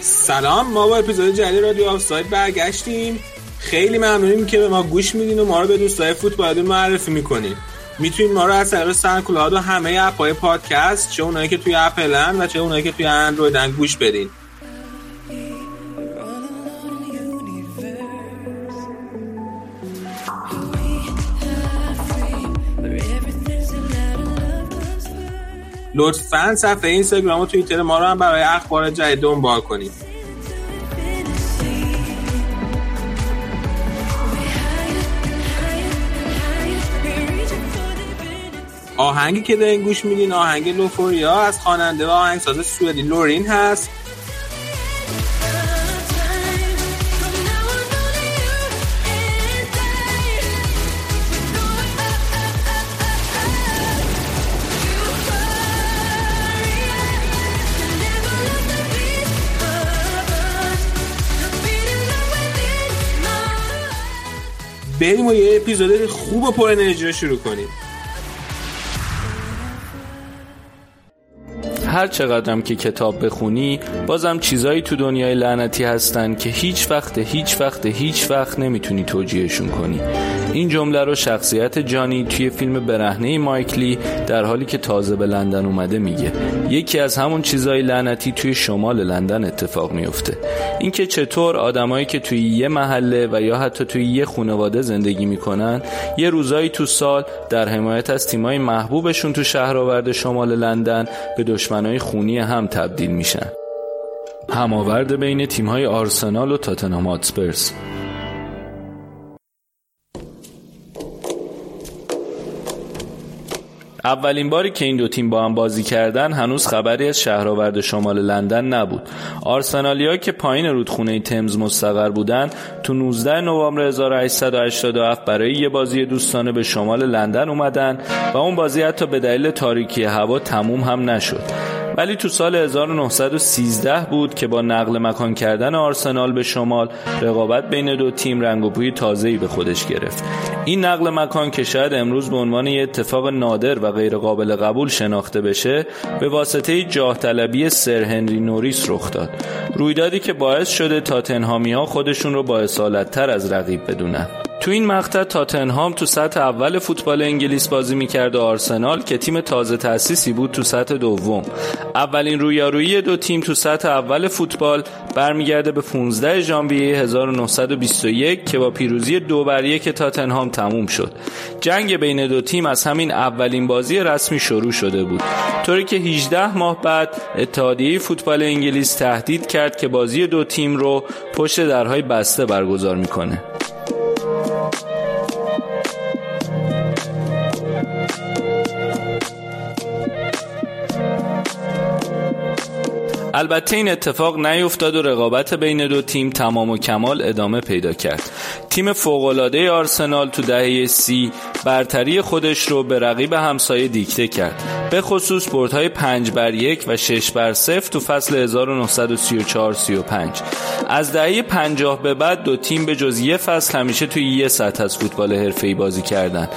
سلام ما با اپیزود جدید رادیو آف ساید برگشتیم. خیلی ممنونیم که به ما گوش میدین و ما رو به دوستای فوتبال معرفی می‌کنین. می‌تونید ما رو از طریق SoundCloud و همه app های پادکست چه اونایی که توی اپلن و چه اونایی که توی اندرویدن گوش بدین. لطفا صفحه اینستاگرام و توییتر ما رو هم برای اخبار جدید دنبال کنید. آهنگی که دارین گوش میدین آهنگ لوفوریا از خواننده و آهنگساز سوئدی لورین هست. بریم و یه اپیزود خوب و پر انرژی رو شروع کنیم. هر چقدرم که کتاب بخونی بازم چیزایی تو دنیای لعنتی هستن که هیچ وقت هیچ وقت هیچ وقت نمی‌تونی توجیهشون کنی. این جمله رو شخصیت جانی توی فیلم برهنه مایکلی در حالی که تازه به لندن اومده میگه. یکی از همون چیزای لعنتی توی شمال لندن اتفاق میفته. اینکه چطور آدمایی که توی یه محله و یا حتی توی یه خانواده زندگی می‌کنن یه روزایی تو سال در حمایت از تیمای محبوبشون تو شهرآورد شمال لندن به دشمنای خونی هم تبدیل میشن. هماورد بین تیمهای آرسنال و تاتنهام هاتسپرز. اولین باری که این دو تیم با هم بازی کردن هنوز خبری از شهرآورد شمال لندن نبود. آرسنالیا که پایین رودخونه تمز مستقر بودند تو 19 نوامبر 1887 برای یه بازی دوستانه به شمال لندن اومدن و اون بازی حتی به دلیل تاریکی هوا تموم هم نشد. ولی تو سال 1913 بود که با نقل مکان کردن آرسنال به شمال رقابت بین دو تیم رنگ و بوی تازه‌ای به خودش گرفت. این نقل مکان که شاید امروز به عنوان یه اتفاق نادر و غیر قابل قبول شناخته بشه به واسطه جاه طلبی سر هنری نوریس رخ داد. رویدادی که باعث شده تاتنهامی ها خودشون رو با اصالت تر از رقیب بدونن. تو این مقطع تاتنهام تو سطح اول فوتبال انگلیس بازی می‌کرد و آرسنال که تیم تازه تأسیسی بود تو سطح دوم. اولین رویارویی دو تیم تو سطح اول فوتبال برمیگرده به 15 ژانویه 1921 که با پیروزی دو بر یک تاتنهام تموم شد. جنگ بین دو تیم از همین اولین بازی رسمی شروع شده بود. طوری که 18 ماه بعد اتحادیه فوتبال انگلیس تهدید کرد که بازی دو تیم رو پشت درهای بسته برگزار می‌کنه. البته این اتفاق نیفتاد و رقابت بین دو تیم تمام و کمال ادامه پیدا کرد. تیم فوقالعاده آرسنال تو دهه سی برتری خودش رو به رقیب همسایه دیکته کرد. به خصوص بردهای پنج بر یک و شش بر صفر تو فصل 1934-35 از دهه 50 به بعد دو تیم به جز یه فصل همیشه توی یه سطح از فوتبال حرفه‌ای بازی کردن.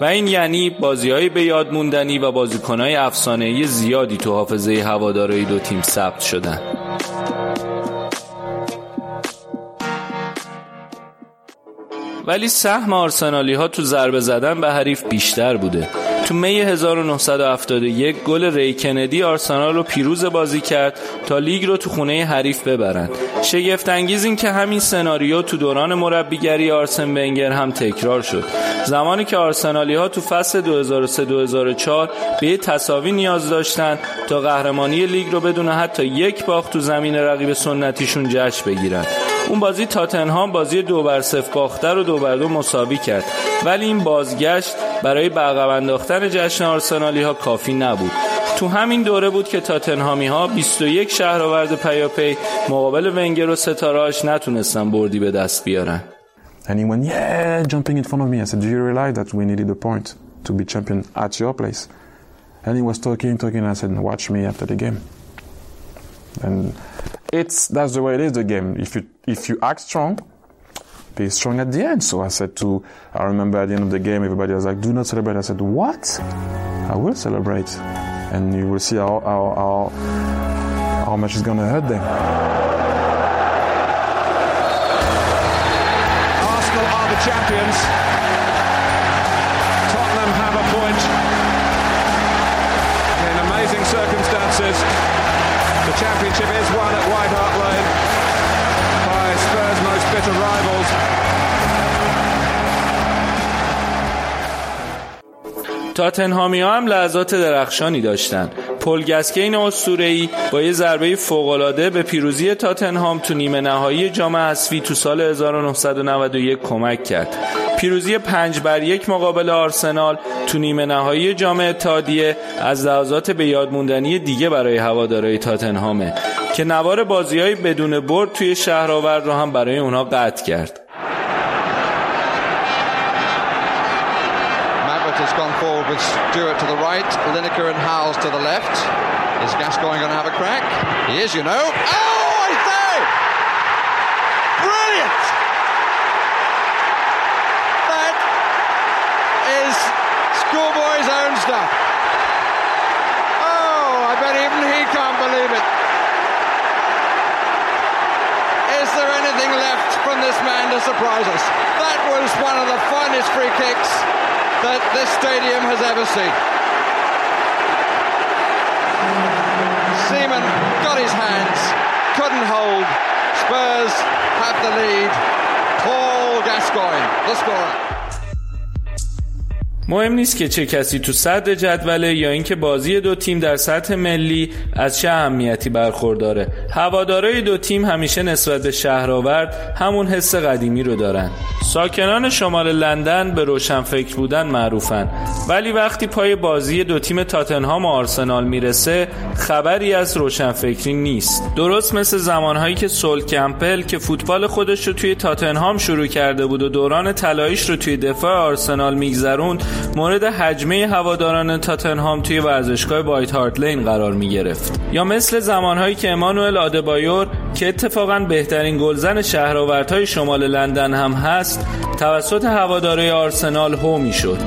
و این یعنی بازیهایی به یاد موندنی و بازیکنهای افسانه‌ای زیادی تو حافظه هوادارهای دو تیم ثبت شدن. ولی سهم آرسنالی ها تو ضربه زدن به حریف بیشتر بوده. تو می 1971 گل ری کندی آرسنال رو پیروز بازی کرد تا لیگ رو تو خونه حریف ببرند شگفت انگیز این که همین سناریو تو دوران مربیگری آرسن ونگر هم تکرار شد. زمانی که آرسنالی ها تو فصل 2003-2004 به یه تصاوی نیاز داشتن تا قهرمانی لیگ رو بدون حتی یک باخت تو زمین رقیب سنتیشون جشن بگیرن. اون بازی تاتنهام بازی دو بر صفر باخته رو دو بر دو مساوی کرد ولی این بازگشت برای برقم انداختن جشن آرسنالی ها کافی نبود تو همین دوره بود که تاتنهامی ها 21 شهرآورد پیاپی مقابل ونگر و ستارهاش نتونستن بردی به دست بیارن And he went, yeah, jumping in front of me. I said, do you realize that we needed a point to be champion at your place? And he was talking, talking. I said, watch me after the game. and it's that's the way it is. The game. If you if you act strong, be strong at the end. So I said to, I remember at the end of the game, everybody was like, "Do not celebrate." I said, "What? I will celebrate," and you will see how how how, how much is gonna hurt them. Arsenal are the champions. Tottenham have a point. In amazing circumstances, the championship is won at White bitter rivals. تاتنهامی ها هم لحظات درخشانی داشتن پل گسکین اسطوره‌ای با یه ضربه فوق‌العاده به پیروزی تاتنهام تو نیمه نهایی جام حذفی تو سال 1991 کمک کرد. پیروزی پنج بر یک مقابل آرسنال تو نیمه نهایی جام اتحادیه از لحظات به یاد موندنی دیگه برای هوادارهای تاتنهامه که نوار بازیهای بدون برد توی شهرآورد رو هم برای اونها قطع کرد. Forward to the right, and to the left. Is Gascoigne going to have a crack? He is, you know. Oh, That was one of the finest free kicks that this stadium has ever seen. Seaman got his hands, couldn't hold. Spurs have the lead. Paul Gascoigne, the scorer. مهم نیست که چه کسی تو صدر جدوله یا اینکه بازی دو تیم در سطح ملی از چه اهمیتی برخورداره. هوادارای دو تیم همیشه نسبت به شهرآورد همون حس قدیمی رو دارن. ساکنان شمال لندن به روشنفکر بودن معروفن. ولی وقتی پای بازی دو تیم تاتنهام و آرسنال می‌رسه خبری از روشنفکری نیست. درست مثل زمانهایی که سول کمپل که فوتبال خودش رو توی تاتنهام شروع کرده بود و دوران طلاییش رو توی دفاع آرسنال میگذروند مورد هجمه هواداران تاتنهام توی ورزشگاه وایت هارت لین قرار می گرفت. یا مثل زمانهایی که امانوئل آدبایور که اتفاقا بهترین گلزن شهرآوردهای شمال لندن هم هست توسط هواداره آرسنال هو می شد.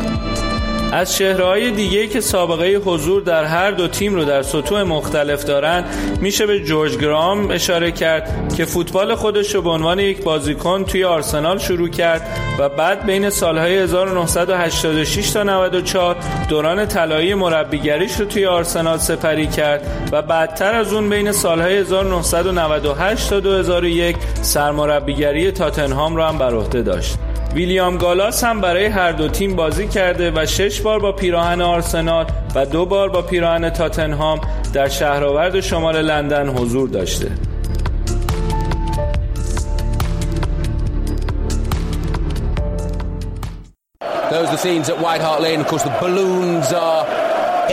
از شهرهای دیگه که سابقه حضور در هر دو تیم رو در سطوح مختلف دارن میشه به جورج گرام اشاره کرد که فوتبال خودش رو به عنوان یک بازیکن توی آرسنال شروع کرد و بعد بین سالهای 1986 تا 94 دوران طلایی مربیگریش رو توی آرسنال سپری کرد و بعدتر از اون بین سالهای 1998 تا 2001 سرمربیگری تاتنهام رو هم بر عهده داشت. ویلیام گالاس هم برای هر دو تیم بازی کرده و شش بار با پیراهن آرسنال و دو بار با پیراهن تاتنهام در شهرآورد شمال لندن حضور داشته. Those are the scenes at White Hart Lane. Of course, the balloons are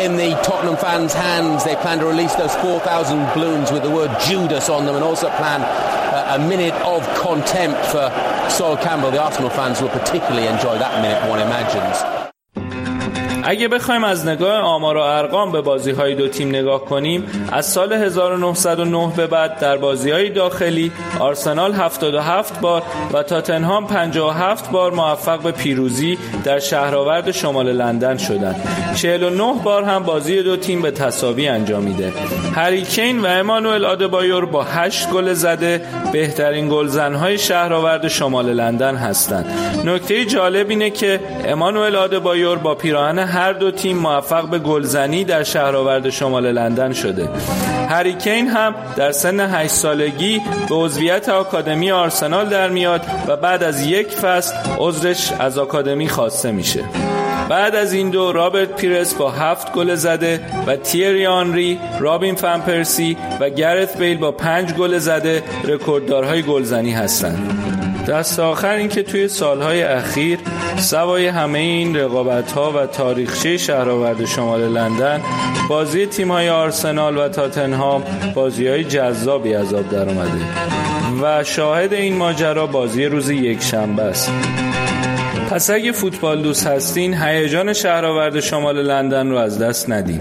in the Tottenham fans' hands. They plan to release those 4,000 balloons with the word Judas on them and also plan uh, a minute of contempt for Sol Campbell. The Arsenal fans will particularly enjoy that minute, one imagines. اگه بخوایم از نگاه آمار و ارقام به بازی های دو تیم نگاه کنیم از سال 1909 به بعد در بازی های داخلی آرسنال 77 بار و تاتنهام 57 بار موفق به پیروزی در شهرآورد شمال لندن شدند. 49 بار هم بازی دو تیم به تساوی انجامیده هری کین و امانوئل آدبایور با 8 گل زده بهترین گلزنهای شهرآورد شمال لندن هستند. نکته جالب اینه که امانوئل آدبایور با پیراهن هر دو تیم موفق به گلزنی در شهرآورد شمال لندن شده هری کین هم در سن 8 سالگی به عضویت آکادمی آرسنال در میاد و بعد از یک فصل عذرش از آکادمی خواسته میشه بعد از این دو رابرت پیرس با هفت گل زده و تیری آنری، رابین فنپرسی و گرت بیل با پنج گل زده رکورددارهای گلزنی هستند. دست آخر اینکه توی سالهای اخیر سوای همه این رقابت ها و تاریخچه شهرآورد شمال لندن بازی تیم های آرسنال و تاتنهام بازی های جذابی از آب در اومده و شاهد این ماجرا بازی روز یک شنبه است. پس اگه فوتبال دوست هستین هیجان شهرآورد شمال لندن رو از دست ندین.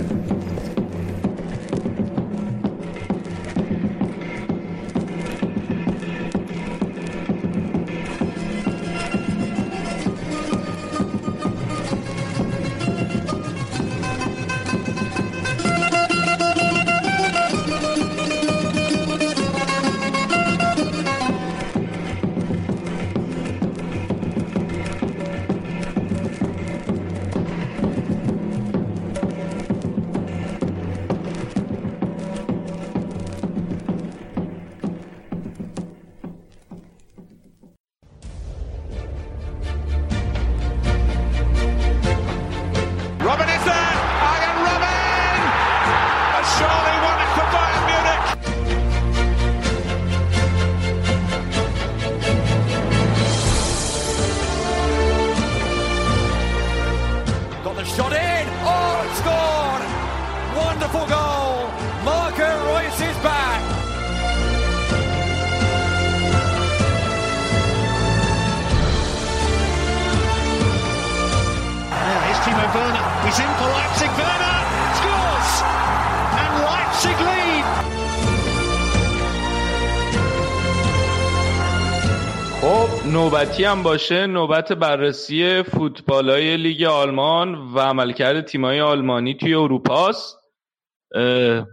هم باشه نوبت بررسی فوتبالای لیگ آلمان و عملکرد تیمای آلمانی توی اروپاست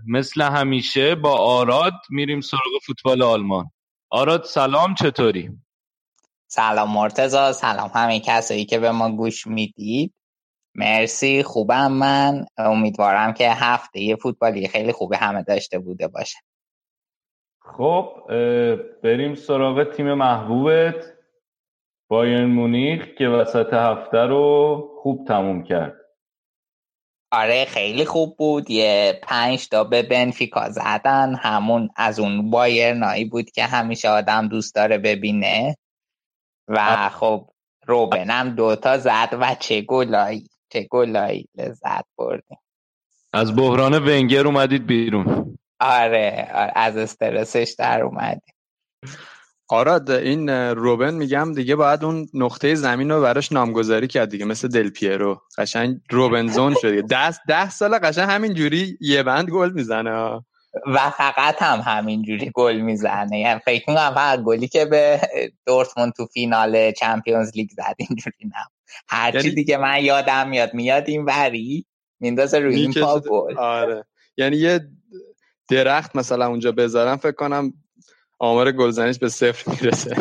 مثل همیشه با آراد میریم سراغ فوتبال آلمان. آراد سلام چطوری؟ سلام مرتزا سلام همه کسایی که به ما گوش می‌دید. مرسی خوبم من. امیدوارم که هفته یه فوتبالی خیلی خوبه همه داشته بوده باشه. خب بریم سراغ تیم محبوبت. بایرن مونیخ که وسط هفته رو خوب تموم کرد. آره خیلی خوب بود. یه پنج تا به بنفیکا زدن. همون از اون بایرنایی بود که همیشه آدم دوست داره ببینه. و خب روبن هم دوتا زد و چه گلایی چه گلایی لذت بردیم. از بحران ونگر اومدید بیرون. آره, آره از استرسش در اومدیم. آراد این روبن میگم دیگه باید اون نقطه زمین رو براش نامگذاری کرد دیگه مثل دل پیرو. قشنگ روبنزون شد دیگه. ده, ده سال قشنگ همین جوری یه بند گل می‌زنه. و فقط هم همینجوری گل می‌زنه. یعنی فکر می‌کنم فقط گلی که به دورتموند تو فینال چمپیونز لیگ زد اینجوری نه. هرچی یعنی- دیگه من یادم میاد میاد این وری میندازه روی این پا گل. آره. یعنی یه درخت مثلا اونجا بذارم فکر کنم آمار گلزنیش به صفر می‌رسه.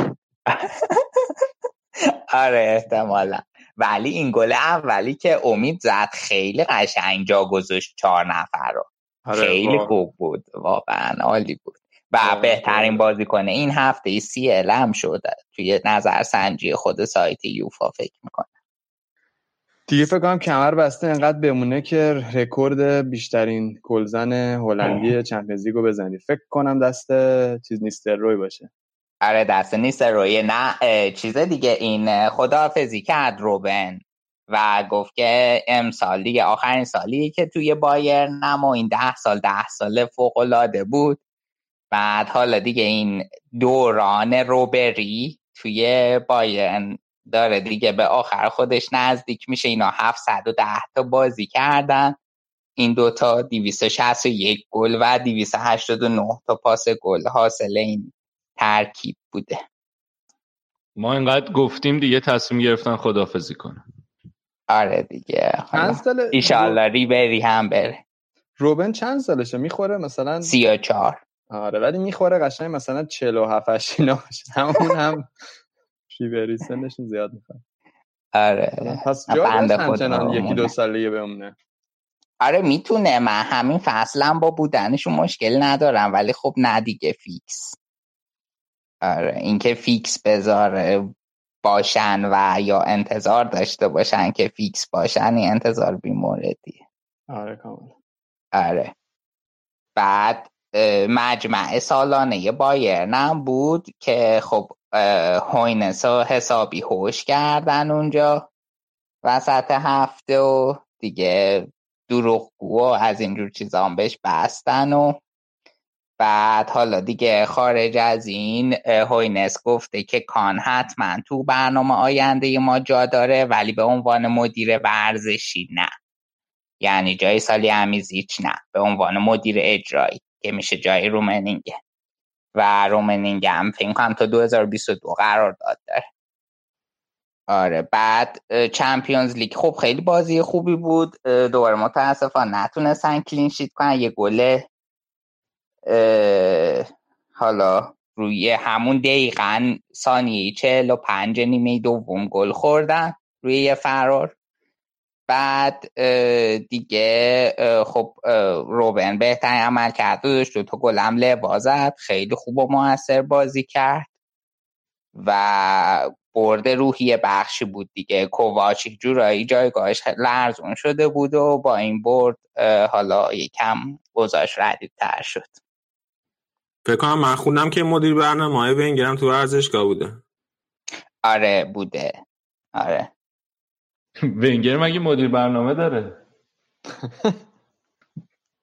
آره احتمالا. ولی این گل اولی که امید زد خیلی قشنگ جا گذاشت چهار نفر رو. آره خیلی. خوب بود واقعا عالی بود. و واقعا. بهترین بازیکن این هفته سی هم شده. توی نظر سنجی خود سایت یوفا فکر می‌کنم. دیگه فکر کنم کمر بسته انقدر بمونه که رکورد بیشترین گلزن هلندی چمپیونز لیگو بزنی. فکر کنم دست چیز نیست روی باشه. آره دست نیست روی نه چیز دیگه این خداحافظی کرد روبن و گفت که امسال دیگه آخرین سالی که توی بایرنم و این ده سال ده ساله فوق العاده بود. بعد حالا دیگه این دوران روبری توی بایرن داره دیگه. به آخر خودش نزدیک میشه. اینا 710 تا بازی کردن. این دوتا 261 گل و 289 تا پاس گل. حاصل این ترکیب بوده. ما اینقدر گفتیم دیگه تصمیم گرفتن خدافزی کنن. آره دیگه. چند سال ایشالله ریبری هم بره. روبن چند سالشه؟ می‌خوره مثلا سی و چار آره ولی می‌خوره قشنگ مثلا 47 8 اینا باشه. همون هم ریبری سنشون زیاد می‌خواد آره. پس جا همچنان یکی. دو ساله بمونه. آره می‌تونه. من همین فصلم با بودنشون مشکل ندارم ولی خب نه دیگه فیکس. آره اینکه فیکس بذاره باشن و یا انتظار داشته باشن که فیکس باشن این انتظار بیموردیه آره کامل. آره. بعد مجمع سالانه بایرن هم بود که خب اه، هوینس رو حسابی هوش کردن اونجا. وسط هفته و دیگه دروغگو و از اینجور چیزا هم بهش بستن و بعد حالا دیگه خارج از این هوینس گفته که کان حتما تو برنامه آینده ما جا داره ولی به عنوان مدیر ورزشی نه. یعنی جای صالح‌حمیدزیچ نه. به عنوان مدیر اجرایی که میشه جای رومنیگه و رومنینگ هم فکر کنم تا 2022 قرار داد داره. آره بعد چمپیونز لیگ. خب خیلی بازی خوبی بود. دوباره متاسفانه نتونستن کلین شیت کنن. یه گل اه، حالا روی همون دقیقا ثانیه چهل و پنج نیمه دوم گل خوردن روی یه فرار. بعد دیگه خب روبن بهترین عمل کرد. و دو تا گلم لوا زد. خیلی خوب و موثر بازی کرد. و برد روحی بخشی بود دیگه. کوواچی جورایی جایگاهش لرزون شده بود و با این برد حالا یکم گذاشت ردیدتر شد. فکر کنم من خوندم که مدیر برنامه های ونگرم تو ورزشگاه بوده. آره بوده. آره. ونگر مگه مدیر برنامه داره؟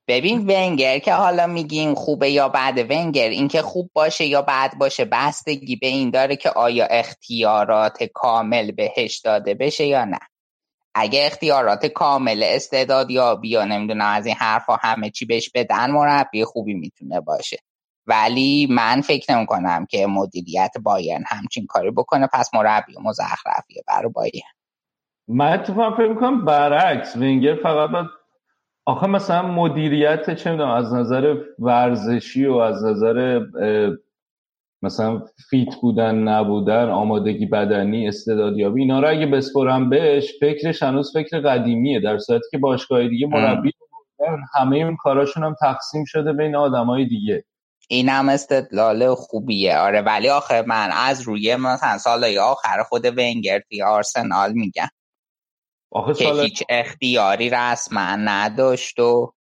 ببین ونگر که حالا میگیم خوبه یا بد ونگر اینکه خوب باشه یا بد باشه بستگی به این داره که آیا اختیارات کامل بهش داده بشه یا نه. اگه اختیارات کامل استعداد یا بیا نمی‌دونم از این حرفا همه چی بهش بدن مربی خوبی می‌تونه باشه. ولی من فکر نمی کنم که مدیریت بایرن همچین کاری بکنه پس مربی مزخرفیه برای بایرن. من اتفاقا فکر می‌کنم برعکس ونگر فقط باید آخه مثلا مدیریت چه می‌دونم از نظر ورزشی و از نظر مثلا فیت بودن نبودن آمادگی بدنی استعدادیابی اینا رو اگه بسپرم بهش فکرش هنوز فکر قدیمیه در صورتی که باشگاه دیگه مربی همه این کاراشون هم تقسیم شده بین آدمای دیگه. این هم استدلال خوبیه. آره ولی آخه من از روی مثلا سالهای آخر خود ونگر توی آرسنال میگم. آخه که سال هیچ اختیاری رسما نداشت و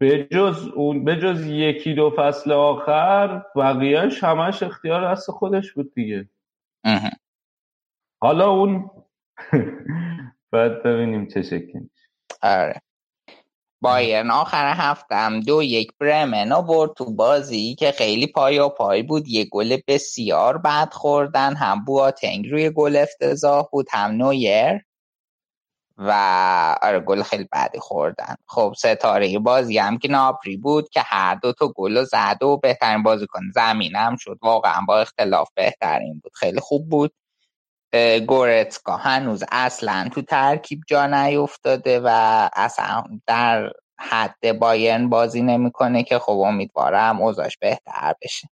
بجز اون بجز یکی دو فصل آخر بقیهش همش اختیار دست خودش بود دیگه. اه. حالا اون بعد ببینیم چه شکلی. آره. بایرن آخر هفتم دو یک برمن برد تو بازی که خیلی پایا پای بود. یه گل بسیار بد خوردن. هم بواتنگ روی گل افتضاح بود هم نویر. و آره گل خیلی بدی خوردن. خب ستاره بازی هم که ناپری بود که هر دو تا گل رو زد و بهترین بازیکن زمین هم شد. واقعا با اختلاف بهترین بود. خیلی خوب بود. گورتسکا هنوز اصلا تو ترکیب جا نیفتاده و اصلا در حد بایرن بازی نمی‌کنه که خب امیدوارم اوضاعش بهتر بشه.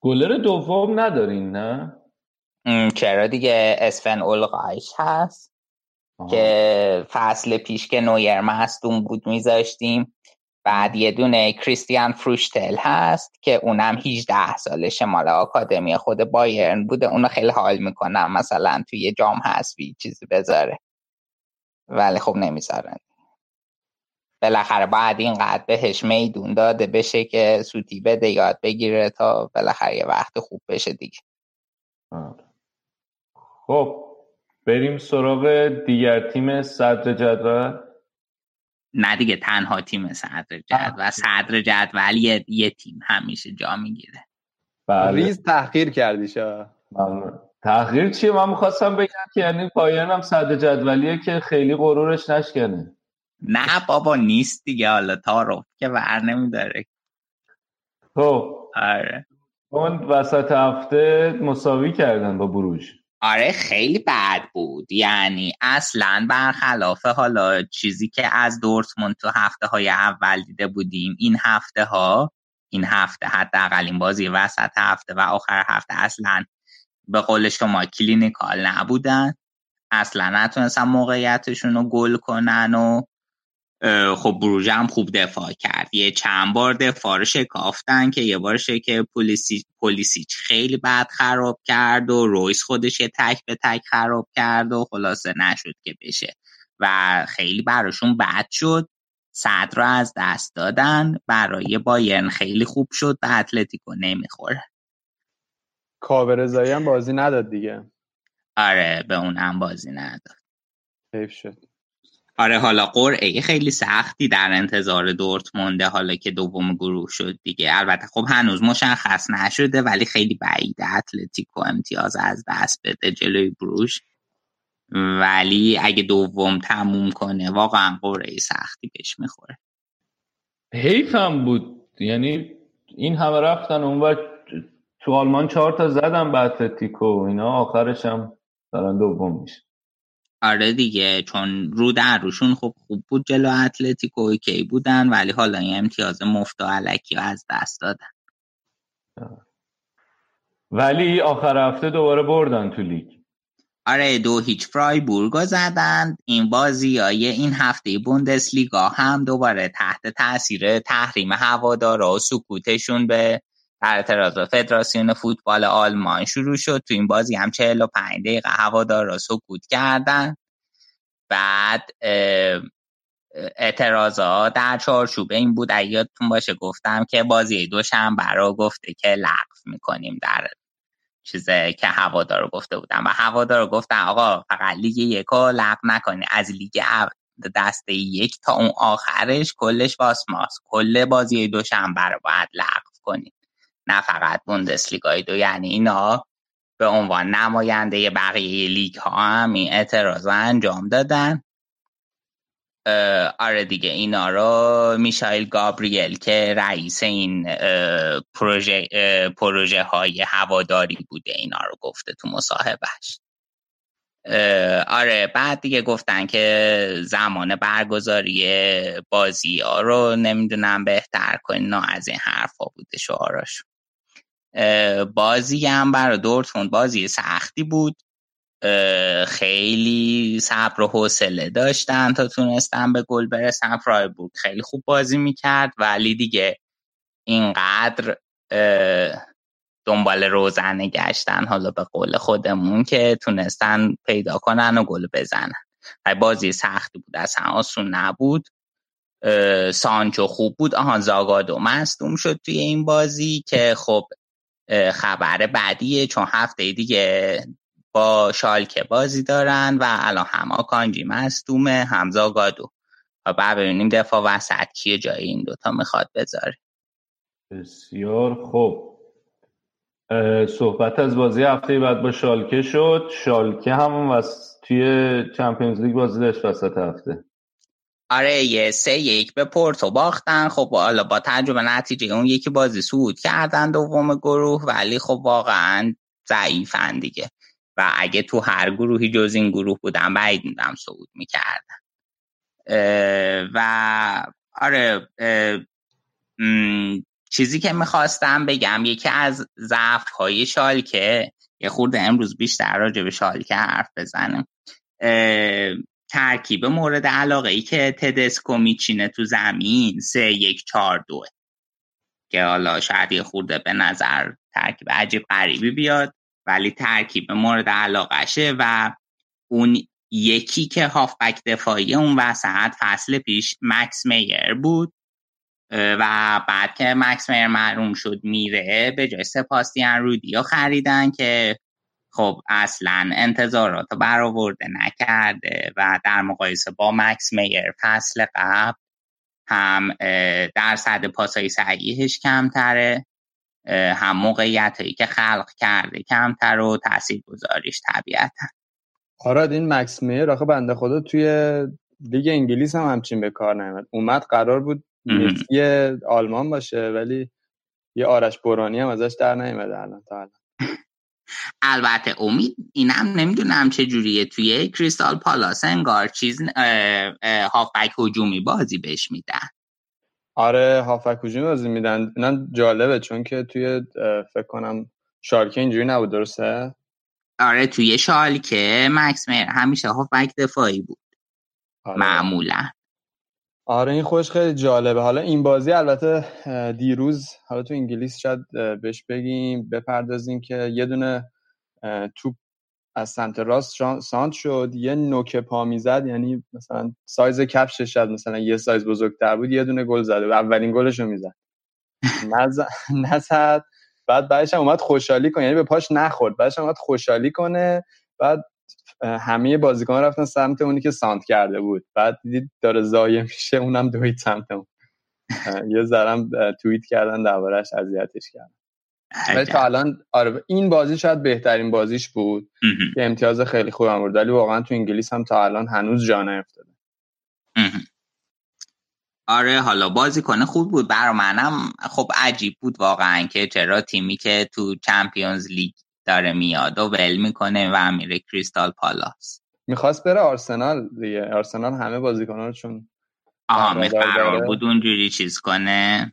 گلر دوم ندارین نه؟ چرا دیگه؟ اسفن اولغایش هست. که فصل پیش که نویر مصدوم بود میذاشتیم بعد یه دونه کریستیان فروشتل هست که اونم 18 سالشه مال آکادمی خود بایرن بوده. اونو خیلی حال می‌کنم مثلا توی یه جام حذفی چیزی بذاره. ولی خب نمی‌ذارن بالاخره بعد اینقدر بهش میدون داده بشه که سوتی بده یاد بگیره تا بالاخره یه وقت خوب بشه دیگه. خب. بریم سراغ دیگر تیم صدر جدول. نه دیگه تنها تیم صدر جدول صدر جدول یه, یه تیم همیشه جا می‌گیره. بله. ریز تحقیر کردی شا. ممنون. تغییر چیه؟ من می‌خواستم بگم که یعنی پایان هم صدر جدولیه که خیلی غرورش نشکنه. نه بابا نیست دیگه. حالا تعارف که ور نمیداره. خب. آره. اون وسط هفته مساوی کردن با بروژ آره خیلی بد بود. یعنی اصلا برخلاف حالا چیزی که از دورتموند تو هفته های اول دیده بودیم این هفته ها این هفته حداقل این بازی وسط هفته و آخر هفته اصلا به قول شما کلینیکال نبودن. اصلا نتونستن موقعیتشون رو گل کنن و خب بروژه هم خوب دفاع کرد. یه چند بار دفاع رو شکافتن که یه بارش که پولیسی پولیسیچ خیلی بد خراب کرد و رویس خودش یه تک به تک خراب کرد و خلاصه نشد که بشه. و خیلی براشون بد شد. صدر رو از دست دادن. برای بایرن خیلی خوب شد به اتلتیکو نمی‌خوره. کاورزایی هم بازی نداد دیگه. آره به اونم بازی نداد. حیف شد. آره حالا قرعه خیلی سختی در انتظار دورتمونده حالا که دوم گروه شد دیگه. البته خب هنوز مشخص نشده ولی خیلی بعیده اتلتیکو امتیاز از دست بده جلوی بروش. ولی اگه دوم تموم کنه واقعا قرعه سختی بهش می‌خوره. حیف هم بود. یعنی این همه رفتن اون تو آلمان چهار تا زدن به اتلتیکو. اینا آخرش هم دارن دوم میشه آره دیگه چون رو در روشون خب خوب بود جلو اتلتیکو اوکی بودن ولی حالا این امتیاز مفت و علکی از دست دادن. ولی آخر هفته دوباره بردن تو لیگ. آره دو هیچ فرایبورگو زدن. این بازی های این هفته بوندسلیگا هم دوباره تحت تاثیر تحریم هوادارا و سکوتشون به اعتراض فدراسیون فوتبال آلمان شروع شد. تو این بازی هم 45 دقیقه هوادارا سکوت کردن. بعد اعتراضا در چارچوب این بود. اگه یادتون باشه گفتم که بازی دوشنبه رو گفته که لغو می‌کنیم در چیزه که هوادارا گفته بودن. و هوادارا گفتن آقا فقط لیگ یکا لغو نکنی از لیگ دسته یک تا اون آخرش کلش باسماس کل بازی دوشنبه رو باید لغو کنید نه فقط بوندسلیگای دو یعنی اینا به عنوان نماینده بقیه لیگ ها هم این اعتراض انجام دادن. آره دیگه اینا رو میشایل گابریل که رئیس این پروژه, پروژه های هواداری بوده اینا رو گفته تو مصاحبهش. آره بعد دیگه گفتن که زمان برگزاری بازی ها رو نمی‌دونم بهتر کنین از این حرفا بوده شعاراش بازی هم برای دورتموند بازی سختی بود. خیلی صبر و حوصله داشتن تا تونستن به گل برسن. فرایبورگ خیلی خوب بازی می‌کرد ولی دیگه اینقدر دنبال روزنه گشتن حالا به قول خودمون که تونستن پیدا کنن و گل بزنن. بازی سختی بود اصلا آسون نبود. سانچو خوب بود آهان زاگادو مستوم شد توی این بازی که خب خبر بعدیه چون هفته دیگه با شالکه بازی دارن و الان هم آکانجی مستومه همزا گادو. و بعد ببینیم دفاع وسط کیه جای این دوتا می‌خواد بذاره. بسیار خوب. صحبت از بازی هفته بعد با شالکه شد. شالکه هم. توی چمپیونز لیگ بازی داشت وسط هفته. آره یه سه یک به پورتو باختن. خب حالا با تجربه نتیجه اون یکی بازی سود کردن دوم گروه ولی خب واقعا ضعیفن دیگه. و اگه تو هر گروهی جز این گروه بودن بعید میدم صعود می‌کردن. و آره چیزی که می‌خواستم بگم یکی از ضعف های شالکه یه خورده امروز بیشتر راجع به شالکه حرف بزنم ترکیب مورد علاقه ای که تدسکو میچینه تو زمین سه یک چار دوه که حالا شاید یه خورده به نظر ترکیب عجیب غریبی بیاد ولی ترکیب مورد علاقشه و اون یکی که هافبک دفاعی اون وسط فصل پیش مکس میر بود و بعد که مکس میر معروم شد میره به جای سپاستیان رودیو خریدن که خب اصلا انتظارات برآورده نکرده و در مقایسه با مکس میر فصل قبل هم درصد پاسای صحیحش کمتره هم موقعیت هایی که خلق کرده کمتر و تاثیر گذاریش طبیعتا. آراد این مکس میر آخه بنده خدا توی لیگ انگلیس هم همچین به کار نمید اومد قرار بود یه آلمان باشه ولی یه آرش برانی هم ازش در نیمده الان تا الان. البته امید اینم نمی‌دونم چه جوریه. توی کریستال پالاس انگار چیز هافبک هجومی بازی بهش میدن. آره هافک هجومی بازی میدن. اینا جالبه چون که توی فکر کنم شالکه اینجوری نبود درسته؟ آره توی شالکه مکس میر همیشه هافک دفاعی بود. آره. معمولا. آره این خوش خیلی جالبه. حالا این بازی البته دیروز حالا تو انگلیس شاید بهش بگیم بپردازیم که یه دونه توپ از سمت راست سانت شد یه نوک پا می‌زد یعنی مثلا سایز کفشش شد مثلا یه سایز بزرگتر بود یه دونه گل زده و اولین گلش رو می‌زد نزد. بعد بعدش هم اومد خوشحالی کنه یعنی به پاش نخورد. بعدش هم اومد خوشحالی کنه. بعد همه بازیکن رفتن سمت اونی که سانت کرده بود. بعد دیدید داره زایه میشه اونم دوید سمت اون. یه ذرم توییت کردن دربارش اذیتش کردن. ولی تا الان آره این بازی شاید بهترین بازیش بود. که امتیاز خیلی خوب هم ولی واقعا تو انگلیس هم تا الان هنوز جا نیفتاده آره حالا بازی کنه خوب بود. برا منم خب عجیب بود واقعا که چرا تیمی که تو چمپیونز لیگ داره میاد و ول می‌کنه و میره کریستال پالاس. می‌خواست بره آرسنال دیگه. آرسنال همه بازیکنان چون آها قرار بود اونجوری چیز کنه؟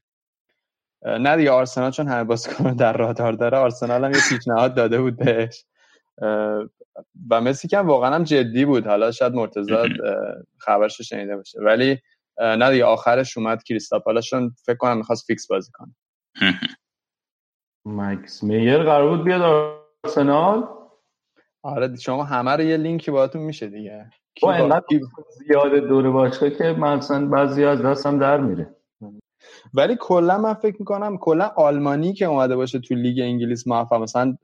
نه دیگه آرسنال چون همه بازیکن در رادار داره آرسنال هم یه پیشنهاد داده بود بهش. و مسی که واقعا هم جدی بود. حالا شاید مرتضی خبرش شنیده باشه. ولی نه دیگه آخرش اومد کریستال پالاس‌شون فکر کنم می‌خواست فیکس بازی کنه. مکس میر قرار بود بیاد آرسنال؟ آره شما همه رو یه لینکی باهاتون میشه دیگه. با اینقدر زیاده دور باشگاه که مثلا بعضی از دستم در میره. ولی کلا من فکر می‌کنم کلا آلمانی که اومده باشه تو لیگ انگلیس موفق مثلا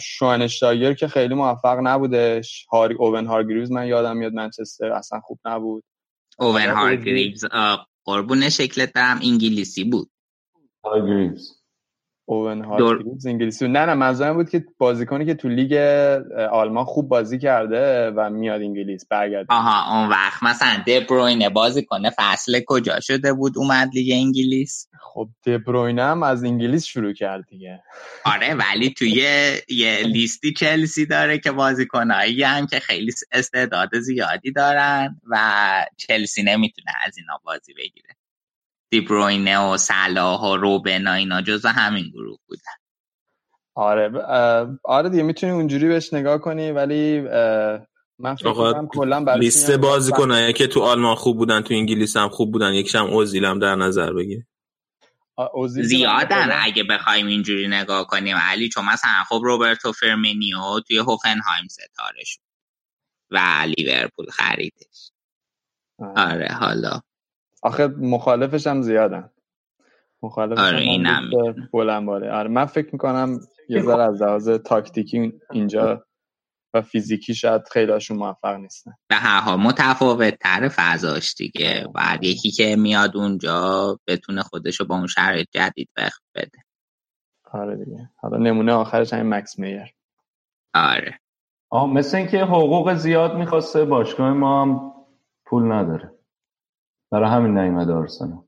شواینشتایگر که خیلی موفق نبودش. هاری اوون هارگریوز من یادم میاد منچستر اصلا خوب نبود. اوون هارگریوز قربون شکلت برم انگلیسی بود. هارگریوز. اوون هارگریوز انگلیسی نه نه منظورم بود که بازیکنی که تو لیگ آلمان خوب بازی کرده و میاد انگلیس برگرده. آها اون وقت مثلا دبروینه بازی کنه فصل کجا شده بود اومد لیگ انگلیس؟ خب دبروینه هم از انگلیس شروع کرد دیگه. آره ولی توی یه لیستی چلسی داره که بازیکنایی هم که خیلی استعداد زیادی دارن و چلسی نمی‌تونه از اینا بازی بگیره. دیبروینه و صلاح و روبن و اینا جز همین گروه بودن. آره آره دیگه می‌تونی اونجوری بهش نگاه کنی ولی من فکر کنم کلا لیست بازیکنایی که تو آلمان خوب بودن تو انگلیس هم خوب بودن یکیشم اوزیل هم در نظر بگیر. زیادن اگه بخوایم اینجوری نگاه کنیم. علی چون مثلا خب روبرتو فرمینیو توی هوفنهایم ستاره شد و لیورپول خریدش. آره حالا آخه مخالفش هم زیادن. مخالفش آره هم بلند آره من فکر می‌کنم یه ذره از لحاظ تاکتیکی اینجا و فیزیکی شاید خیلیشون موفق نیستن. به هر حال متفاوت تر فضاش دیگه. بعد یکی که میاد اونجا بتونه خودشو با اون شرایط جدید بخ بده. آره دیگه. حالا نمونه آخرش همین مکس میر آره. آه مثل اینکه حقوق زیاد می‌خواسته باشگاه ما هم پول نداره. برای همین نیومده آرسنال.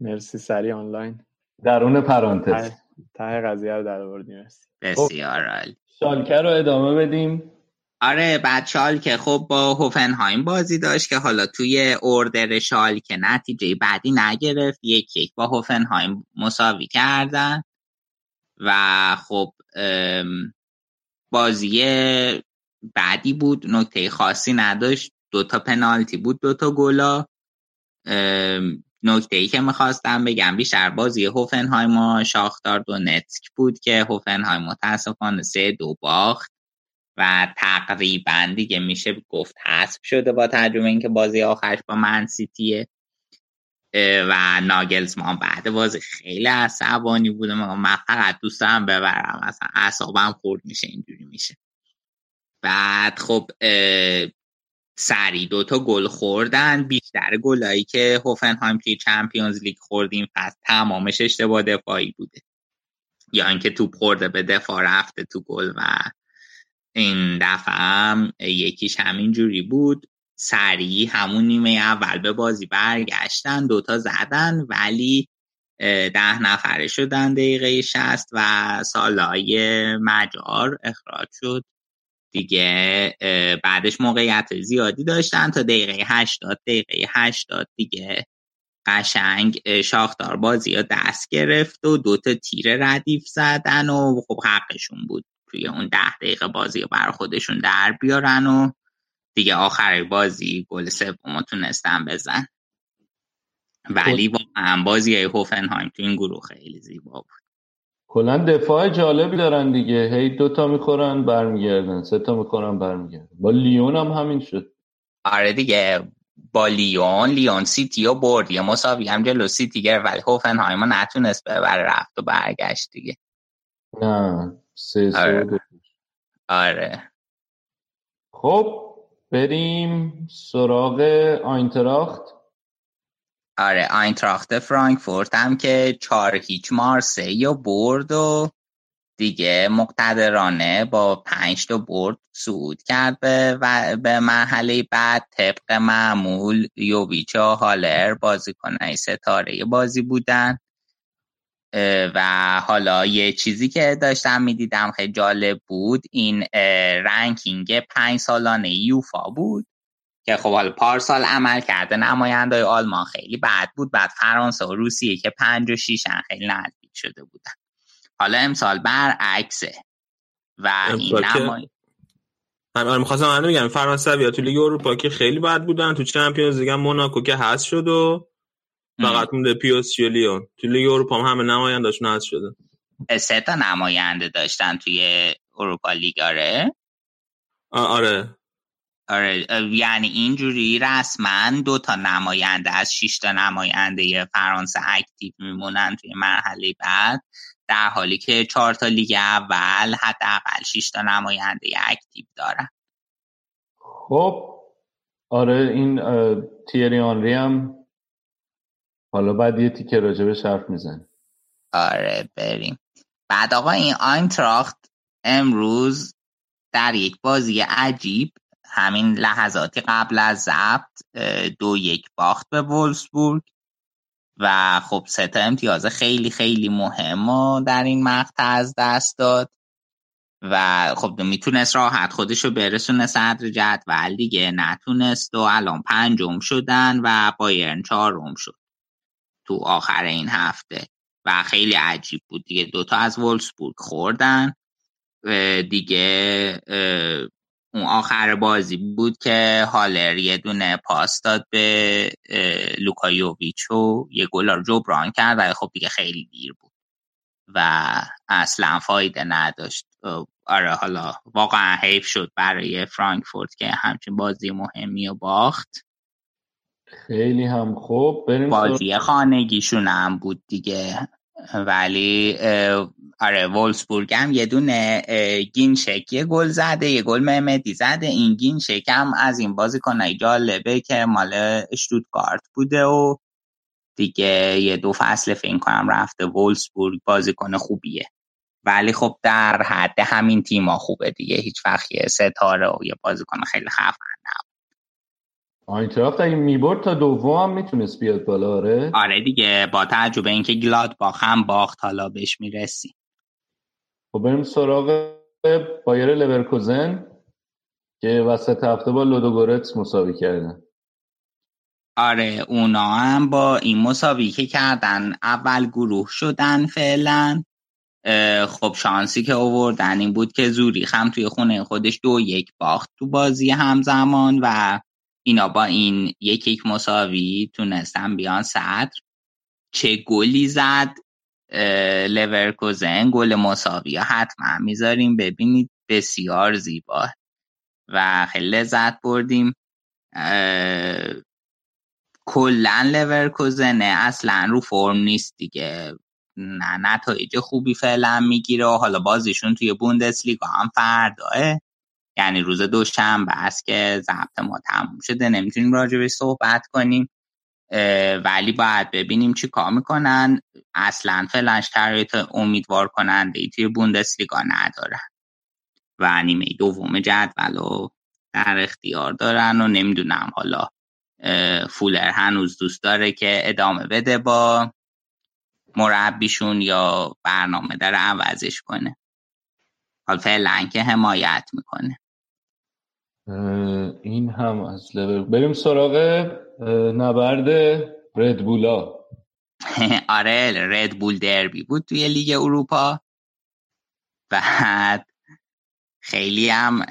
مرسی سری آنلاین. درون پرانتز. ته قضیه رو در آوردی مرسی. بسیار عالی. شالکه رو ادامه بدیم. آره بعد شالکه. خب با هوفنهایم بازی داشت که حالا توی اوردر شالکه نتیجه بعدی نگرفت. یک یک با هوفنهایم مساوی کردن. و خب بازی بعدی بود. نکته خاصی نداشت. دوتا پنالتی بود دوتا گلا نکته ای که می‌خواستم بگم بیشتر بازی هوفنهایم و شاختار دونتسک بود که هوفنهایم متاسفانه سه دو باخت و تقریبا دیگه میشه گفت حسب شده با ترجمه اینکه بازی آخرش با من سیتیه. و ناگلزمان بعد بازی خیلی عصبانی بوده من فقط دوستم ببرم اصلا اعصابم خورد میشه اینجوری میشه. بعد خب سری دوتا گل خوردن. بیشتر گلایی که هوفنهایم توی چمپیونز لیگ خوردیم پس تمامش اشتباه دفاعی بوده. یا اینکه توپ خورده به دفاع رفته تو گل و این دفعه هم یکیش همین جوری بود. سریع همون نیمه اول به بازی برگشتن دوتا زدن ولی ده نفره شدن دقیقه شست و سالای مجار اخراج شد. دیگه بعدش موقعیت زیادی داشتن تا دقیقه 80 دقیقه 80 دیگه قشنگ شاختار بازی ها دست گرفت و دوتا تیر ردیف زدن و خب حقشون بود توی اون ده دقیقه بازی رو بر خودشون در بیارن و دیگه آخر بازی گل سوم تونستن بزن. ولی واقعا بازی های هوفنهایم تو این گروه خیلی زیبا بود. کلا دفاع جالبی دارن دیگه. هی دوتا می‌خورن برمیگردن. سه تا می‌خورن برمیگردن. با لیون هم همین شد. آره دیگه. با لیون لیون سیتی و برد. یه مساوی هم جلو سیتی گرفت. ولی هوفنهایم نتونست ببره رفت و برگشت دیگه. نه. سه آره. آره. خب بریم سراغ آینتراخت. آره آینتراخت فرانکفورت هم که چهار هیچ مارسی و برد و دیگه مقتدرانه با پنج تا برد صعود کرد به, و به مرحله بعد طبق معمول یوویچ و هالر بازیکنهای ستاره بازی بودن. و حالا یه چیزی که داشتم می‌دیدم خیلی جالب بود این ranking پنج سالانه یوفا بود. که خب حالا پارسال عمل کرده نماینده آلمان خیلی بد بود. بعد فرانسه و روسیه که پنج و شیشن خیلی نزدیک شده بودن. حالا امسال برعکسه. و این نمای... من می‌خواستم من بگم فرانسویا تو لیگ اروپا که خیلی بد بودن. تو چمپیونز لیگ موناکو که هست شد و فقط مونده پی‌اس‌جی. تو لیگ اروپا هم همه نمایندهشون هست شده. سه تا نماینده داشتن توی اروپا لیگ آره؟ آره. آره یعنی اینجوری رسما دو تا نماینده از شش تا نماینده فرانسه active میمونن توی مرحله بعد در حالی که چهار تا لیگ اول حداقل 6 تا نماینده active دارن. خب آره این تیری آنری هم حالا بعد یه تیکه راجبش حرف میزن آره بریم. بعد آقا این آینتراخت امروز در یک بازی عجیب همین لحظاتی قبل از ضبط دو یک باخت به وولسبورگ و خب سه تا امتیاز خیلی خیلی مهم و در این مقطع از دست داد و خب می‌تونست راحت خودشو برسونه صدر جدول دیگه نتونست و الان پنجم شدن و بایرن چهارم شد تو آخر این هفته و خیلی عجیب بود دیگه دوتا از وولسبورگ خوردن دیگه اون آخر بازی بود که هالر یه دونه پاس داد به لوکا یوویچ و یه گل رو جبران کرد و خب دیگه خیلی دیر بود و اصلا فایده نداشت. آره حالا واقعا حیف شد برای فرانکفورت که همچین بازی مهمی و باخت. خیلی هم خوب. بریم بازی خانگیشون هم بود دیگه. ولی آره وولسبورگ هم یه دونه گینشک یه گل زده یه گل مهمدی زده. این گینشک هم از این بازی کنه جالبه که مال اشتوتگارت بوده و دیگه یه دو فصل فکر کنم رفته وولسبورگ بازیکن خوبیه. ولی خب در حد همین تیما خوبه دیگه. هیچ وقت یه ستاره و یه بازیکن خیلی خفن نبود. آینتراخت اگه می‌برد تا دوم هم می‌تونست بیاد بالا آره؟ آره دیگه با تجربه اینکه گلاد باخ هم باخت حالا بهش می‌رسی. خب بریم سراغ بایر لورکوزن که وسط هفته با لودوگورتس مساوی کردن. آره اونا هم با این مساوی که کردن اول گروه شدن فعلا. خب شانسی که آوردن این بود که زوری هم توی خونه خودش دو یک باخت تو بازی همزمان و اینا با این یک یک مساوی تونستن بیان صدر. چه گلی زد لورکوزن گل مساوی حتما می‌ذاریم. ببینید بسیار زیبا. و خیلی لذت بردیم. کلا لورکوزن اصلا رو فرم نیست دیگه. نه نتایج خوبی فعلا می‌گیره. حالا بازیشون توی بوندسلیگا هم فرداه یعنی روز دوشنبه است که ضبط ما تموم شده. نمی‌تونیم راجع صحبت کنیم. ولی باید ببینیم چی کار می‌کنن. اصلا فعلا شرایط امیدوار کننده ای توی بوندسلیگا ندارن و نیمه دوم جدول رو در اختیار دارن و نمی‌دونم حالا فولر هنوز دوست داره که ادامه بده با مربیشون یا برنامه داره عوضش کنه. حال فعلا که حمایت می‌کنه. این هم از لور بریم سراغ نبرد ردبولا آره ردبول دربی بود توی لیگ اروپا. بعد خیلی هم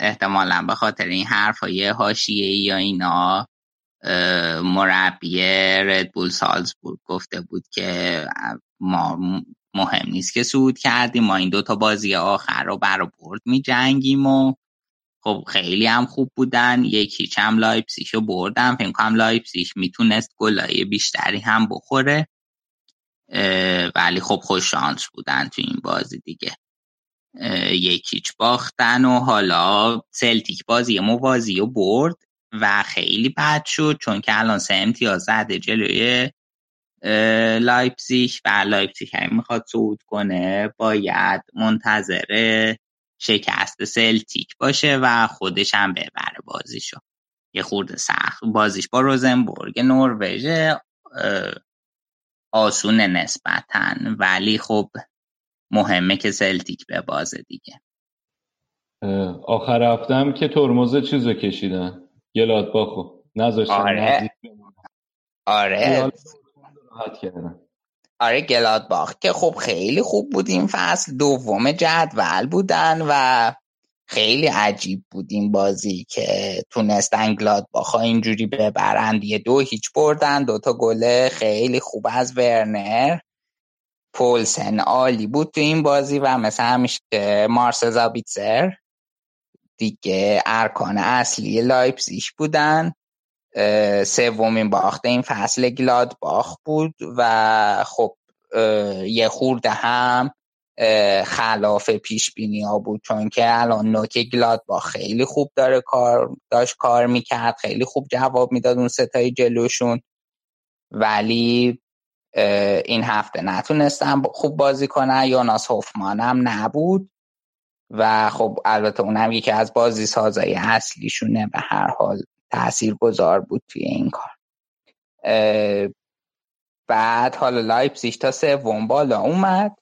احتمالا به خاطر این حرف های حاشیه یا اینا مربی ردبول سالزبورگ گفته بود که ما مهم نیست که صعود کردیم ما این دوتا بازی آخر رو برا برد می جنگیم و خب خیلی هم خوب بودن. یک هیچم لایپسیش رو بردن فکر کنم لایپسیش می‌تونست گلای بیشتری هم بخوره. ولی خب خوش شانس بودن تو این بازی دیگه. یک هیچ باختن و حالا سلتیک بازی موازی رو برد و خیلی بد شد چون که الان سه امتیاز زده جلوی لایپزیگ. و لایپزیگ هم می‌خواد صعود کنه باید منتظر شکست سلتیک باشه و خودش هم ببره بازیشو. یه خورده سخت بازیش با روزنبورگ نروژ آسون نسبتا. ولی خب مهمه که سلتیک به بازه دیگه. آخر هفتم که ترمز چیزو کشیدن. گلادباخو. نذاشتن آره. آره. آره گلادباخ که خب خیلی خوب بود این فصل. دوم جدول بودن و خیلی عجیب بود این بازی که تونستن گلادباخ اینجوری ببرند. یه دو هیچ بردن. دوتا گله خیلی خوب از ورنر. پولسن عالی بود تو این بازی و مثل همیشه مارس زابیتزر دیگه ارکان اصلی لایپزیش بودن. سومین باخت. این فصل گلاد باخ بود و خب یه خورده هم خلاف پیش بینی ها بود. چون که الان نوک گلاد با خیلی خوب داره کار داشت کار می‌کرد خیلی خوب جواب می‌داد اون ستای جلوشون. ولی این هفته نتونستم خوب بازی کنن. یوناس هوفمان هم نبود. و خب البته اونم یکی از بازی سازای اصلیشونه به هر حال. تأثیر گذار بود توی این کار. بعد حالا لایپسیش تا سوم بالا اومد.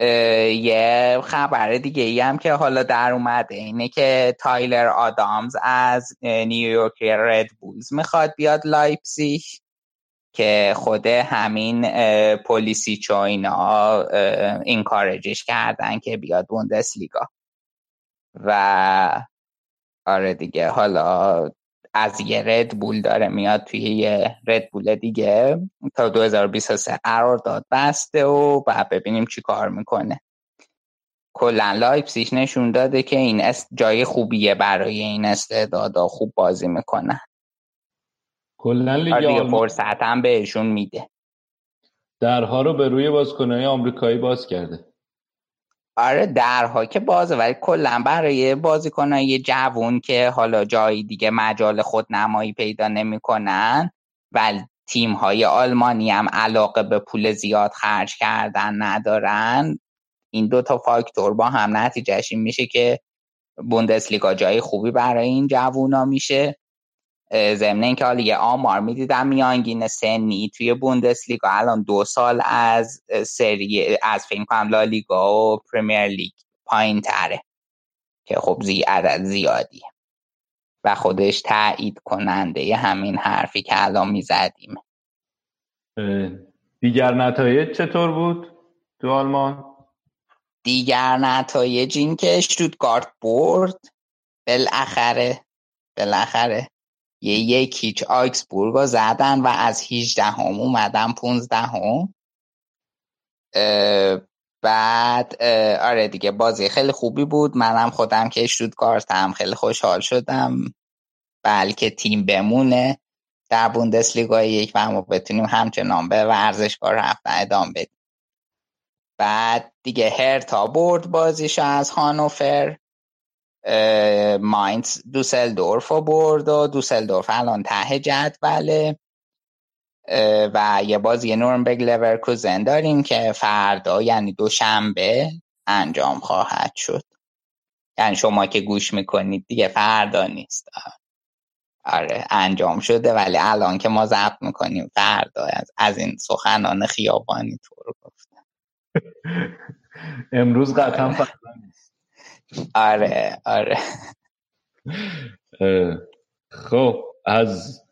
یه خبر دیگه ای هم که حالا در اومده اینه که تایلر آدامز از نیویورک رد بولز می‌خواد بیاد لایپسیش که خود همین پلیسی چاینا این کارجش کردن که بیاد بوندس لیگا و آره دیگه حالا از یه رد بول داره میاد توی یه رد بول دیگه. تا 2023 قرار داد بسته و بعد ببینیم چی کار می‌کنه. کلا لایپسیش نشون داده که این است جای خوبیه برای این استعدادا خوب بازی می‌کنن کلا لیگ آلمان فرصت هم بهشون میده. درها رو به روی بازیکنهای آمریکایی باز کرده. آره درها که بازه ولی کلا برای بازیکنای جوون که حالا جایی دیگه مجال خود نمایی پیدا نمی‌کنن ولی تیم های آلمانی هم علاقه به پول زیاد خرج کردن ندارن. این دو تا فاکتور با هم نتیجهش این میشه که بوندسلیگا جای خوبی برای این جوونا میشه. ضمن اینکه حالا یه آمار می‌دیدم میانگین سنی توی بوندسلیگا. الان دو سال از سری از فکر کنم لالیگا و پرمیر لیگ پایین تره که خب زی عدد زیادیه و خودش تایید کننده همین حرفی که الان می‌زدیم. دیگر نتایج چطور بود تو آلمان؟ دیگر نتایج این که شتوتگارت برد. بالاخره بالاخره یه یک هیچ آکسبورگ رو زدن و از 18 هم اومدن 15 هم بعد آره دیگه بازی خیلی خوبی بود. منم خودم که شتوتگارتم خیلی خوشحال شدم. بلکه تیم بمونه. در بوندسلیگا یک و ما بتونیم همچنان به ورزشگاه رفتن ادامه بدیم. بعد دیگه هرتا برد بازیش از هانوفر. ماینز دوسلدورف رو برد و دوسلدورف الان ته جدوله. و یه بازی نورنبرگ لورکوزن داریم که فردا یعنی دوشنبه انجام خواهد شد. یعنی شما که گوش می‌کنید دیگه فردا نیست. آره انجام شده ولی الان که ما ضبط می‌کنیم فردا از, از این سخنان خیابانی تو رو گفتم. امروز قطعا فردا نیست. آره آره. خب از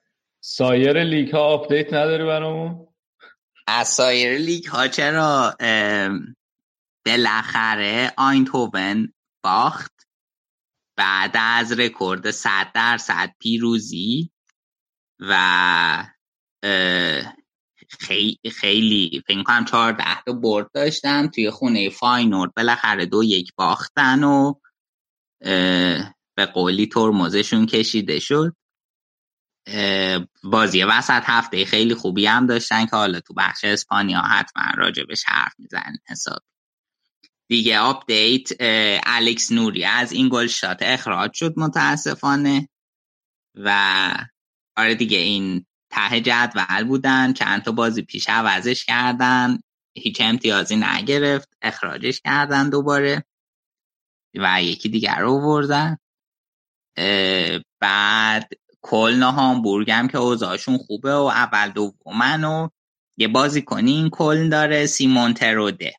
سایر لیگ ها update نداری برامون؟ از سایر لیگ ها چرا بالاخره آیندهوون باخت. بعد از رکورد 100 درصد پیروزی و خیلی خیلی فکر کنم 14 تا برد داشتن توی خونه فاینورد. بالاخره دو یک باختن و به قولی ترمزشون کشیده شد. بازی وسط هفته خیلی خوبی هم داشتن که حالا تو بخش اسپانیا حتما راجبش حرف می‌زنیم حساب. دیگه update الکس نوری از این اینگولشتات اخراج شد متاسفانه و آره دیگه این ته جدول بودن چند تا بازی پیش عوضش کردن هیچ امتیازی نگرفت اخراجش کردن دوباره و یکی دیگر رو بردن بعد کلن و هامبورگ هم که اوضاعشون خوبه و اول دومن و یه بازی کنی این کلن داره سیمون تروده.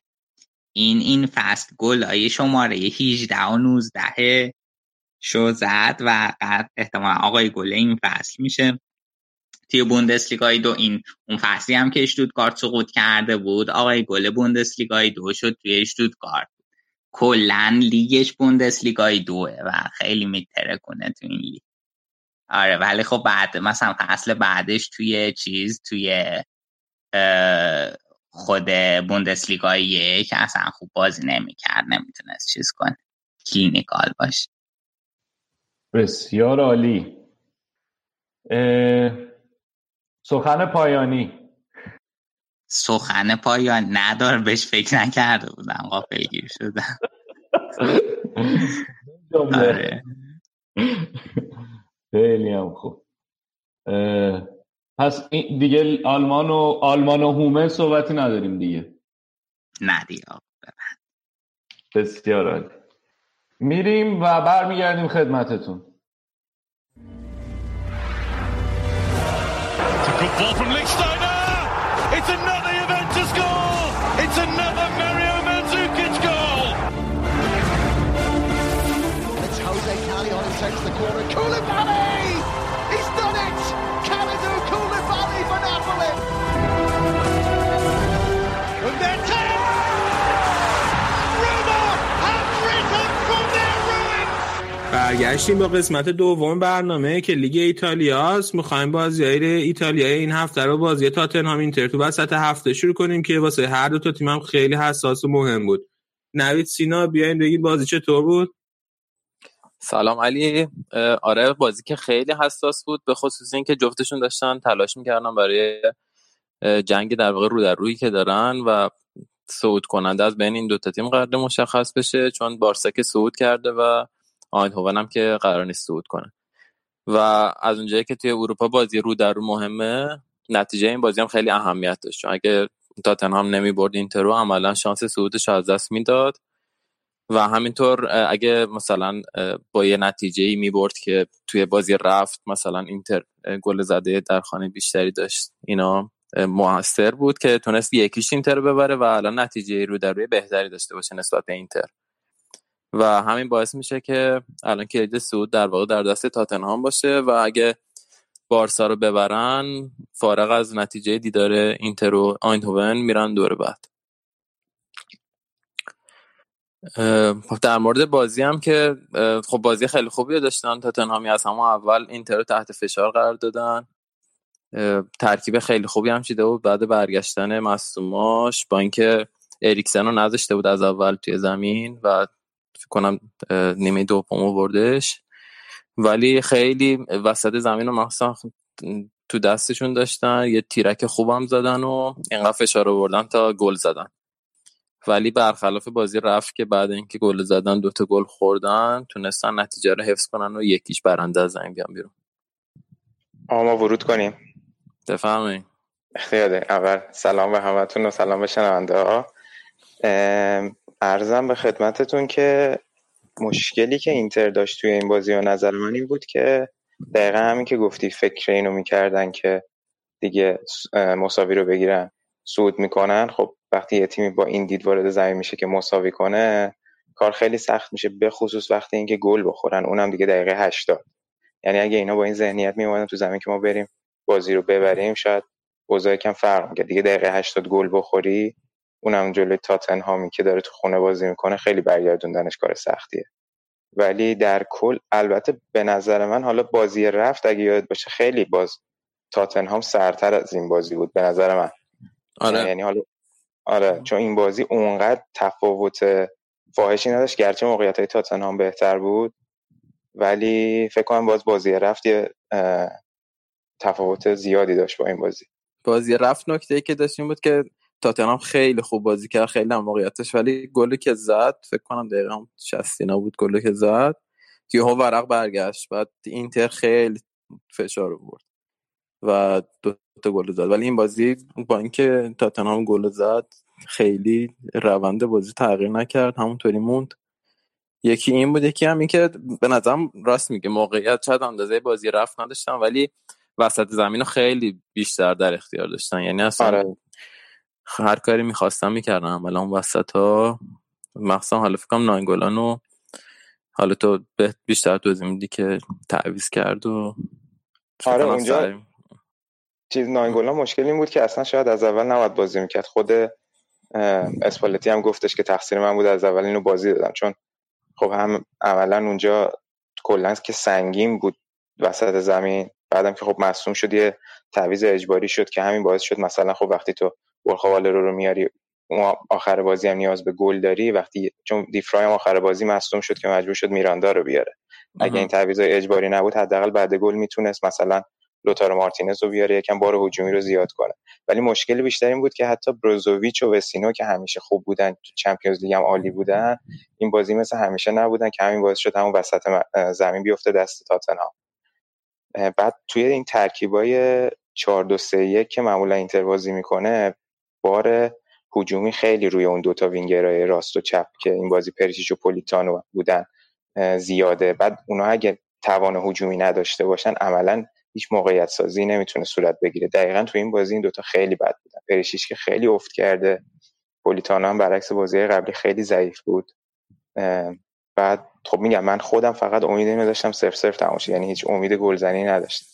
این این فست گل های شماره 18 و 19 شو زد و احتمال آقای گل این فصل میشه. توی بوندسلیگای دو این اون فصلی هم که اشتوتگارت سقوط کرده بود آقای گل بوندسلیگای دو شد توی اشتوتگارت کلا لیگش بوندسلیگای دوه و خیلی میتره کنه تو این لیگ. آره ولی خب بعد مثلا فصل بعدش توی چیز توی خود بوندسلیگای یک اصلا خوب بازی نمی‌کرد نمی‌تونست چیز کنه. کلینیکال باشه. بسیار عالی. سخن پایانی. سخن پایان. ندار بهش فکر نکرده بودم. غافلگیر شدم. آره. خیلی هم خوب. پس دیگه آلمان و آلمان و هومه صحبتی نداریم دیگه. نه دیگه. بسیار عالی. میریم و برمیگردیم خدمتتون. Good ball from Lichtsteiner. It's another. برگشتیم با قسمت دوم برنامه که لیگ ایتالیاست. می‌خوایم بازی های ایتالیا این هفته رو بازی تاتنهام اینتر تو وسط هفته شروع کنیم که واسه هر دو تا تیم هم خیلی حساس و مهم بود. نوید سینا بیاین بگید بازی چطور بود؟ سلام علی. آره بازی که خیلی حساس بود به خصوص اینکه جفتشون داشتن تلاش می‌کردن برای جنگ در واقع رو در روی که دارن و صعود کننده از بین این دوتا تیم قرار مشخص بشه چون بارسا که صعود کرده و آیندهوون هم که قرار نیست صعود کنه. و از اونجایی که توی اروپا بازی رو در رو مهمه نتیجه این بازی هم خیلی اهمیت داشت. چون اگه تاتنهام نمی برد اینتر رو عملا شانس صعودش از دست می‌داد و همینطور اگه مثلا با یه نتیجه ای می برد که توی بازی رفت مثلا اینتر گل زده در خانه بیشتری داشت اینا موثر بود که تونست یکیش اینتر ببره و الان نتیجه رو در روی بهتری داشته باشه نسبت به اینتر. و همین باعث میشه که الان کلید سعود در واقع در دست تاتنهام باشه و اگه بارسا رو ببرن فارغ از نتیجه دیدار اینتر و آینهوون میرن دور بعد. در مورد بازی هم که خب بازی خیلی خوبی داشتن. تاتنهامی از همون اول اینتر رو تحت فشار قرار دادن. ترکیب خیلی خوبی هم چیده بود. بعد برگشتن مصوماش با اینکه اریکسن رو نذاشته بود از اول توی زمین و کنم نیمه دوم بردش. ولی خیلی وسط زمین و مخصوصا تو دستشون داشتن یه تیرک خوبم زدن و اینقدر فشار آوردن تا گل زدن. ولی برخلاف بازی رفت که بعد اینکه گل زدن دوتا گل خوردن تونستن نتیجه رو حفظ کنن و یکیش برنده از زمین بیان بیرون. ما ورود کنیم. بفهمین خیلی اول سلام به همتون و سلام به شنونده ها. ارزم به خدمتتون که مشکلی که اینتر داشت توی این بازی و نظر من این بود که دقیقا همین که گفتی فکر اینو می‌کردن که دیگه مساوی رو بگیرن سود می‌کنن. خب وقتی یه تیمی با این دید وارد زمین میشه که مساوی کنه کار خیلی سخت میشه به خصوص وقتی اینکه گل بخورن. اونم دیگه دقیقه 80 یعنی اگه اینا با این ذهنیت میومدن تو زمین که ما بریم بازی رو ببریم شاید اوضاع کم فرق می‌کرد. دیگه دقیقه 80 گل بخوری اونم جلوی تاتنهامی که داره تو خونه بازی می‌کنه خیلی برگردوندنش کار سختیه. ولی در کل البته به نظر من حالا بازی رفت اگه یاد باشه خیلی باز تاتنهام سرتر از این بازی بود به نظر من. آره. یعنی حالا آره چون این بازی اونقدر تفاوت فاحشی نداشت گرچه موقعیت های تاتنهام بهتر بود ولی فکر کنم باز بازی رفت یه تفاوت زیادی داشت با این بازی. بازی رفت نکته ای که داشتیم بود که تاتنهام خیلی خوب بازی کرد خیلی هم موقعیتش ولی گلی که زد فکر کنم دقیقا 60 بود گلی که زد ها ورق برگشت بعد اینتر خیلی فشار آورد و دو تا گل زد. ولی این بازی با اینکه تاتنهام گل زد خیلی روند بازی تغییر نکرد همونطوری موند. یکی این بود یکی هم این که به نظرم راست میگه موقعیت شاید اندازه بازی رفت نداشتن ولی وسط زمین خیلی بیشتر در اختیار داشتن. یعنی اصلا آره. هر کاری می‌خواستم می‌کردم ولی اون وسط ها مخصوصا حالا فکرم ناینگولان و حالا تو بیشتر توضیح میدی که تعویز کرد و آره اونجا چیز ناینگولان مشکل این بود که اصلا شاید از اول نباید بازی می‌کرد. خود اسپالتی هم گفتش که تقصیر من بود از اول اینو بازی دادم چون خب هم عملا اونجا کلا که سنگین بود وسط زمین بعدم که خب مصوم شد یه تعویض اجباری شد که همین باعث شد مثلا خب وقتی تو برخواله رو رو میاری آخر بازی هم نیاز به گل داری وقتی چون دیفرای هم آخر بازی مصدوم شد که مجبور شد میراندا رو بیاره. اگه این تعویض اجباری نبود حداقل بعد گل می‌تونست مثلا لوتارو مارتینز رو بیاره یکم بار هجومی رو زیاد کنه. ولی مشکل بیشتر این بود که حتی بروزوویچ و وسینو که همیشه خوب بودن تو Champions League هم عالی بودن این بازی مثل همیشه نبودن که همین باعث شد همون وسط زمین بیفته دست تاتنهام. بعد توی این ترکیبای 4 2 3 1 که معمولا اینتر بازی می‌کنه بار هجومی خیلی روی اون دوتا وینگرهای راست و چپ که این بازی پریشیچ و پولیتانو بودن زیاده. بعد اونا اگه توان هجومی نداشته باشن عملا هیچ موقعیت سازی نمی‌تونه صورت بگیره. دقیقا تو این بازی این دوتا خیلی بد بودن. پریشیچ که خیلی افت کرده پولیتانو هم برعکس بازی قبلی خیلی ضعیف بود. بعد خب میگم من خودم فقط امید اینو داشتم صرف صرف تماشا یعنی هیچ امید گلزنی نداشتم.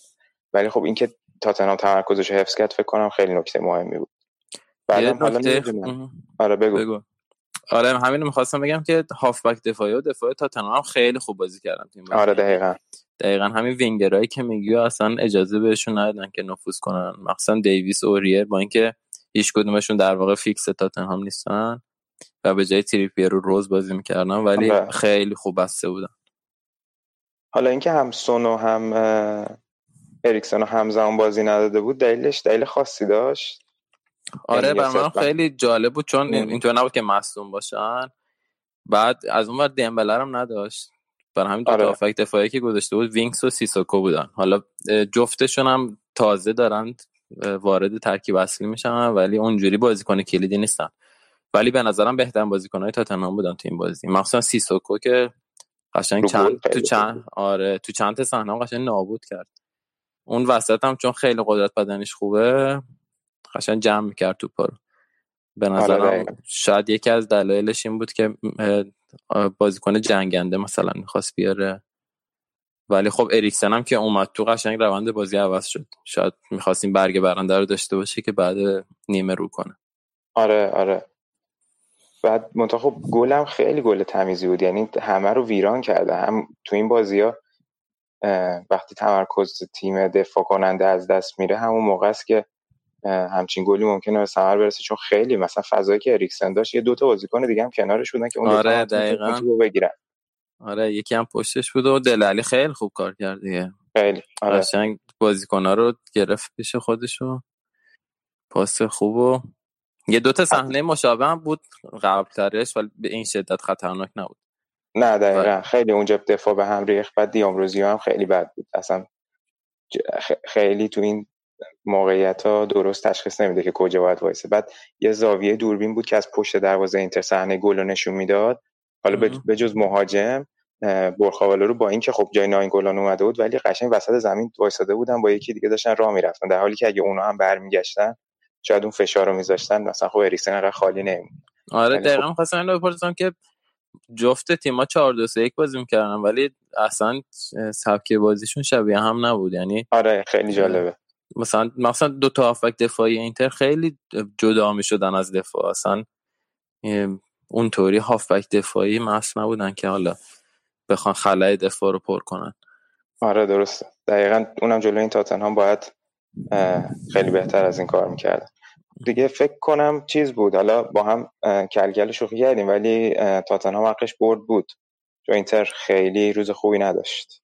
ولی خب اینکه تاتنهام تمرکزش رو حفظ کرد فکر کنم خیلی نکته مهمی بود. بعدم حالا آره بگو. بگو. آره همین می‌خواستم بگم که هافبک دفاعی و دفاع تاتنهام خیلی خوب بازی کردن تیم آره دقیقا. دقیقا همین وینگرایی که میگی اصلا اجازه بهشون ندادن که نفوذ کنن. مخصوصا دیویس و اوریر با اینکه هیچ کدومشون در واقع فیکس تاتنهام نیستن و به جای تریپیر رو روز بازی می‌کردن ولی آره. خیلی خوب بسته بودن. حالا اینکه هم سون و هم اریکسون همزمان بازی نداده بود دلیلش دلیل خاصی داشت؟ آره یعنی بر من خیلی جالب بود چون اینطور نبود که مصدوم باشن. بعد از اون ور دمبله هم نداشت. بر همین دو آره. تا دفاعی که گذاشته بود وینکس و سیسوکو بودن. حالا جفتشون هم تازه دارن وارد ترکیب اصلی میشن ولی اونجوری بازیکن کلیدی نیستن. ولی به نظرم بهترین بازیکنهای تاتنهام بودن تو این بازی. مخصوصا سیسوکو که قشنگ چند تو چند آره تو چند صحنه قشنگ نابود کرد. اون وسط هم چون خیلی قدرت بدنش خوبه قشنگ جمع می‌کرد تو رو. به آره، نظرم شاید یکی از دلایلش این بود که بازیکن جنگنده مثلا می‌خواست بیاره. ولی خب اریکسن هم که اومد تو قشنگ روند بازی عوض شد. شاید می‌خواستیم برگ برنده رو داشته باشه که بعد نیمه رو کنه. آره آره. بعد منتها خب گلم خیلی گل تمیزی بود. یعنی همه رو ویران کرده. هم تو این بازی ها وقتی تمرکز تیم دفاع کننده از دست میره همون موقع است که همچین گلی ممکنه به ثمر برسه چون خیلی مثلا فضایی که اریکسن داشت یه دوتا بازیکن دیگه هم کنارش بودن که اون آره دقیقاً. بگیرن. آره یکی هم پشتش بود و دلالی خیلی خوب کار کرد دیگه. خیلی آره. قشنگ بازیکن‌ها رو گرفت پیش خودش و پاس خوب و یه دوتا صحنه مشابه هم بود قبلترش ولی به این شدت خطرناک نبود. نه دقیقا. خیلی اونجا دفاع به هم ریخت بعد دیامروزی هم خیلی بد بود. اصلا خیلی تو این موقعیت ها درست تشخیص نمیده که کجا باید وایسه. بعد یه زاویه دوربین بود که از پشت دروازه اینتر صحنه گل رو نشون می‌داد. حالا به جز مهاجم برخاواله رو با اینکه خب جای ناینگولان اومده بود ولی قشنگ وسط زمین وایساده بودن با یکی دیگه داشتن راه می‌رفتن. در حالی که اگه اونا هم برمیگشتن شاید اون فشار رو میذاشتن. مثلا خب اریکسن خالی نمید آره دقیقا خب... خواستم اینو بپرسم که جفت تیما 4 2 3 1 بازی می‌کردن ولی اصلا سبک بازیشون شبیه هم نبود. یعنی آره خیلی جالبه. مثلا مثلا دو تا هافبک دفاعی اینتر خیلی جدا می شدن از دفاع. اصلا اونطوری هافبک دفاعی مس نبودن که حالا بخوان خلای دفاع رو پر کنن. آره درسته. دقیقا اونم جلو این تاتنهام باید خیلی بهتر از این کار می‌کردن. دیگه فکر کنم چیز بود. حالا با هم کلگل شوخی کردیم ولی تاتنهام حقش برد بود. جو اینتر خیلی روز خوبی نداشت.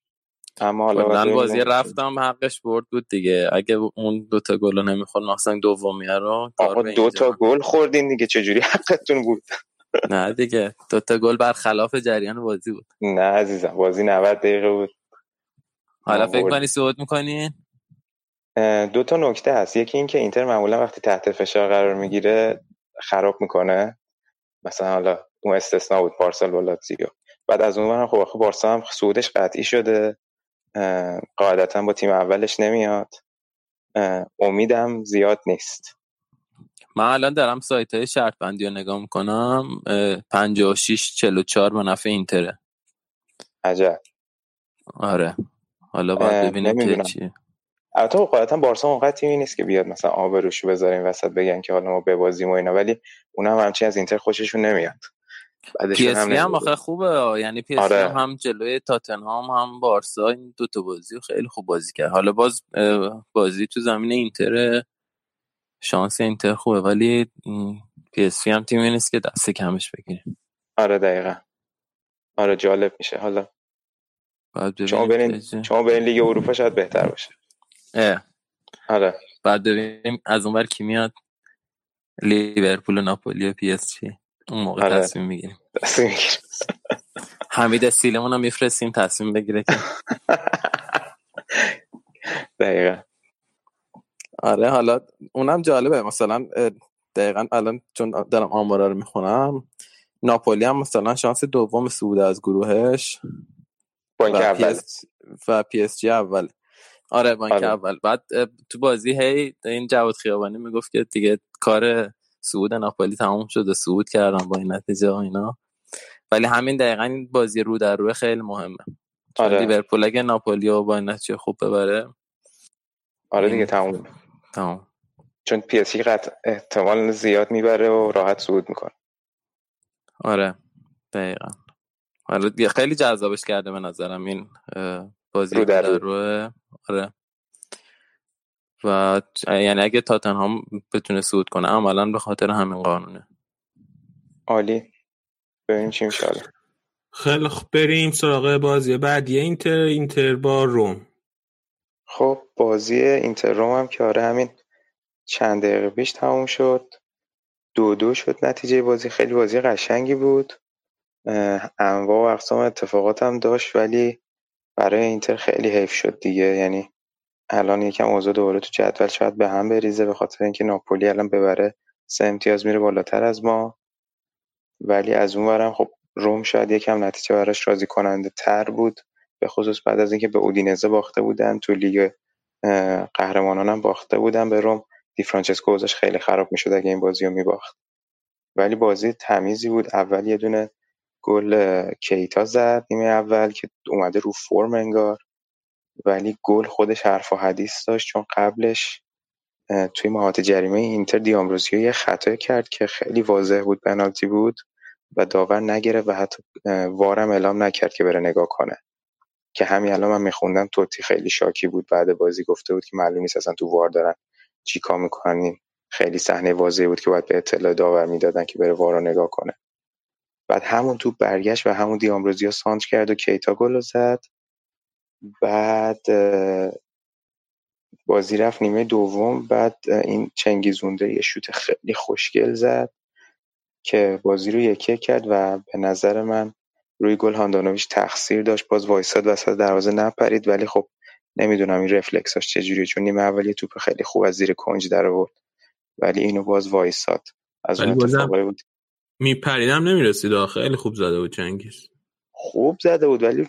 اما حالا بازی رفتم حقش برد بود دیگه. اگه اون دوتا گل رو نمی‌خورد مثلا دومیه رو آقا دوتا گل خوردین دیگه چجوری حقتون بود؟ نه دیگه. دوتا گل برخلاف جریان بازی بود. نه عزیزم بازی 90 دقیقه بود. حالا فکر کنی صعود می‌کنی؟ دو تا نکته هست. یکی اینکه اینتر معمولا وقتی تحت فشار قرار می‌گیره خراب می‌کنه. مثلا حالا اون استثنا بود پارسال و لاتزیو بعد از اون خب آخه بارسا هم صعودش قطعی شده. قاعدتا با تیم اولش نمیاد. امیدم زیاد نیست. من الان دارم سایت های شرط بندی رو نگاه می‌کنم. 56 44 به نفع اینتره. عجب. آره. حالا باید ببینیم که چیه. البته قاعدتا بارسا اونقدر تیمی نیست که بیاد مثلا آب روشو بذاریم وسط بگن که حالا ما ببازیم و اینا ولی اونا هم همچین از اینتر خوششون نمیاد. پی هم, هم آخه خوبه. یعنی پی آره. هم, هم جلوی تاتنهام هم بارسا این دو تا بازی خیلی خوب بازی کرد. حالا باز بازی تو زمین اینتر شانس اینتر خوبه ولی پی اس وی هم تیمی نیست که دست کمش بگیریم آره دقیقا. آره جالب میشه. حالا شما برین شما برین لیگ اروپا شاید بهتر باشه. اه. آره. بعد ببینیم از اونور کی میاد. لیورپول و ناپولی و پی اس جی. اون موقع آره. تصمیم می‌گیریم. حمید استیلمون هم میفرستیم تصمیم بگیره که. دقیقا. آره حالا اونم جالبه. مثلا دقیقا الان چون دارم آمارا رو می‌خونم ناپولی هم مثلا شانس دوم صعود از گروهش. با اینکه و اول. PS و پی اس جی اول. آره با اینکه آره. اول. بعد تو بازی هی این جواد خیابانی می‌گفت که دیگه کار صعود ناپولی تموم شده صعود کردن با این نتیجه و اینا. ولی همین دقیقا این بازی رو در روی خیلی مهمه. آره. لیورپول اگه ناپولی رو با این نتیجه خوب ببره آره دیگه تموم. تمام چون پی اس قطع احتمال زیاد می‌بره و راحت صعود می‌کنه. آره. دقیقا. آره دیگه خیلی جذابش کرده به نظرم این بازی رو در رو. آره. و یعنی اگه تاتنهام بتونه صعود کنه عملا به خاطر همین قانونه. عالی. ببینیم چی میشه. خیلی خب بریم سراغ بازی بعدی اینتر اینتر با روم. خب بازی اینتر روم هم که آره همین چند دقیقه پیش تموم شد. دو دو شد نتیجه بازی. خیلی بازی قشنگی بود. انواع و اقسام اتفاقات هم داشت ولی برای اینتر خیلی حیف شد دیگه. یعنی الان یکم اوضاع دوباره تو جدول شاید به هم بریزه به خاطر اینکه ناپولی الان ببره سه امتیاز میره بالاتر از ما. ولی از اون ورم خب روم شاید یکم نتیجه براش راضی کننده تر بود. به خصوص بعد از اینکه به اودینزه باخته بودن تو لیگ قهرمانان هم باخته بودن به روم. دی فرانچسکو اوضاعش خیلی خراب می‌شد اگه این بازی رو میباخت. ولی بازی تمیزی بود. اول یه دونه گل کیتا زد نیمه اول که اومده رو فرم انگار. ولی گل خودش حرف و حدیث داشت چون قبلش توی محوطه جریمه اینتر دیامروزیو یه خطا کرد که خیلی واضح بود پنالتی بود و داور نگرفت و حتی وارم اعلام نکرد که بره نگاه کنه. که همین الان من میخوندم توتی خیلی شاکی بود بعد بازی گفته بود که معلوم نیست اصلا تو وار دارن چیکار می‌کنن. خیلی صحنه واضحی بود که باید به اطلاع داور می‌دادن که بره وار رو نگاه کنه. بعد همون توپ برگشت و همون دیامروزیا سانچ کرد و کیتا گل زد. بعد بازی رفت نیمه دوم. بعد این چنگیزونده یه شوت خیلی خوشگل زد که بازی رو یکی کرد و به نظر من روی گل هاندانویچ تقصیر داشت. باز وایساد وسط دروازه نپرید ولی خب نمی‌دونم این رفلکساش چجوریه چون نیمه اول یه توپ خیلی خوب از زیر کنج در آورد ولی اینو باز وایساد. از اون اتفاقایی بود میپریدم نمی‌رسید خیلی خوب زده بود چنگیز. خوب زده بود ولی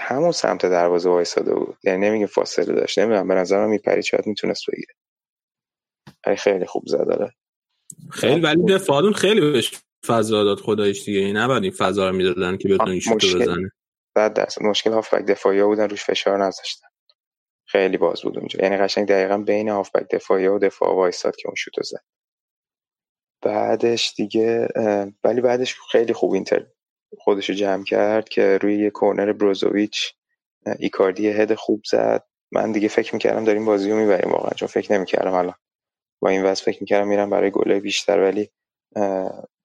همون سمت دروازه وایساده بود. یعنی نمیگه فاصله داشت. نمی‌دونم به نظرم میپرید شاید می‌تونست بگیره. ولی خیلی خوب زد داره خیلی ولی دفاعتون خیلی بهش فضا داد خدایش دیگه. این نباید این فضا رو می‌دادن که شوتو مشکل- بزنه. صد درصد مشکل هافبک دفاعی ها بودن روش فشار نذاشتن. خیلی باز بود اونجا. یعنی قشنگ دقیقا بین هافبک دفاعی و دفاع وایساد که اون شوتو زد. بعدش دیگه ولی بعدش خیلی خوب اینتر خودشو جمع کرد که روی یه کورنر بروزوویچ اه، ایکاردی هد خوب زد. من دیگه فکر می‌کردم داریم بازی رو می‌بریم واقعا چون فکر نمی‌کردم الان. با این وضع فکر می‌کردم میرم برای گله بیشتر ولی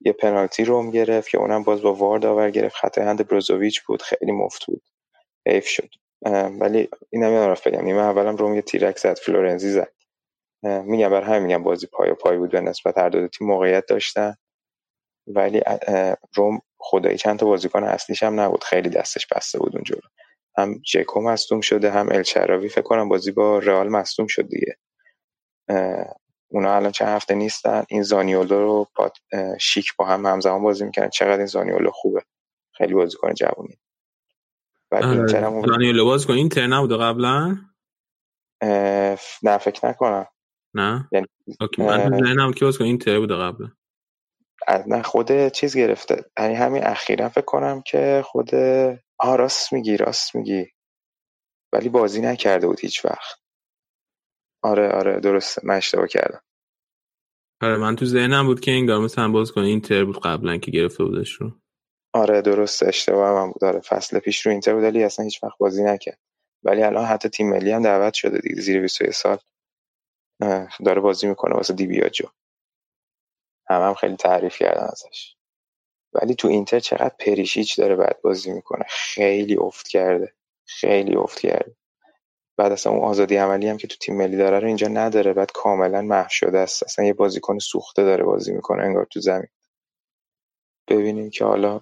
یه پنالتی روم گرفت که اونم باز با وار داور گرفت. خطای هند بروزوویچ بود خیلی مفت بود. حیف شد. ولی اینم یادم رفت بگم. نیمه اولم روم یه تیرک زد فلورنزی زد. میگم بر همین میگم بازی پای و پای بود به نسبت هر دو تیم موقعیت داشتن. ولی روم خدایی چند تا بازیکن اصلیش هم نبود خیلی دستش بسته بود اونجا هم جکو مصدوم شده هم الشراوی فکر کنم بازی با رئال مصدوم شد دیگه. اونا الان چند هفته نیستن. این زانیولو رو اه، شیک با هم همزمان بازی می‌کنن چقدر این زانیولو خوبه. خیلی بازیکن جوونی. بعد اون- دانیل باز کن. اینتر نبوده قبلا؟ نه فکر نکنم. نه؟ یعنی اوکی من ذهنم که باز کن. اینتر بوده قبلا. از نه خود چیز گرفته. یعنی همین اخیرا فکر کنم که خود آه راست میگی راست میگی. ولی بازی نکرده بود هیچ وقت. آره آره درسته. من اشتباه کردم. آره من تو ذهنم بود که این گار مثلا باز کن اینتر بود قبلا که گرفته بودش رو. آره درسته. اشتباه من بود. آره فصل پیش رو اینتر بود ولی اصلا هیچ وقت بازی نکرد. ولی الان حتی تیم ملی هم دعوت شده دیگه زیر 21 سال. داره بازی می‌کنه واسه دی بیاجو هم هم خیلی تعریف کردن ازش. ولی تو اینتر چقدر پریشیچ داره بعد بازی می‌کنه. خیلی افت کرده. خیلی افت کرده. بعد اصلا اون آزادی عملی هم که تو تیم ملی داره رو اینجا نداره. بعد کاملا محو شده است. اصلا یه بازیکن سوخته داره بازی می‌کنه انگار تو زمین. ببینیم که حالا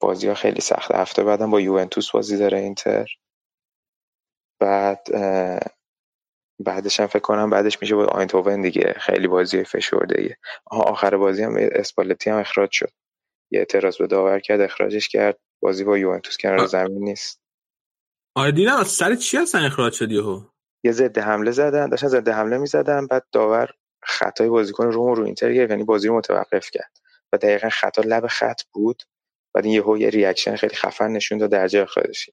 بازی ها خیلی سخته. هفته بعدم با یوونتوس بازی داره اینتر. بعد بعدش هم فکر کنم بعدش میشه با آینتوون دیگه. خیلی بازی فشرده ایه آخر بازی هم اسپالتی هم اخراج شد. یه اعتراض به داور کرد اخراجش کرد. بازی با یوونتوس کنار زمین نیست. آره دیدم سر چی هستن اخراج شد یهو؟ یه ضد حمله زدن داشتن ضد حمله می‌زدن بعد داور خطای بازیکن روم رو اینتر گرفت یعنی بازی رو متوقف کرد. و دقیقا خطا لب خط بود. بعد این یهو یه reaction خیلی خفن نشون داد در جا اخراجش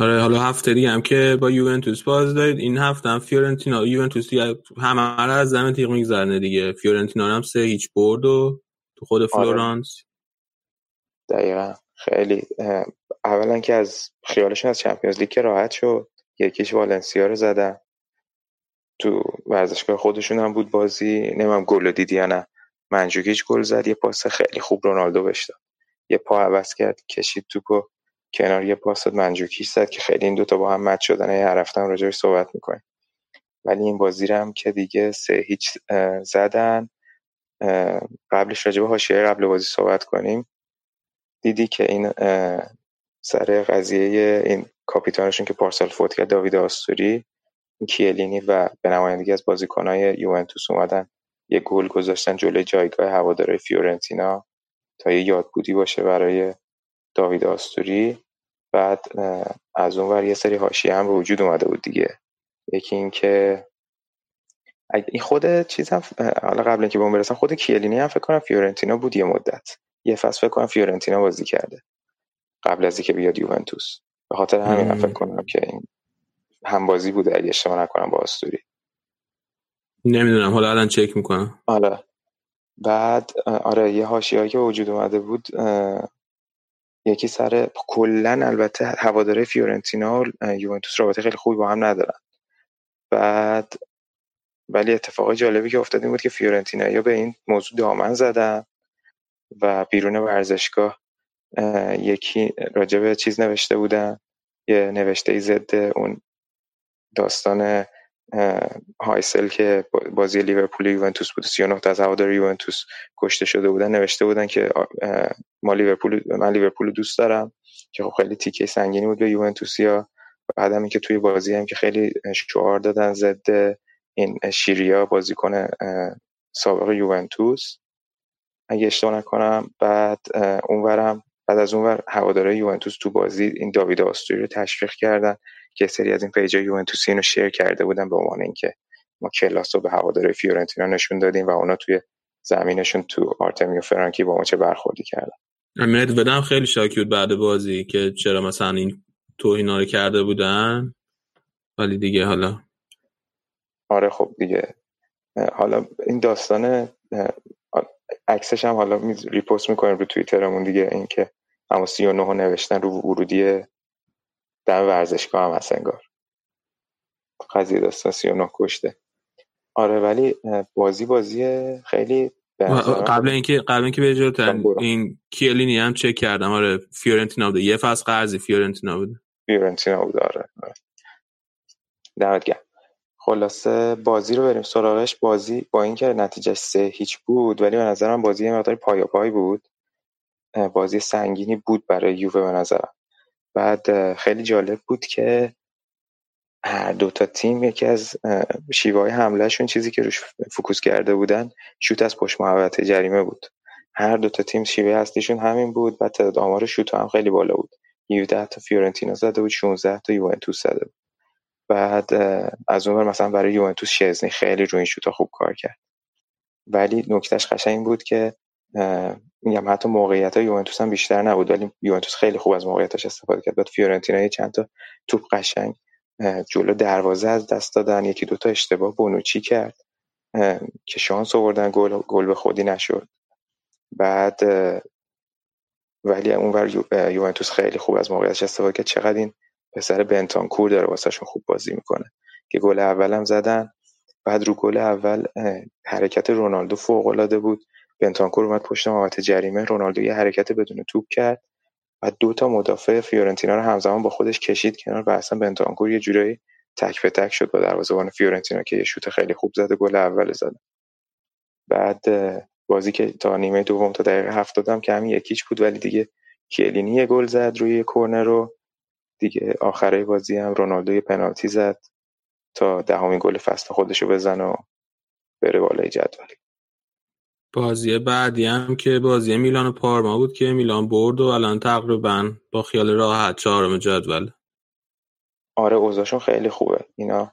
آره حالا هفته دیگه هم که با یوونتوس باز دارید. این هفته هم فیورنتینا یوونتوس دیگه هم از زیر تیغ می‌گذرونه دیگه. فیورنتینا هم سه هیچ برد و تو خود آره. فلورانس. آره. دقیقا. خیلی اولا که از خیالشون از Champions League راحت شد. یکیش والنسیا رو زدن. تو ورزشگاه خودشون هم بود بازی. نمی‌دونم گل دیدی یا نه. منجوکیچ گل زد. یه پاس خیلی خوب رونالدو بهش یه پا عوض کرد. کشید توپو. کنار یه پاس داد منجوکیچ زد که خیلی این دوتا با هم مچ شدن یه هر راجعش صحبت می‌کنیم. ولی این بازی هم که دیگه سه هیچ زدن. قبلش راجع به حاشیه قبل بازی صحبت کنیم. دیدی که این سر قضیه این کاپیتانشون که پارسال فوت کرد داوید آستوری کیلینی و به نمایندگی از بازیکنهای یوونتوس اومدن. یه گل گذاشتن جلوی جایگاه هوادارهای فیورنتینا تا یه یادبودی باشه برای داوید آستوری. بعد از اون ور یه سری حاشیه هم به وجود اومده بود دیگه. یکی این که این خود چیز هم حالا قبل اینکه به اون برسم خود کیه‌لینی هم فکر کنم فیورنتینا بود یه مدت. یه فصل فکر کنم فیورنتینا بازی کرده. قبل از اینکه بیاد یوونتوس. به خاطر همین فکر کنم که این هم بازی بوده اگه اشتباه نکنم با آستوری. نمی‌دونم. حالا الان چک می‌کنم. آره. بعد آره یه حاشیه‌ای که وجود اومده بود یکی سر کلا البته هواداره فیورنتینا و یوونتوس رابطه خیلی خوبی با هم ندارن. بعد ولی اتفاق جالبی که افتاد این بود که فیورنتینایی به این موضوع دامن زدن و بیرون ورزشگاه یکی راجع به چیز نوشته بودن یه نوشته ای ضد اون داستان هایسل که بازی لیورپول یوونتوس بود 39 تا از هوادار یوونتوس کشته شده بودن نوشته بودن که ما لیورپول من لیورپول دوست دارم که خب خیلی تیکه سنگینی بود به یوونتوسیا بعد هم که توی بازی هم که خیلی شعار دادن ضد این شیریا بازیکن سابق یوونتوس. اگه اشتباه نکنم بعد اونورم بعد از اونور هوادارهای یوونتوس تو بازی این داوید آستوری رو تشویق کردن. که سری از این پیجای یوونتوسی اینو شیر کرده بودن به عنوان اینکه ما کلاس رو به هواداره فیورنتینا نشون دادیم و اونا توی زمینشون تو آرتمیو فرانکی با ما چه برخوردی کردن. امید بدم خیلی شاکی بود بعد بازی که چرا مثلا این توهینا رو کرده بودن. ولی دیگه حالا آره خب دیگه. حالا این داستان عکسش هم حالا ریپوست می‌کنیم رو توییترمون دیگه اینکه اما 39 نوشتن رو ورودی دم ورزشگاه هم هست انگار. قضیه داستان 39 کشته. آره ولی بازی بازی خیلی قبل اینکه قبل اینکه به جلوتر این کیلینی هم چک کردم. آره فیورنتینا بوده. یه فصل قرضی فیورنتینا بوده. فیورنتینا بوده آره, آره. دمت گرم. خلاصه بازی رو بریم سراغش. بازی با اینکه نتیجه سه هیچ بود ولی به نظرم بازی یه مقدار پایا پای بود بازی سنگینی بود برای یووه به نظرم. بعد خیلی جالب بود که هر دو تا تیم یکی از شیوه های حملهشون چیزی که روش فکوس کرده بودن شوت از پشت محوطه جریمه بود. هر دو تا تیم شیوه هستیشون همین بود و تعداد آمار شوت هم خیلی بالا بود. 17 تا فیورنتینا زده بود 16 تا یوونتوس زده بود. بعد از اون مثلا برای یوونتوس شزنی خیلی روی این شوتا خوب کار کرد. ولی نکتهش قشنگ بود که میگم حتی موقعیت های یوونتوس هم بیشتر نبود ولی یوونتوس خیلی خوب از موقعیتش استفاده کرد. بعد فیورنتینا چند تا توپ قشنگ جلو دروازه از دست دادن یکی دوتا اشتباه بونوچی کرد که شانس آوردن گل گل به خودی نشد. بعد ولی اونور یوونتوس خیلی خوب از موقعیتش استفاده کرد. چقدر این پسر بنتانکور داره واسهشون خوب بازی می‌کنه. که گل اولم زدن بعد رو گل اول حرکت رونالدو فوق العاده بود. بنتانکور اومد پشت محوطه جریمه رونالدو یه حرکت بدون توپ کرد و دو تا مدافع فیورنتینا رو همزمان با خودش کشید کنار و اصلا بنتانکور یه جورایی تک به تک شد با دروازه‌بان فیورنتینا که یه شوت خیلی خوب زد گل اول زد. بعد بازی که تا نیمه دوم تا دقیقه هفتاد هم که همین یکیچ بود ولی دیگه کیلینی یه گل زد روی کورنر رو. دیگه آخره بازی هم رونالدو یه پنالتی زد تا دهمین گل فصل خودشو بزنه و بره بالای جدول. بازی بعدی هم که بازی میلان و پارما بود که میلان برد و الان تقریبا با خیال راحت چهارم جدول. آره اوضاعشون خیلی خوبه. اینا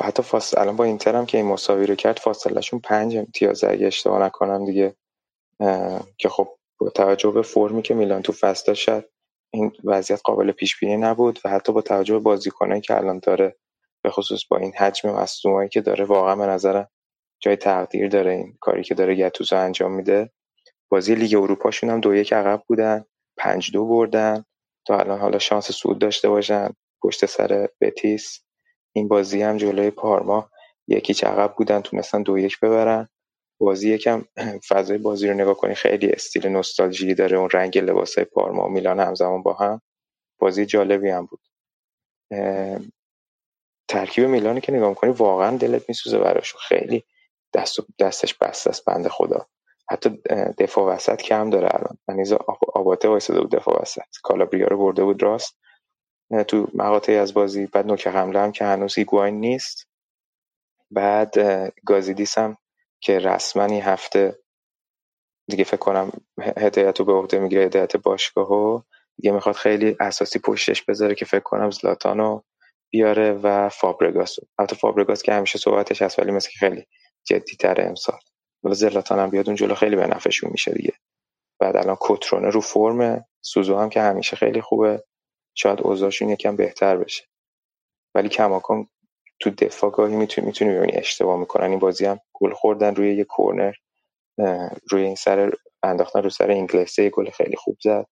حتی فاصله الان با اینتر هم که این مساوی رو کرد فاصلهشون پنج امتیاز اگه اشتباه نکنم دیگه که خب با توجه به فرمی که میلان تو فصل شد این وضعیت قابل پیش بینی نبود و حتی با توجه به بازیکنایی که الان داره به خصوص با این حجم مصدومایی که داره واقعا به نظرم جای تقدیر داره این کاری که داره گتوزو انجام میده. بازی لیگ اروپاشون هم دو یک عقب بودن پنج دو بردن. تا الان حالا شانس صعود داشته باشن پشت سر بتیس. این بازی هم جلوی پارما یکی عقب بودن تونستن دو یک ببرن. بازی یکم فضای بازی رو نگاه کنی خیلی استیل نوستالژی داره اون رنگ لباسای پارما و میلان همزمان با هم. بازی جالبی هم بود. ترکیب میلانی که نگاه کنی واقعا دلت میسوزه براشون. خیلی دست دستش بسته است بنده خدا. حتی دفاع وسط کم داره الان. منیزا آباته وایساده بود دفاع وسط. کالابریا رو برده بود راست. تو مقاطعی از بازی بعد نوک حمله هم که هنوز ایگواین نیست. بعد گازیدیس هم که رسما این هفته دیگه فکر کنم هدایت رو به عهده می‌گیره هدایت باشگاه دیگه می‌خواد خیلی اساسی پشتش بذاره که فکر کنم زلاتانو بیاره و فابرگاس البته فابرگاس که همیشه صحبتش هست ولی مثل خیلی جدی تره امسال. ولی زلاتان هم بیاد اون جلو خیلی به نفعشون میشه دیگه. بعد الان کترونه رو فرم سوزو هم که همیشه خیلی خوبه. شاید اوضاعشون یکم بهتر بشه. ولی کماکان تو دفاع گاهی می‌تونی می‌تونی ببینی اشتباه می‌کنن. این بازی هم گل خوردن روی یه کورنر روی این سر انداختن رو سر انگلیسه گل خیلی خوب زد.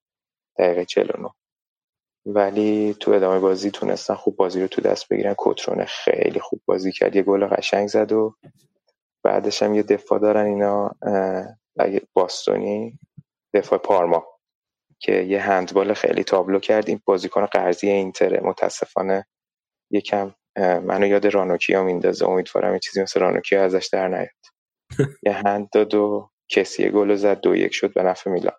دقیقه 49 ولی تو ادامه بازی تونستن خوب بازی رو تو دست بگیرن. کترونه خیلی خوب بازی کرد. یه گل قشنگ زد و بعدش هم یه دفاع دارن اینا اگه باستونی دفاع پارما که یه هندبال خیلی تابلو کرد این بازیکن قرضی اینتره متاسفانه یکم منو یاد رانوکیا میندازه. امیدوارم یه چیزی مثل رانوکیا ازش در نیاد. یه هند داد و کسی گل زد دو یک شد به نفع میلان.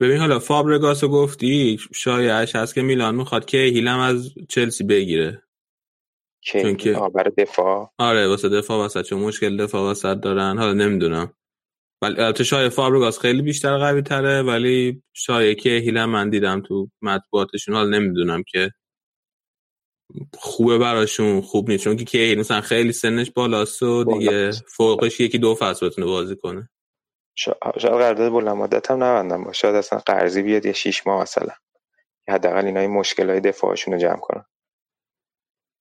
ببین حالا فابرگاسو گفتی شایعش هست که میلان می‌خواد که هیلم از چلسی بگیره. که چون که برای دفاع. آره واسه دفاع واسه چون مشکل دفاع واسه دارن. حالا نمی‌دونم. ولی البته شایعه فابرگاس خیلی بیشتر قوی تره ولی شایعه که هیلم من دیدم تو مطبوعاتشون. حالا نمی‌دونم که خوبه براشون خوب نیست. چون که که مثلا خیلی سنش بالاست و دیگه فوقش یکی دو فصل بتونه بازی کنه. شاید قرارداد بلند مدت هم نبندم باشه. شاید اصلا قرضی بیاد یه شیش ماه مثلا. حداقل اینا این مشکل های دفاعشون رو جمع کنن.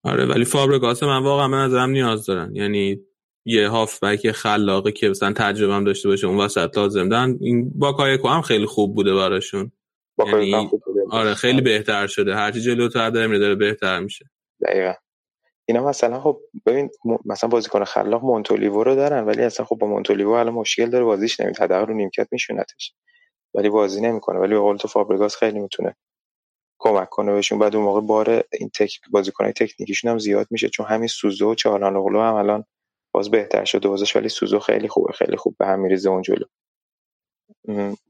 آره ولی فابرگاس من واقعا من نظرم نیاز دارن. یعنی یه هافبک خلاقه که مثلا تجربه هم داشته باشه اون وسط لازم. دارن این باکایوکو هم خیلی خوب بوده براشون. یعنی آره خیلی بهتر شده. هرچی جلوتر داره میره داره بهتر میشه. دقیقا. اینا مثلا خب ببین مثلا بازیکن خلاق مونتولیوو رو دارن ولی اصلا خب با مونتولیوو الان مشکل داره بازیش نمیده حداقل رو نیمکت میشونتش ولی بازی نمی‌کنه. ولی به قول تو فابرگاس خیلی می‌تونه کمک کنه بهشون. بعد اون موقع بار این تک بازیکنای تکنیکیشون هم زیاد میشه چون همین سوزو و چالانوغلو هم الان باز بهتر شده بازش ولی سوزو خیلی خوبه خیلی خوب به هم میریزه اون جلو.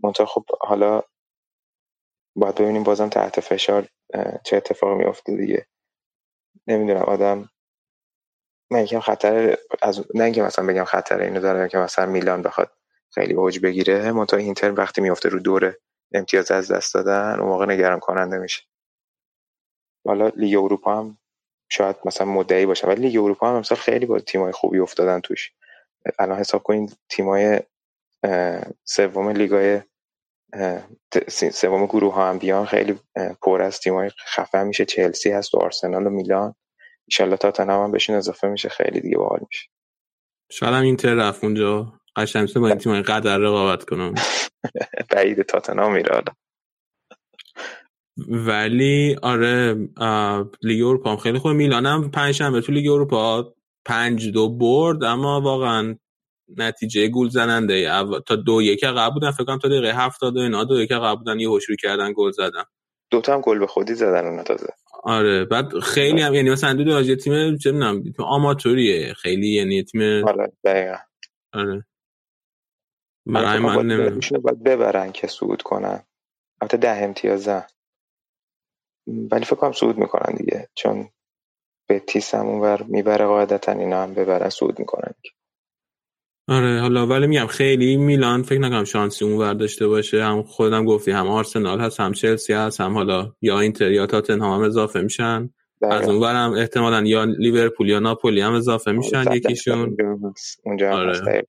منتها خب حالا باید ببینیم بازم تحت فشار چه اتفاقی میفته دیگه. نمی‌دونم آدم من یکم خطر از نه اینکه مثلا بگم خطر اینو داره که مثلا میلان بخواد خیلی اوج بگیره منتها اینتر وقتی میفته رو دور امتیاز از دست دادن اون موقع نگران کننده میشه. حالا لیگ اروپا هم شاید مثلا مدعی باشه ولی لیگ اروپا هم مثلا خیلی با تیمای خوبی افتادن توش. الان حساب کنید تیمای سوم لیگای سوم گروه ها هم بیان خیلی پر از تیمای خفن میشه. چلسی هست و آرسنال و میلان. ایشالله تاتنهام هم بهشون اضافه میشه خیلی دیگه باحال میشه. شاید هم اینتر رفت اونجا. قشنگ با این تیمای قدر رقابت کنم. بعید تاتنهام میره حالا. ولی آره لیگ اروپا هم خیلی خوب میلان هم پنج شنبه تو لیگ اروپا پنج دو برد اما واقعا نتیجه گل زننده تا دو یک عقب بودن. فکر کنم تا دقیقه 70 اینا دو یک عقب بودن. یه هوشوری کردن گل زدن. دوتا هم گل به خودی زدن اون تازه. آره بعد خیلی هم یعنی مثلا دو دو تیم چه می‌دونم آماتوریه. خیلی یعنی تیم آره دقیقاً. آره. برای من نمی‌دونم. باید ببرن که صعود کنن. البته ده امتیازن ولی فکر کنم صعود می‌کنن دیگه. چون به تیس هم اونور می‌بره قاعدتا اینا هم ببرن صعود می‌کنن آره حالا ولی میگم خیلی میلان فکر نکنم شانسی اونور داشته باشه. هم خودم گفتی هم آرسنال هست هم چلسی هست هم حالا یا اینتر یا تاتنهام هم اضافه میشن. از اونور هم احتمالا یا لیورپول یا ناپولی هم اضافه میشن یکیشون. اونجا آره.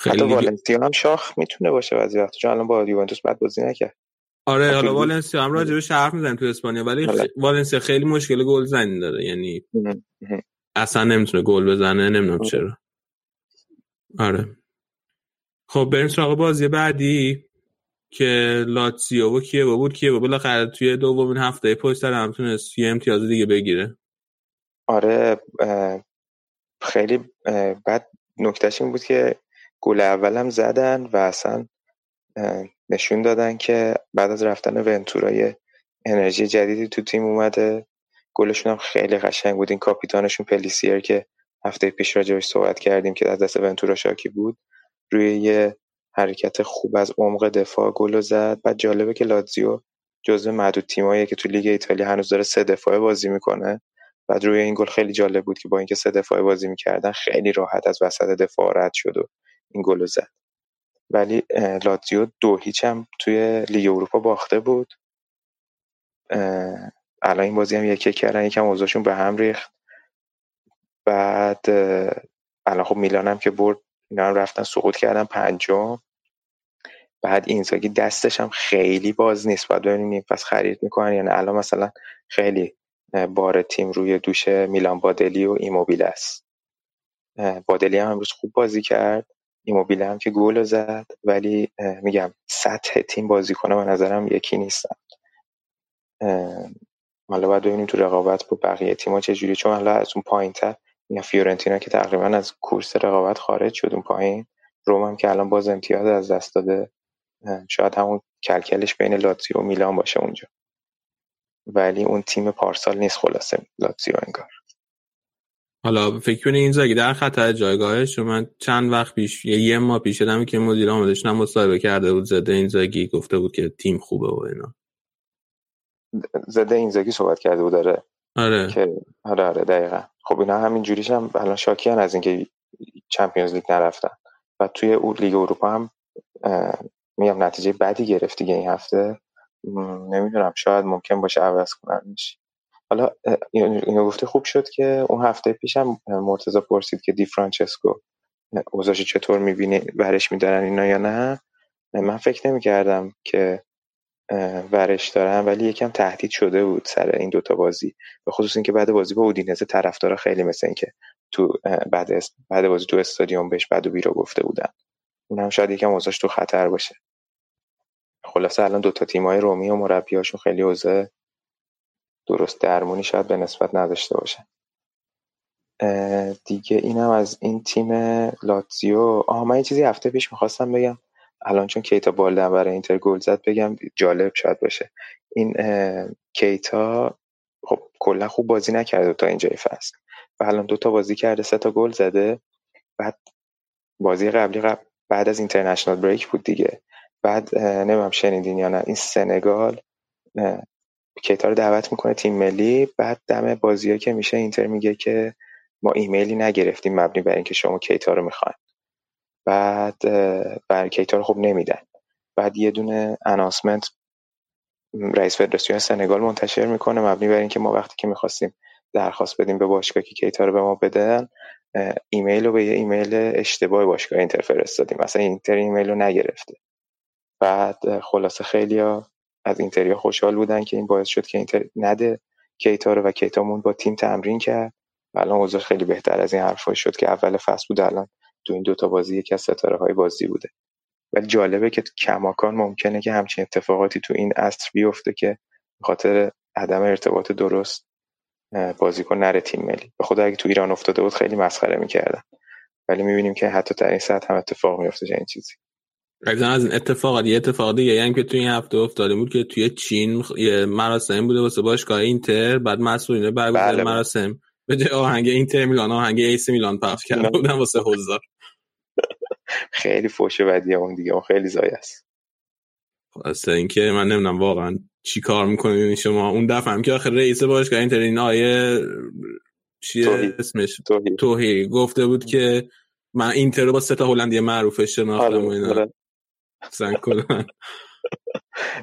خیلی حتی والنسیا هم شاخ می‌تونه باشه بعضی وقتا چون الان با یوونتوس بعد بازی نکرد. آره حالا والنسیا هم راجع به حرف می‌زنیم تو اسپانیا ولی خ... والنسیا خیلی مشکل گل زنی داره یعنی اصلا نمی‌تونه گل بزنه نمی‌دونم چرا. آره. خب بریم سراغ بازی بعدی که لاتزیو و کیه بود. کیه بالاخره توی دومین هفته پشت سر هم تونست یه امتیاز دیگه بگیره. آره خیلی بعد نکتهش این بود که گل اولم زدن و اصلا نشون دادن که بعد از رفتن ونتورای انرژی جدیدی تو تیم اومده. گلشون هم خیلی قشنگ بود. این کاپیتانشون پلیسیر که هفته پیش راجبش صحبت کردیم که از دست ونتورا شاکی بود روی یه حرکت خوب از عمق دفاع گل زد. بعد جالبه که لاتزیو جزو معدود تیمایی که تو لیگ ایتالیا هنوز داره سه دفاعه بازی می‌کنه. بعد روی این گل خیلی جالب بود که با اینکه سه دفاعه بازی می‌کردن خیلی راحت از وسط دفاع رد شد و این گل زد. ولی لاتزیو دو هیچ هم توی لیگ اروپا باخته بود. الان این بازی هم یکی کردن یکم اوضاعشون به هم ریخت. بعد الان خب میلان هم که برد اینا هم رفتن سقوط کردن پنجم. بعد اینزاگی دستش هم خیلی باز نیست. باید ببینیم پس خرید می‌کنن یعنی الان مثلا خیلی بار تیم روی دوش میلان بادلی و ایموبیل است. بادلی هم امروز خوب بازی کرد. ایموبیل هم که گل زد ولی میگم سطح تیم بازی کنه به نظرم یکی نیستن حالا باید ببینیم تو رقابت با بقیه تیم‌ها چه جوری چون حالا از اون پایینتر یا فیورنتینا که تقریبا از کورس رقابت خارج شد اون پایین روم هم که الان باز امتیاز از دست داده. شاید همون کلکلش بین لاتزیو و میلان باشه اونجا. ولی اون تیم پارسال نیست خلاصه. لاتزیو انگار. حالا فکر کنی این زاگی در خطر جایگاهش من چند وقت پیش یه, یه ماه پیش دادم که مدیر آمدش هم مصاحبه کرده بود زده این زاگی گفته بود که تیم خوبه و اینا. زده این زاگی صحبت کرده بود داره آره. که آره آره دقیقا. خب اینا همین جوریش هم الان شاکیان از اینکه چمپیونز لیگ نرفتن. و توی لیگ اروپا هم میگم نتیجه بدی گرفت دیگه این هفته. نمی‌دونم شاید ممکن باشه عوض کننش. حالا اینو گفته خوب شد که اون هفته پیشم مرتضی پرسید که دی فرانچسکو اوضاعش چطور می‌بینی برش میدارن اینا یا نه. من فکر نمی‌کردم که ورش دارن ولی یکم تهدید شده بود سر این دوتا بازی. به خصوص اینکه بعد بازی با اودینزه طرفدارا خیلی مثل اینکه تو بعد بعد بازی تو استادیوم بهش بعد و بیرا گفته بودن. اون هم شاید یکم اوضاعش تو خطر باشه. خلاصه الان دوتا تیمای رومی و مربیاشون خیلی اوضاع درست درمونی شاید به نسبت نداشته باشن. دیگه اینم از این تیم لاتزیو. آها من این چیزی هفته پیش می‌خواستم بگم. الان چون کیتا بالدن برای اینتر گل زد بگم جالب شاید باشه. این کیتا خب کلا خوب بازی نکرده تا اینجای فصل. و الان دوتا بازی کرده سه تا گل زده. بعد بازی قبلی قبل بعد از اینترنشنال بریک بود دیگه. بعد نمیم شنیدین یا نه این سنگال کیتا رو دعوت می‌کنه تیم ملی. بعد دم بازی که میشه اینتر میگه که ما ایمیلی نگرفتیم مبنی بر اینکه شما کیتا رو می‌خواین. بعد بر کیتا رو خب نمیدن. بعد یه دونه announcement رئیس فدراسیون سنگال منتشر می‌کنه مبنی بر اینکه ما وقتی که می‌خواستیم درخواست بدیم به باشگاه که کیتا رو به ما بدن ایمیل رو به یه ایمیل اشتباه باشگاه اینتر فرستادیم. مثلا اینتر ایمیل رو نگرفته. بعد خلاصه خیلی از اینتریا خوشحال بودن که این باعث شد که اینتر نده کیتا رو و کیتا مون با تیم تمرین کرد. و الان اوضاع خیلی بهتر از این حرفا شد که اول فصل بود الان تو این دوتا بازی یکی از ستاره های بازی بوده. ولی جالبه که کماکان ممکنه که همچین اتفاقاتی تو این عصر بیفته که خاطر عدم ارتباط درست بازیکن نره تیم ملی. به خدا اگه تو ایران افتاده بود خیلی مسخره می‌کردن. ولی می‌بینیم که حتی در این سطح هم اتفاق میفته این چیزی. از این اتفاقات یه اتفاق دیگه یعنی که توی این هفته افتاده بود که توی چین یه مراسم بوده واسه باشگاه اینتر بعد مسئولین برگزار بله مراسم. به جای آهنگ اینتر میلان آهنگ ای سی میلان پخش کرده بودن واسه حضار. خیلی فوش بدیه اون دیگه اون خیلی ضایع است. واسه اینکه من نمی‌دونم واقعا چی کار می‌کنید شما. اون دفعه هم که آخر رئیس باشگاه اینتر این آیه چیه اسمش؟ توهیر. گفته بود که من اینتر رو با سه تا هلندی معروفش شناختم و اینا. آره. سن کلن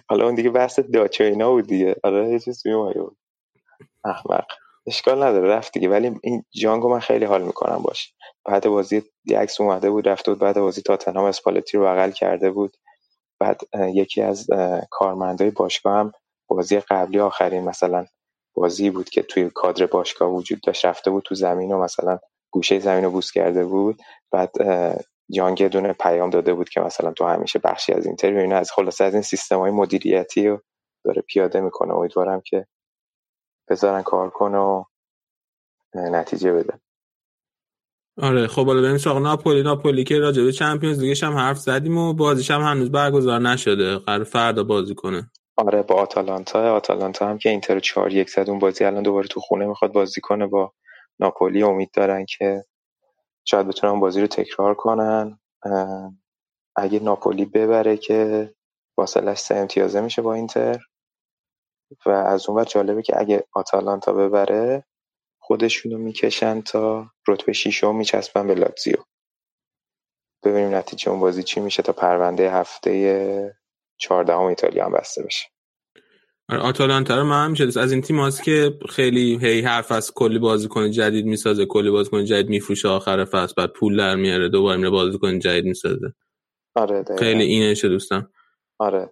حالا اون دیگه بحث Dutch ه اینا بود دیگه. آره یه چیز بود احمق. اشکال نداره رفت دیگه. ولی این جانگو من خیلی حال می‌کنم باش. بعد بازی یه عکس اومده بود رفته بود بعد بازی تاتنهام اسپالتی رو بغل کرده بود. بعد یکی از کارمندای باشگاه هم بازی قبلی آخرین مثلا بازی بود که توی کادر باشگاه وجود داشت. رفته بود تو زمین و مثلا گوشه زمین رو بوس کرده بود. بعد یانگ دونه پیام داده بود که مثلا تو همیشه بخشی از اینتر اینا از خلاصه از این سیستم های مدیریتی رو داره پیاده می‌کنه. امیدوارم که بذارن کار کنه و نتیجه بده. آره خب حالا بریم سراغ ناپولی. ناپولی که راجع به چمپیونز لیگش هم حرف زدیم و بازیش هم هنوز برگزار نشده. قرار فردا بازی کنه. آره با آتالانتا. آتالانتا هم که اینتر 4 1 زد اون بازی الان دوباره تو خونه می‌خواد بازی کنه. با ناپولی امید دارن که شاید بتونن بازی رو تکرار کنن. اگه ناپولی ببره که فاصلش سه امتیازه میشه با اینتر. و از اون جالبه که اگه آتالانتا ببره خودشونو می‌کشن تا رتبه شیشم میچسبن به لاتزیو. ببینیم نتیجه اون بازی چی میشه تا پرونده هفته چهاردهم ایتالیا هم بسته بشه. آتالانتا رو من همیشه از این تیم هست که خیلی هی حرف از کلی بازیکن جدید می‌سازه کلی بازیکن جدید میفروشه آخر فصل بعد پول در میاره دوباره میره بازیکن جدید می‌سازه. آره خیلی اینشه دوستم. آره.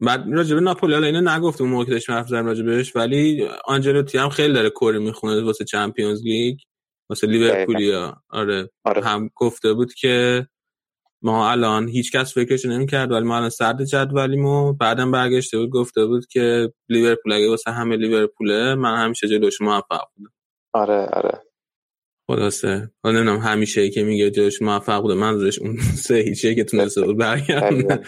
بعد راجبه ناپولی حالا اینو نگفت اون موقع که داشتم حرف زدم راجبش ولی آنجلوتی هم خیلی داره کری می‌خونه واسه چمپیونز لیگ واسه لیورپولیا. آره. آره. هم گفته بود که ما الان هیچ کس فکرش نمی‌کرد ولی ما الان سرد جدولیمو بعدم برگشته بود گفته بود که لیورپول اگه واسه همه لیورپوله من همیشه جلوش موفق بودم. آره آره. خلاصه. حالا نمی‌دونم همیشه ای که میگه جلوش موفق بوده منظورش اون سه هیچیه که تونسته بود برگردونه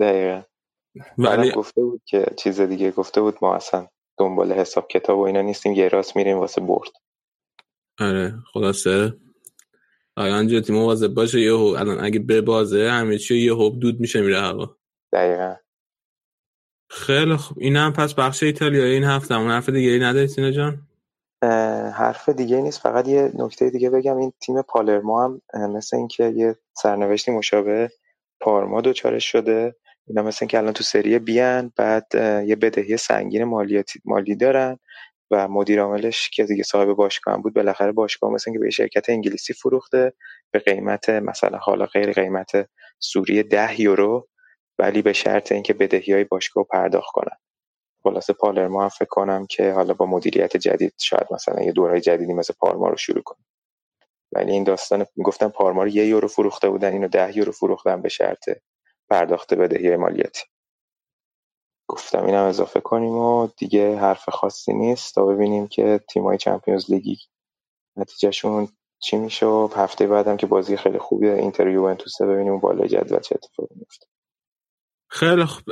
دقیقا. ولی گفته بود که چیز دیگه گفته بود ما اصلا دنبال حساب کتاب و اینا نیستیم یه راست میریم واسه برد. آره خلاصه. آیا تیم مواظب باشه یه الان اگه به بازه همه چی یه هوب دود میشه میره هوا. دقیقا. خیلی خوب. این هم پس بخش ایتالیا این هفته. همون حرف دیگه ای نداری سینا جان؟ حرف دیگه نیست. فقط یه نکته دیگه بگم. این تیم پالرمو هم مثل اینکه یه سرنوشتی مشابه پارما دوچارش شده. اینا مثل که الان تو سری بیان بعد یه بدهی سنگین مالیاتی مالی دارن. و مدیر عاملش که دیگه صاحب باشگاه بود بالاخره باشگاه مثل که به شرکت انگلیسی فروخته به قیمت مثلا حالا غیر قیمت سوری ده یورو ولی به شرط اینکه بدهی های باشگاه پرداخت کنن. خلاصه پالرما هم فکر کنم که حالا با مدیریت جدید شاید مثلا یه دورهای جدیدی مثل پارما رو شروع کنه. ولی این داستان گفتم پارما رو یه یورو فروخته بودن اینو ده یورو فروختن به شرط پرداخت بدهی مالیاتی. گفتم اینم اضافه کنیم و دیگه حرف خاصی نیست. تا ببینیم که تیمای چمپیونز لیگی نتیجهشون چی میشه و هفته بعدم که بازی خیلی خوبیه اینتر یوونتوس ببینیم بالای جدول چه اتفاقی میفته خیلی خوب.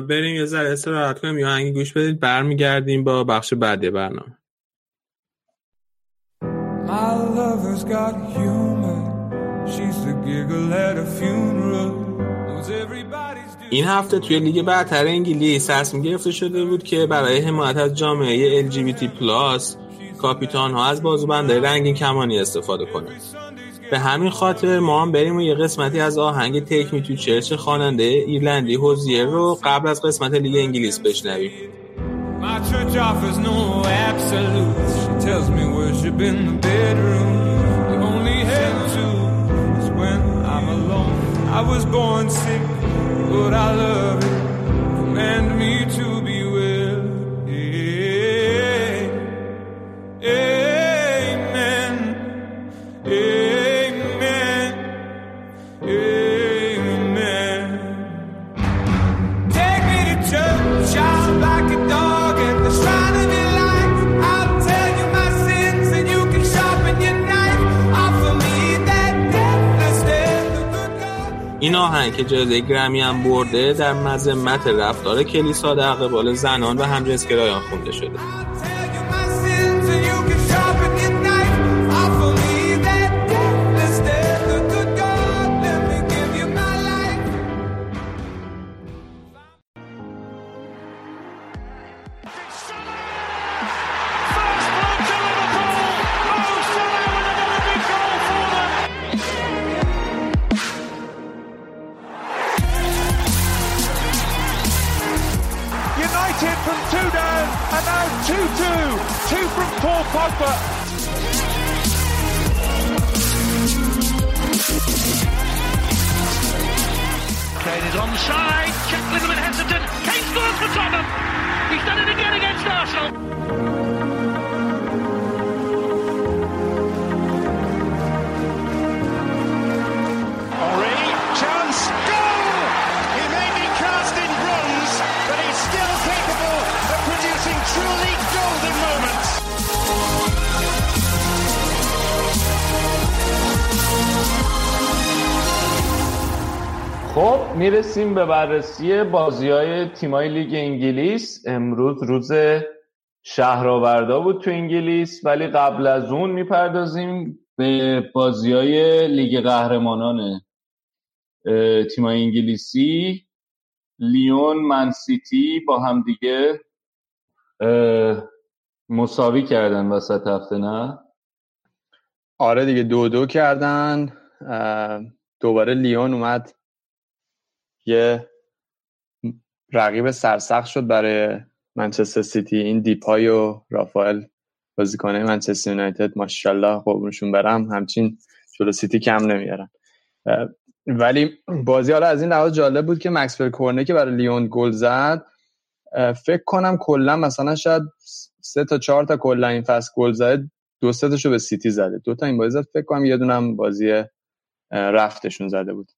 بریم یه ذره استراحت کنیم. یه آهنگی گوش بدید برمیگردیم با بخش بعدی برنامه. My lover's got humor. She's the giggle at a funeral. این هفته توی لیگ برتر انگلیس تصمیم گرفته شده بود که برای حمایت از جامعه LGBT plus کاپیتان ها از بازوبندهای رنگین کمانی استفاده کنه به همین خاطر ما هم بریم و یه قسمتی از آهنگ Take Me to Church خواننده ایرلندی هوزیر رو قبل از قسمت لیگ انگلیس بشنویم. I was born sick. But I love it. Command me to آهنگ که جایزه گرمی هم برده در مذمت رفتار کلیسا در قبال زنان و همجنسگرایان خونده شده. می‌رسیم به بررسی بازی های تیمای لیگ انگلیس. امروز روز شهرآوردا بود تو انگلیس ولی قبل از اون می‌پردازیم به بازی های لیگ قهرمانان تیمای انگلیسی. لیون منسیتی با هم دیگه مساوی کردن وسط هفته نه؟ آره دیگه دو دو کردن. دوباره لیون اومد. یه رقیب سرسخت شد برای منچستر سیتی. این دیپای و رافائل بازیکنه منچستر یونایتد ماشاءالله قربونشون برم. همچین جلو سیتی کم نمیارن. ولی بازی حالا از این لحاظ جالب بود که مکسول کورنه که برای لیون گل زد فکر کنم کلا مثلا شاید سه تا چهار تا کلا این فصل گل زده دو سه تاشو به سیتی زده. دو تا این بازی زد فکر کنم یه دونم بازی رفتشون زده بود.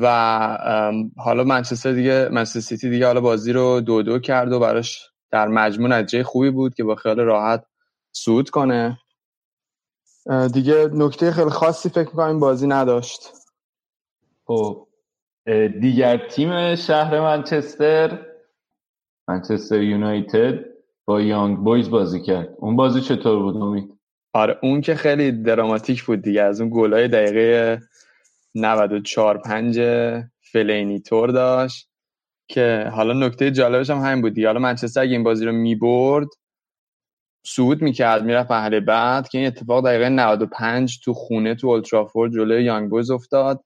و حالا منچستر دیگه منچستر سیتی دیگه حالا بازی رو دو دو کرد و براش در مجموع نتیجه خوبی بود که با خیال راحت صعود کنه. دیگه نکته خیلی خاصی فکر می‌کنم این بازی نداشت. خب دیگر تیم شهر منچستر منچستر یونایتد با یانگ بویز بازی کرد. اون بازی چطور بود امید؟ آره اون که خیلی دراماتیک بود دیگه از اون گلای دقیقه 94 5 فلینی تور داشت که حالا نکته جالبش هم همین بود حالا منچستر اگه این بازی رو می‌برد صعود می‌کرد می‌رفت مرحله بعد که این اتفاق دقیقه 95 تو خونه تو اولترافورد جلوی یانگ بویز افتاد.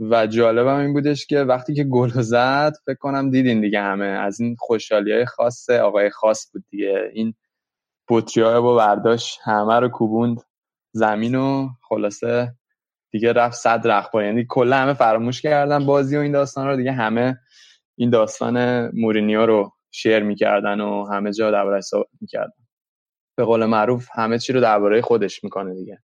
و جالب هم این بودش که وقتی که گل زد فکر کنم دیدین دیگه همه. از این خوشحالی های خاص آقای خاص بود دیگه. این بطری های با برداشت همه رو کوبوند زمین و خلاصه دیگه رفت صد رخبا یعنی کلا همه فراموش کردن بازی و این داستان رو. دیگه همه این داستان مورینیو رو شیر می‌کردن و همه جا درباره صحبت می‌کردن. به قول معروف همه چی رو درباره خودش می‌کنه دیگه.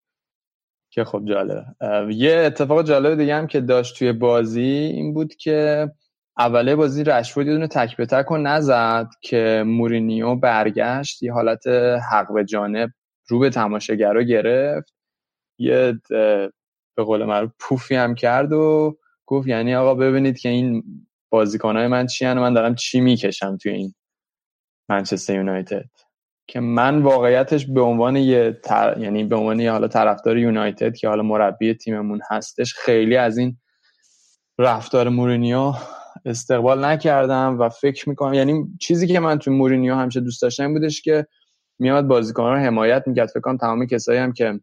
که خب جالبه. یه اتفاق جالب دیگه هم که داشت توی بازی این بود که اوله بازی رشفورد یه دونه تک به تک نزد که مورینیو برگشت. یه حالت حق به جانب رو به تماشاگرا گرفت. یه به قول معروف پوفی هم کرد و گفت یعنی آقا ببینید که این بازیکنهای من چی و من دارم چی می‌کشم توی این منچستر یونایتد. که من واقعیتش به عنوان یه تر... یعنی به عنوان یه حالا طرفدار یونایتد که حالا مربی تیممون هستش خیلی از این رفتار مورینیو استقبال نکردم و فکر می‌کنم یعنی چیزی که من تو مورینیو همیشه دوست داشتم بودش که میاد بازیکنان رو حمایت می‌کرد. فکر کنم تمام کسایی هم که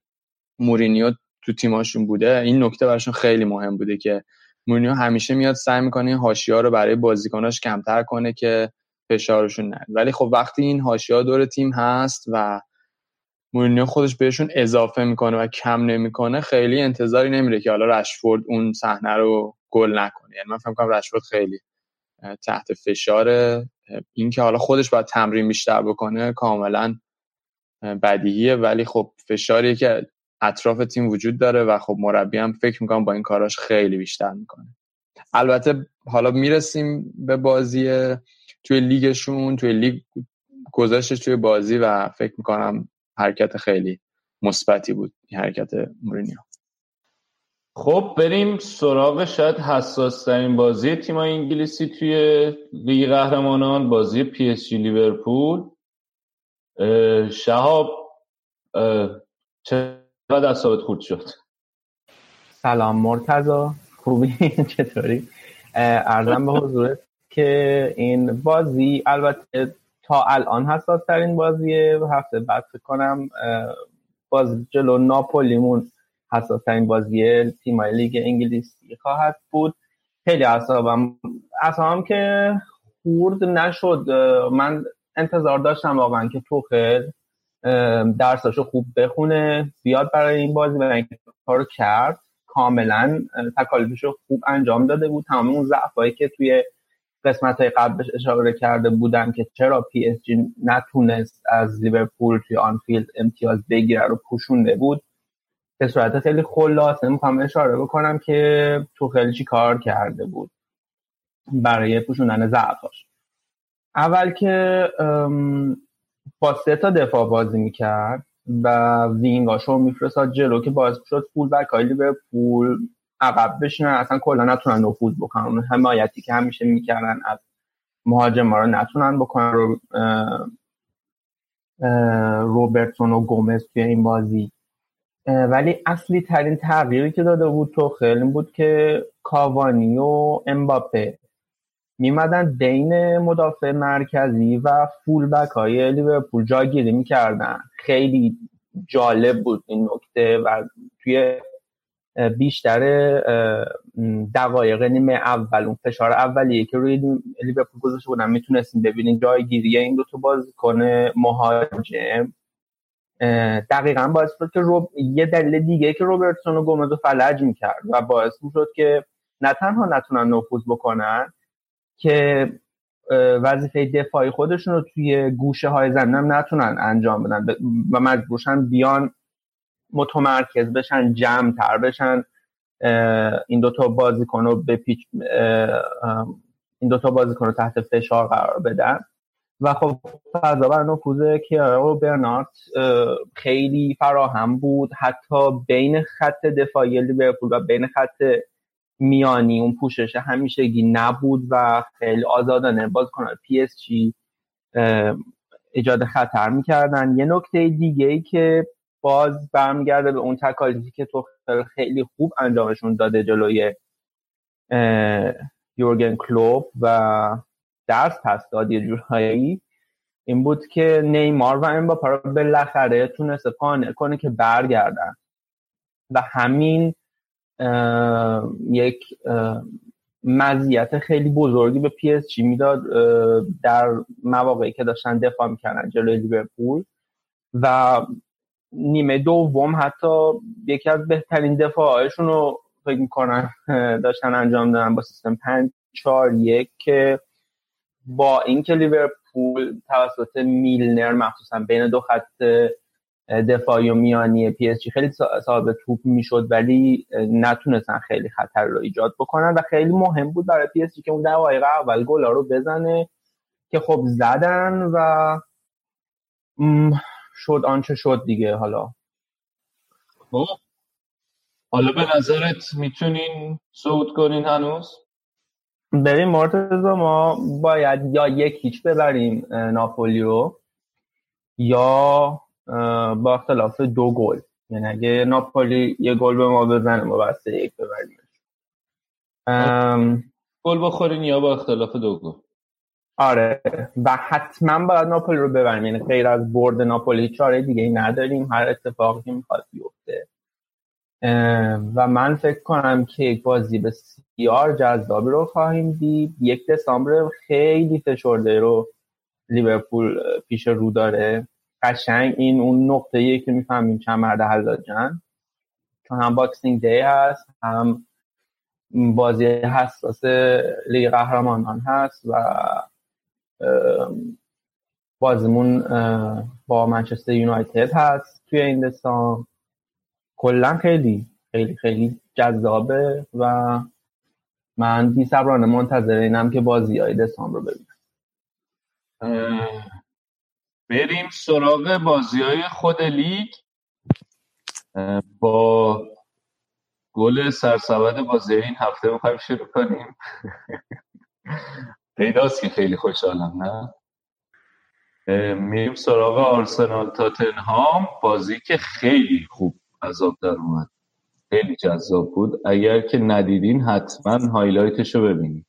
مورینیو تو تیماشون بوده. این نکته براشون خیلی مهم بوده که مورینیو همیشه میاد سعی می‌کنه این حاشیه‌ها رو برای بازیکناش کمتر کنه که فشارشون نه ولی خب وقتی این حاشیه‌ها دور تیم هست و مورینیو خودش بهشون اضافه می‌کنه و کم نمی‌کنه خیلی انتظاری نمیره که حالا رشفورد اون صحنه رو گل نکنه. یعنی من فکر کنم رشفورد خیلی تحت فشار این که حالا خودش باید تمرین بیشتر بکنه کاملا بدیهیه. ولی خب فشاری که اطراف تیم وجود داره و خب مربی هم فکر می‌کنم با این کاراش خیلی بیشتر می‌کنه. البته حالا می‌رسیم به بازی توی لیگشون توی لیگ گذاشتش توی بازی و فکر می‌کنم حرکت خیلی مثبتی بود این حرکت مورینیو. خب بریم سراغ شاید حساس ترین بازی تیم انگلیسی توی لیگ قهرمانان بازی پی اس جی لیورپول. شهاب چقدر اعصابت خورد شد. سلام مرتضی خوبی؟ چطوری؟ عرضم به حضورت که این بازی البته تا الان حساس ترین بازیه. هفته بعد کنم بازی جلو ناپولیمون حساس ترین بازی تیم لیگ انگلیسی خواهد بود. خیلی اعصابم اعصابم که خورد نشد. من انتظار داشتم واقعا که توخل درساشو خوب بخونه بیاد برای این بازی و این کارو کرد. کاملا تکالیفشو خوب انجام داده بود. تمام اون ضعفایی که توی قسمت های قبلش اشاره کرده بودن که چرا پی اس جی نتونست از لیورپول توی آنفیلد امتیاز بگیره رو پوشونده بود. به صورت خیلی خلاصه می‌خوام اشاره بکنم که تو خیلی چی کار کرده بود برای پوشوندن ضعفاش. اول که با سه تا دفاع بازی می‌کرد و وینگاشو میفرستاد جلو که باعث شد فول بک های لیورپول عقب بشینن اصلا کلا نتونن نفوذ بکنن. حمایتی که همیشه می‌کردن از مهاجم رو نتونن بکنن. رو روبرتسون و گومز توی این بازی. ولی اصلی ترین تغییری که داده بود تو خیلی بود که کاوانی و امباپه میمدن بین مدافع مرکزی و فول بک های لیورپول. جاگیری می‌کردن. خیلی جالب بود این نکته و توی بیشتر دقایق نیمه اول اون فشار اولیه که روی لیورپول گذاشته بودن می‌تونستیم ببینیم جایگیری این دو تا بازیکن مهاجم. دقیقا باعث بود که روب... یه دلیل دیگه که روبرتسون و گومز رو فلج می‌کرد و باعث می‌شد که نه تنها نتونن نفوذ بکنن که وظیفه دفاعی خودشون رو توی گوشه های زمین نتونن انجام بدن. و مجبورشن بیان متمرکز بشن جمع تر بشن. این دوتا بازیکن رو به پیچ این دوتا بازیکن رو تحت فشار قرار بدن. و خب فضا برا نفوذ کیارا و برنات خیلی فراهم بود. حتی بین خط دفاعی لیورپول و بین خط میانی اون پوشش همیشگی نبود و خیلی آزادانه. بازیکنای پی اس جی ایجاد خطر می‌کردن. یه نکته دیگه ای که باز برمیگرده به اون تکالیفی که توخل خیلی خوب انجامشون داده جلوی یورگن کلوب و درس پس داد یه جورهایی این بود که نیمار و امباپا رو بالاخره تونست قانع کنه که برگردن. و همین یک مزیت خیلی بزرگی به پی اس جی می‌داد در مواقعی که داشتن دفاع می‌کردن جلوی لیورپول و نیمه دوم حتی یکی از بهترین دفاعهایشون رو فکر می‌کنم داشتن انجام دادن با سیستم 5 4 1 که با اینکه لیورپول توسط میلنر مخصوصا بین دو خط دفاعی و میانی پی اس جی خیلی صاحب توپ می‌شد ولی نتونستن خیلی خطر رو ایجاد بکنن و خیلی مهم بود برای پی اس جی که اون دقایق اول گلا رو بزنه که خب زدن و شد آنچه شد دیگه حالا. خب. حالا به نظرت می‌تونین صعود کنین هنوز؟ بریم مرتضا ما باید یا یک هیچ ببریم ناپولی رو یا با اختلاف دو گل. یعنی اگه ناپولی یه گل به ما بزنه ما بسته یک ببریم. گل بخورین یا با اختلاف دو گل؟ آره. و حتما باید ناپولی رو ببریم. یعنی غیر از برد ناپولی چاره دیگه ای نداریم. هر اتفاقی که می‌خواد بیفته. و من فکر کنم که یک بازی بسیار جذابی رو خواهیم دید. یک دسامبر خیلی فشرده رو لیورپول پیش رو داره. قشنگ این اون نقطه ایه که می‌فهمیم چند مرد حلاجن. چون هم باکسینگ دی هست هم بازی حساس لیگ قهرمانان هست و بازیمون با منچستر یونایتد هست توی این دستان کلا خیلی خیلی خیلی جذابه و من بی صبرانه منتظر اینم که بازی های دسامبر رو ببینم. بریم سراغ بازی های خود لیگ. با گل سرسبد بازی این هفته می‌خوایم شروع کنیم. پیداست که خیلی خوشحالم نه؟ میریم سراغ آرسنال تاتنهام. بازی که خیلی خوب عذاب در اومد. خیلی جذاب بود. اگر که ندیدین حتما هایلایتش رو ببینید.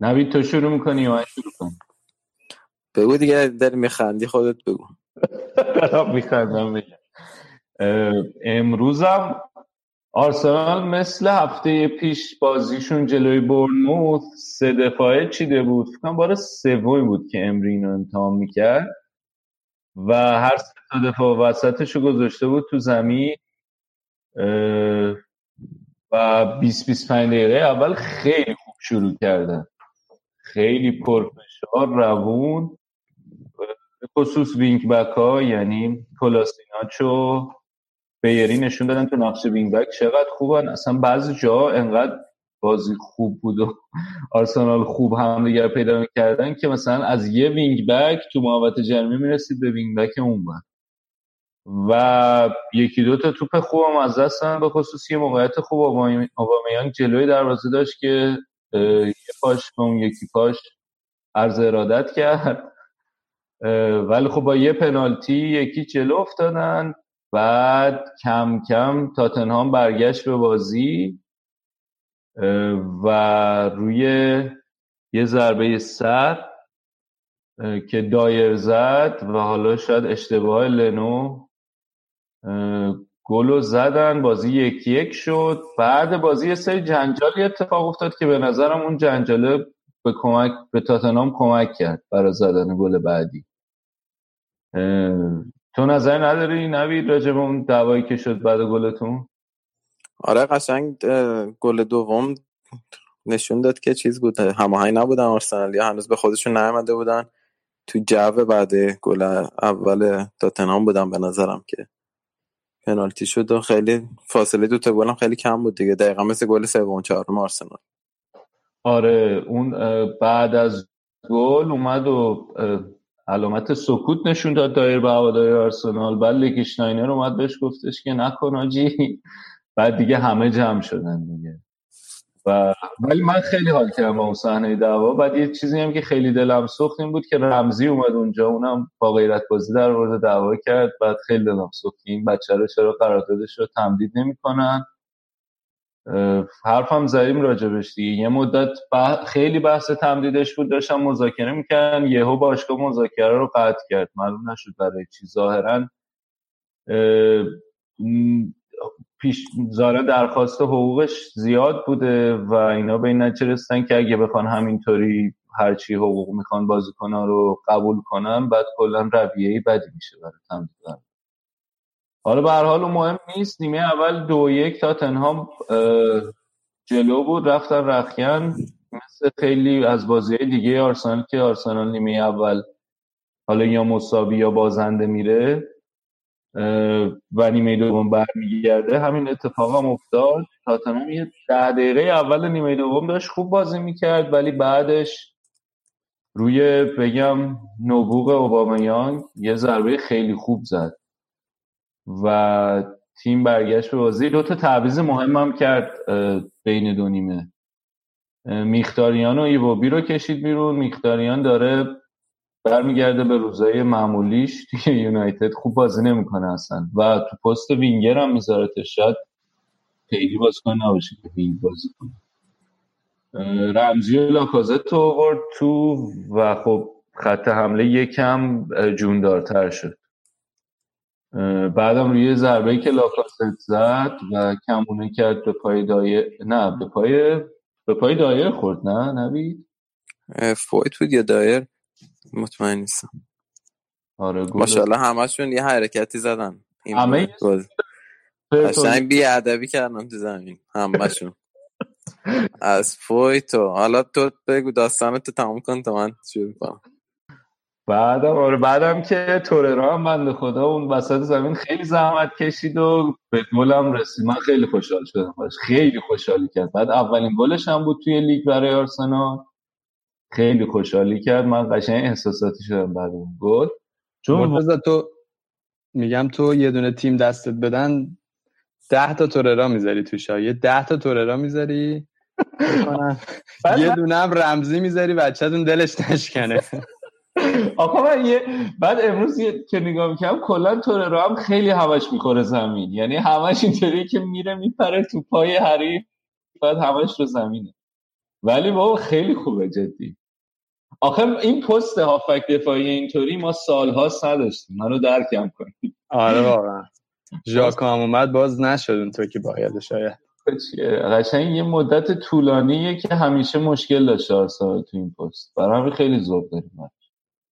نوید تو شروع می‌کنی یا شروع کنم؟ بگو دیگه در میخندی خودت بگو. میخندم بگم امروزم آرسنال مثل هفته پیش بازیشون جلوی برنموث سه دفاعه چیده بود. فکرم بار سومی بود که امرین رو امتحان می‌کرد. و هر سه دفاع وسطش رو گذاشته بود تو زمین. و 20 25 دقیقه اول خیلی خوب شروع کردن. خیلی پرفشار روون. خصوص wing back ها یعنی کولاشیناچ و بیرین نشون دادن تو نقش wing back چقدر خوبن اصلا بعضی جا انقدر بازی خوب بود و آرسنال خوب هم دیگر پیدا می‌کردن که مثلا از یه wing back تو محوطه جریمه می‌رسید به wing back اون بر. و یکی دو تا توپ خوب هم از دستن به خصوص یه موقعیت خوب آبامیان جلوی دروازه داشت که یه پاش به اون یکی پاش عرض ارادت کرد ولی خب با یه پنالتی یکی جلو افتادن. بعد کم کم تاتنهام برگشت به بازی و روی یه ضربه سر که دایر زد و حالا شاید اشتباه لنو گلو زدن. بازی یکی یک شد. بعد بازی یه سری جنجالی اتفاق افتاد که به نظرم اون جنجاله به کمک به تاتنام کمک کرد برای زدن گل بعدی. تو نظر نداری نوید راجع به اون دعوایی که شد بعد گلتون؟ آره قشنگ گل دوم نشون داد که چیز بود هماهنگ نبودن آرسنالیا هنوز به خودشون نیامده بودن. تو جو بعد گل اول تاتنهام بودن به نظرم که پنالتی شد و خیلی فاصله دو تا گلم خیلی کم بود دیگه. دقیقا مثل گل سوم چهارم آرسنال. آره اون بعد از گل اومد و علامت سکوت نشون داد دایر به هواداری آرسنال. بعد لیشتاینر اومد بهش گفتش که نکن آجی بعد دیگه همه جمع شدن دیگه. و ولی من خیلی حال کردم با اون صحنه دعوا. بعد یه چیزی هم که خیلی دلم سوخت این بود که رمزی اومد اونجا. اونم با غیرت بازی در مورد دعوا کرد. بعد خیلی دلم سوخت این بچه رو چرا قراردادش رو تمدید نمی‌کنن. حرفم زدیم راجبش دیگه. یه مدت خیلی بحث تمدیدش بود داشتم مذاکره می‌کردن یهو باشگاه مذاکره رو قطع کرد. معلوم نشد برای چی. ظاهرا پیش زاره درخواست حقوقش زیاد بوده و اینا به این نتیجه رسیدن که اگه بخوان همینطوری هرچی حقوق می‌خوان بازیکنان رو قبول کنن بعد کلا رویه بدی میشه برای تمدید حالا به هر حال مهم نیست. نیمه اول دو یک تا تنها جلو بود رفتن رخیان. مثل خیلی از بازی دیگه آرسنال که آرسنال نیمه اول حالا یا مساوی یا بازنده میره و نیمه دوم برمیگرده. همین اتفاق هم افتاد. تاتنهام یه ده دقیقه اول نیمه دوم داشت خوب بازی می‌کرد ولی بعدش روی بگم نبوغ اوبامیان یه ضربه خیلی خوب زد. و تیم برگشت به بازی. دو تا تعویض مهمم کرد بین دو نیمه. میختاریان و ایووبی رو کشید بیرون. میختاریان داره برمیگرده به روزای معمولیش. توی یونایتد خوب بازی نمی‌کنه اصلا. و تو پست وینگر هم میذارتش شاید خیلی بازیکن نباشه که وینگ بازی کنه. رمزی و لاکازت آورد تو و خب خط حمله یکم جوندارتر شد. بعدم روی ضربه که لاکازت زد و کمونه کرد به پای دایر نه به پای به پای دایر خورد نه؟ نوید؟ فویث بود یا دایر؟ مطمئن نیستم. آره ماشاءالله همشون یه حرکتی زدن. همه قشنگ بی ادبی کردن تو زمین همشون از فویثو حالا تو بگو داستانتو تمام کن تا من شروع کنم. بعدم آره بعدم که توریرا هم بنده خدا اون وسط زمین خیلی زحمت کشید و به گلم رسید. من خیلی خوشحال شدم باش. خیلی خوشحالی کرد. بعد اولین گلش هم بود توی لیگ برای آرسنال. خیلی خوشحالی کرد. من قشنگ احساساتی شدم بعد اون گل. چون تو میگم تو یه دونه تیم دستت بدن ده تا توررا می‌ذاری توش ها. یه ده تا توررا می‌ذاری. یه دونه هم رمزی می‌ذاری بچه‌تون دلش نشکنه آقا من یه بعد امروز یه... که نگاه می‌کنم کلا توررا هم خیلی همش می‌خوره زمین. یعنی همش اینطوری که میره میپره تو پای حریف بعد همش رو زمینه. ولی بابا خیلی خوبه جدی. آخه این پست هافک دفاعی اینطوری ما سالهاست نداشتیم. منو درکم کنیم آره واقعا ژاکو هم اومد باز نشد اونطور که باید شاید. قشنگ یه مدت طولانیه که همیشه مشکل داشته آرسنال تو این پست. برای همین خیلی ذوق داریم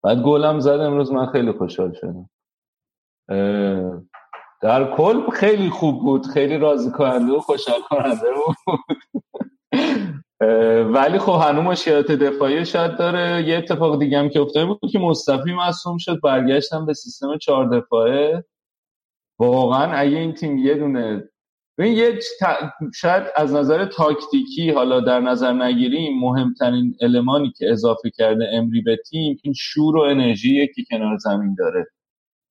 بعد گلم زد امروز من خیلی خوشحال شدم. در کل خیلی خوب بود خیلی راضی کننده و خوشحال کننده بود ولی خب هنوز مشکلات دفاعی شاید داره. یه اتفاق دیگه هم که افتاده بود که مصطفی مصوم شد برگشتم به سیستم چهار دفاعه. واقعا اگه این تیم یه دونه این یه شاید از نظر تاکتیکی حالا در نظر نگیریم مهمترین المانی که اضافه کرده امری به تیم این شور و انرژی که کنار زمین داره.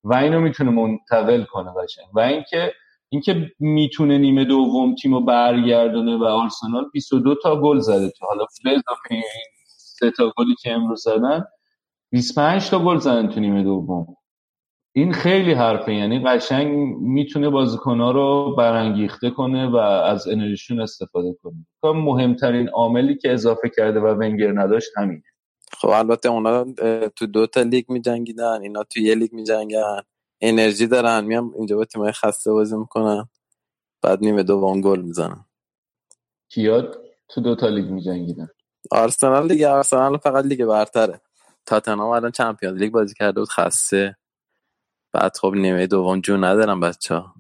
و اینو می‌تونه منتقل کنه قشنگ. و اینکه اینکه می‌تونه نیمه دوم تیم رو برگردونه و آرسنال 22 تا گل زده تو. حالا به اضافه این سه تا گلی که امروز زدن 25 تا گل زدن تو نیمه دوم. این خیلی حرفه. یعنی قشنگ می‌تونه بازیکنها رو برانگیخته کنه و از انرژیشون استفاده کنه. که مهمترین عاملی که اضافه کرده و ونگر نداشت همینه. خب البته اونا تو دو تا لیگ میجنگیدن اینا تو یه لیگ میجنگن. انرژی دارن. میان اینجا با تیمای خسته بازی می‌کنن. بعد نیمه دوم گل می‌زنن. کیا تو دو تا لیگ میجنگیدن؟ آرسنال دیگه. آرسنال فقط لیگ برتره. تاتنهام الان Champions League بازی کرده بود خسته. بعد خب نیمه دوم جون ندارن بچه ها.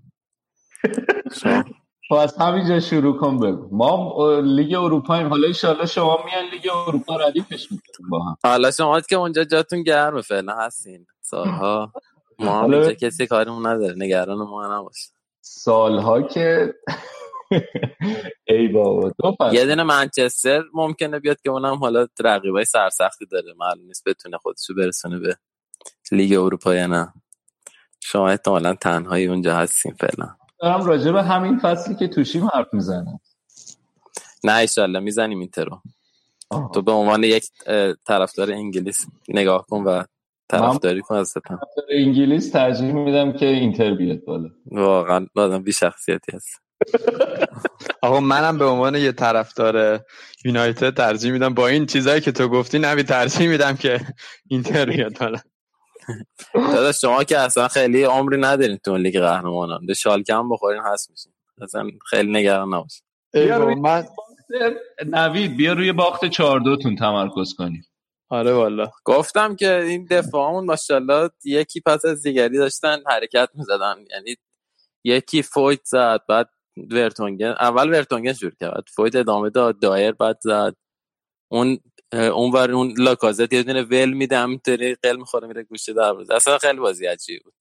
خب از همینجا شروع کن بگو. ما لیگ اروپا ایم. حالا ایشالله شما میان لیگ اروپا ردیفش می‌کنیم با هم. حالا شما که اونجا جاتون گرمه فعلا هستین. سالها ما هم اینجا کسی کارمون نداره. نگران ما نباشه سالها که ای بابا یه دونه منچستر ممکنه بیاد که اونم حالا رقیبای سرسختی داره. معلوم نیست بتونه خودشو برسونه به لیگ اروپا یا نه. شما احتمالا تنهایی اونجا هستیم فعلا. دارم راجع به همین فصلی که توشیم حرف می‌زنم نه ایشالله می‌زنیم این ترو. تو به عنوان یک طرفدار انگلیس نگاه کن و طرفداری کن از ستم. انگلیس ترجیح میدم که اینتر بیاد بالا. واقعا آدم بی شخصیتی هست. آقا منم به عنوان یه طرفدار یونایتد ترجیح میدم. با این چیزایی که تو گفتی نبی ترجیح میدم که اینتر بیاد بالا. داداش شما که اصلا خیلی عمری ندارین تو لیگ قهرمانان. به شالکه هم بخورین هست میشین. اصلا خیلی نگران نباش من... نوید بیا روی باخت 4 تون تمرکز کنیم. آره والا. گفتم که این دفاعمون ماشاءالله یکی پس از دیگری داشتن حرکت می‌زدن. یعنی یکی فویت زد بعد ورتونگن اول ورتونگن شروع کرد فویت ادامه داد دایر بعد زد. اون اونور اون لاکازت یه دونه ول میده همینطوری قل می‌خوره میره گوشه در بود اصلا خیلی بازی عجیبی بود.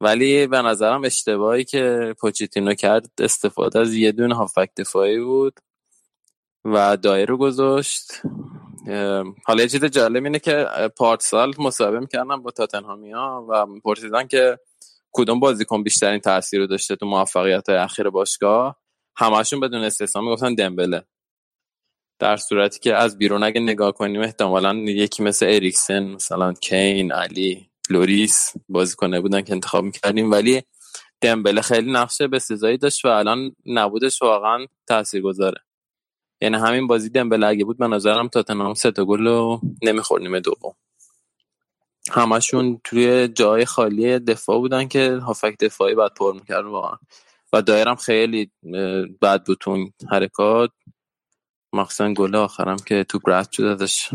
ولی به نظرم اشتباهی که پوچیتینو کرد استفاده از یه دونه هافبک دفاعی بود و دایر رو گذاشت. حالا یه چیز جالب اینه که پارسال مصاحبه می‌کردن با تاتنهامیا و پرسیدن که کدوم بازیکن بیشترین تاثیر رو داشته تو موفقیت های اخیر باشگاه. همشون بدون استثنا می‌گفتن دمبله. در صورتی که از بیرون اگه نگاه کنیم احتمالا یکی مثل اریکسن مثلا کین الی لوریس بازیکنه بودن که انتخاب می‌کردیم. ولی دمبله خیلی نقشه به سزایی داشت و الان نبودش واقعا گذاره یعنی همین بازی دمبله اگه بود به نظرم تاتنهام سه تا گل رو نمیخوردیم دوم. همشون توی جای خالی دفاع بودن که هافک دفاعی بعد پر می‌کرد واقعا. و دایرم خیلی بد بود حرکات. مخصوصا گل آخرم که توپ رد شد ازش.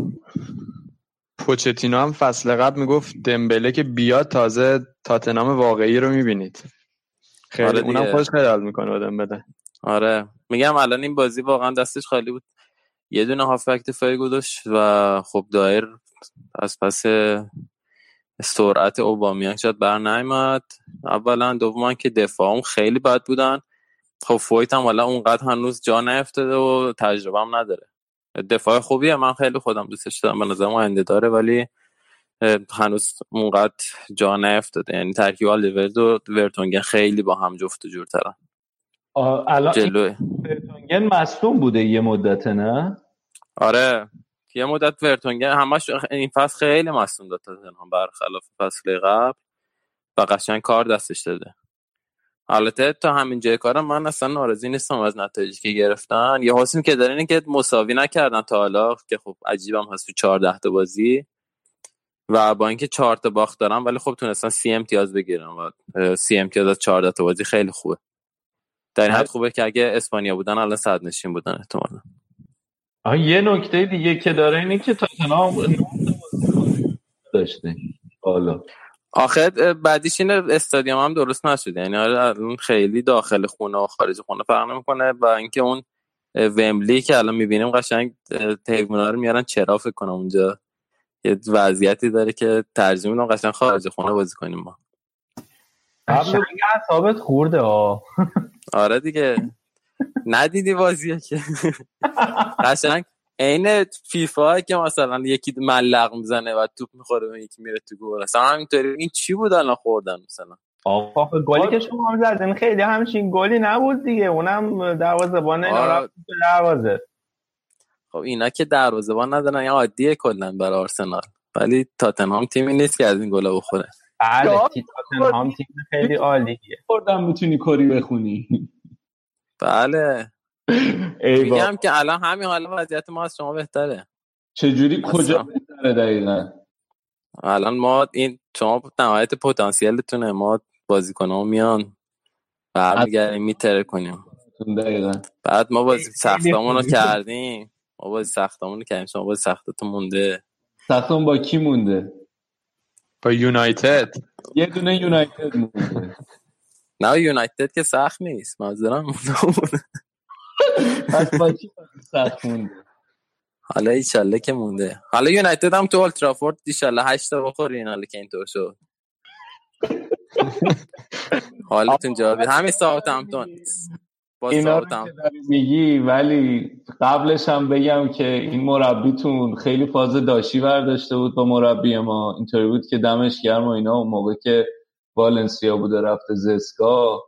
پوچتینو هم فصل قبل می‌گفت دمبله که بیاد تازه تاتنام واقعی رو می‌بینید. خیلی آره اونم خوش خیال می‌کنه آدم بده آره. میگم الان این بازی واقعا دستش خالی بود. یه دونه هافک دفاعی گذاشت و خب دایر از پس سرعت اوبامیان شد بر نیامد اولا دوما که دفاعم خیلی بد بودن. خب فویت هم والا اونقدر هنوز جا نیفتاده و تجربه هم نداره. دفاع خوبیه من خیلی خودم دوستش دارم. به نظرم آینده داره ولی هنوز اونقدر جا نیفتاده. یعنی ترکیب آلیورد و ورتونگن خیلی با هم جفت و جورترن. الان جلوه. فرتونگن مصدوم بوده یه مدت نه؟ آره. یه مدت ورتونگن همش این فصل خیلی مصدوم داد تاتنهام برخلاف فصل قبل. و قشنگ کار دستش داده. البته تا همین جای کارم من اصلا ناراضی نیستم از نتایجی که گرفتن. یه حسیم که داره اینه که مساوی نکردن تا حالا که خب عجیبم هست تو 14 تا بازی. و با اینکه 4 تا باخت دارن ولی خب تونستن سی امتیاز بگیرن و سی امتیاز از 14 تا بازی خیلی خوبه. در این حد خوبه که اگه اسپانیا بودن الان صد نشین بودن احتمالاً. یه نکته دیگه که داره اینه که تاتنهام داشته حالا. آخه بعدیش اینه استادیوم هم درست نشده. یعنی آره الان خیلی داخل خونه و خارج خونه فرق نمی‌کنه و اینکه اون ومبلی که الان می‌بینیم قشنگ حیوونا رو میارن چرا فکر کنم اونجا یه وضعیتی داره که ترجمه میدن قشنگ خارج خونه بازی کنیم ما. قشنگ اعصابت خورده آه. آره دیگه. ندیدی بازیه که. قشنگ عین فیفا که مثلا یکی ملق می‌زنه و توپ می‌خوره و یکی میره تو گل. اصلا همینطوری. این چی بود الان خوردن مثلا؟ آقا گلی که شما هم زدین. خیلی همچین گلی نبود دیگه. اونم دروازه‌بان اینا آره. دروازه. خب اینا که دروازه‌بان ندارن. یا عادیه کلا برای آرسنال. ولی تاتنهام تیمی نیست که از این گلا بخوره. بله تاتنهام تیم خیلی عالیه. خوردم می‌تونی کری بخونی. بله. میگم که الان همین حالا وضعیت ما از شما بهتره. چجوری کجا. بهتره دقیقا؟ الان ما این شما نهایت پتانسیلتونه. ما بازیکن‌ها میان. برمیگردیم میتره کنیم. دقیقا. بعد ما بازی سختمون رو کردیم. ما بازی سختمون رو کردیم. شما بازی سختتون مونده. سختون با کی مونده؟ با یونایتد. یه دونه یونایتد مونده. نه یونایتد که سخت نیست. منظورم پس با کی سخت مونده؟ حالا ایشالله که مونده. حالا یونایتد هم تو اولترافورد ایشالله هشت تا بخورین حالا که اینطور شد. حالتون جا بیاد همین ساعت همتون با اینا میگی ولی قبلش هم بگم که این مربیتون خیلی فاز داشی برداشته بود با مربی ما. اینطوری بود که دمش گرم و اینا. اون موقع که والنسیا بوده رفته زسکا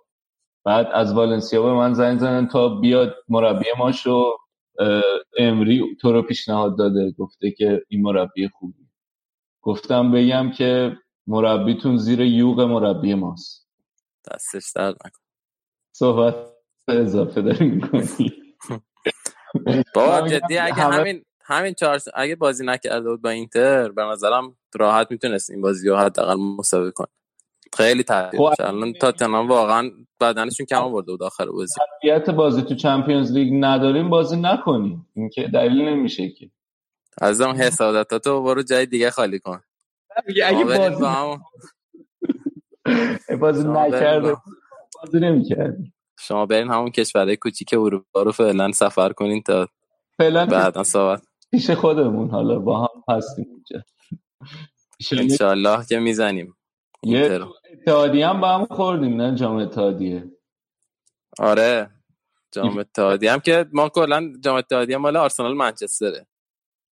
بعد از والنسیا به من زنگ زدن تا بیاد مربی ما شو امری تو رو پیشنهاد داده گفته که این مربی خوبی گفتم بگم که مربیتون زیر یوغ مربی ماست. دستش درد نکن صحبت اضافه داری می‌کنی؟ بابا جدی اگه همه- همین همین چهار اگه بازی نکرده بود با اینتر به نظرم راحت می‌تونست این بازی رو حداقل مساوی کنه. خیلی تاثیر خب،. الان تاتنهام واقعا بدنشون کم آورده بود آخر بازی. قطعیت بازی تو چمپیونز لیگ نداریم بازی نکنیم. این که دلیل نمیشه که. ازم حسادتاتو برو جای دیگه خالی کن. اگه بازی با هم- بازی نکرده با- بازی نمی‌کردیم. شما برین همون کشورهای کوچیک اروپا رو فعلا سفر کنین تا فعلا بعدا صحبت. پیش خودمون حالا با هم هستیم اونجا انشالله که می‌زنیم. یه. اتحادیه هم با هم خوردیم نه جام اتحادیه. آره جام اتحادیه هم که ما کلا جام اتحادیه مال آرسنال منچستره.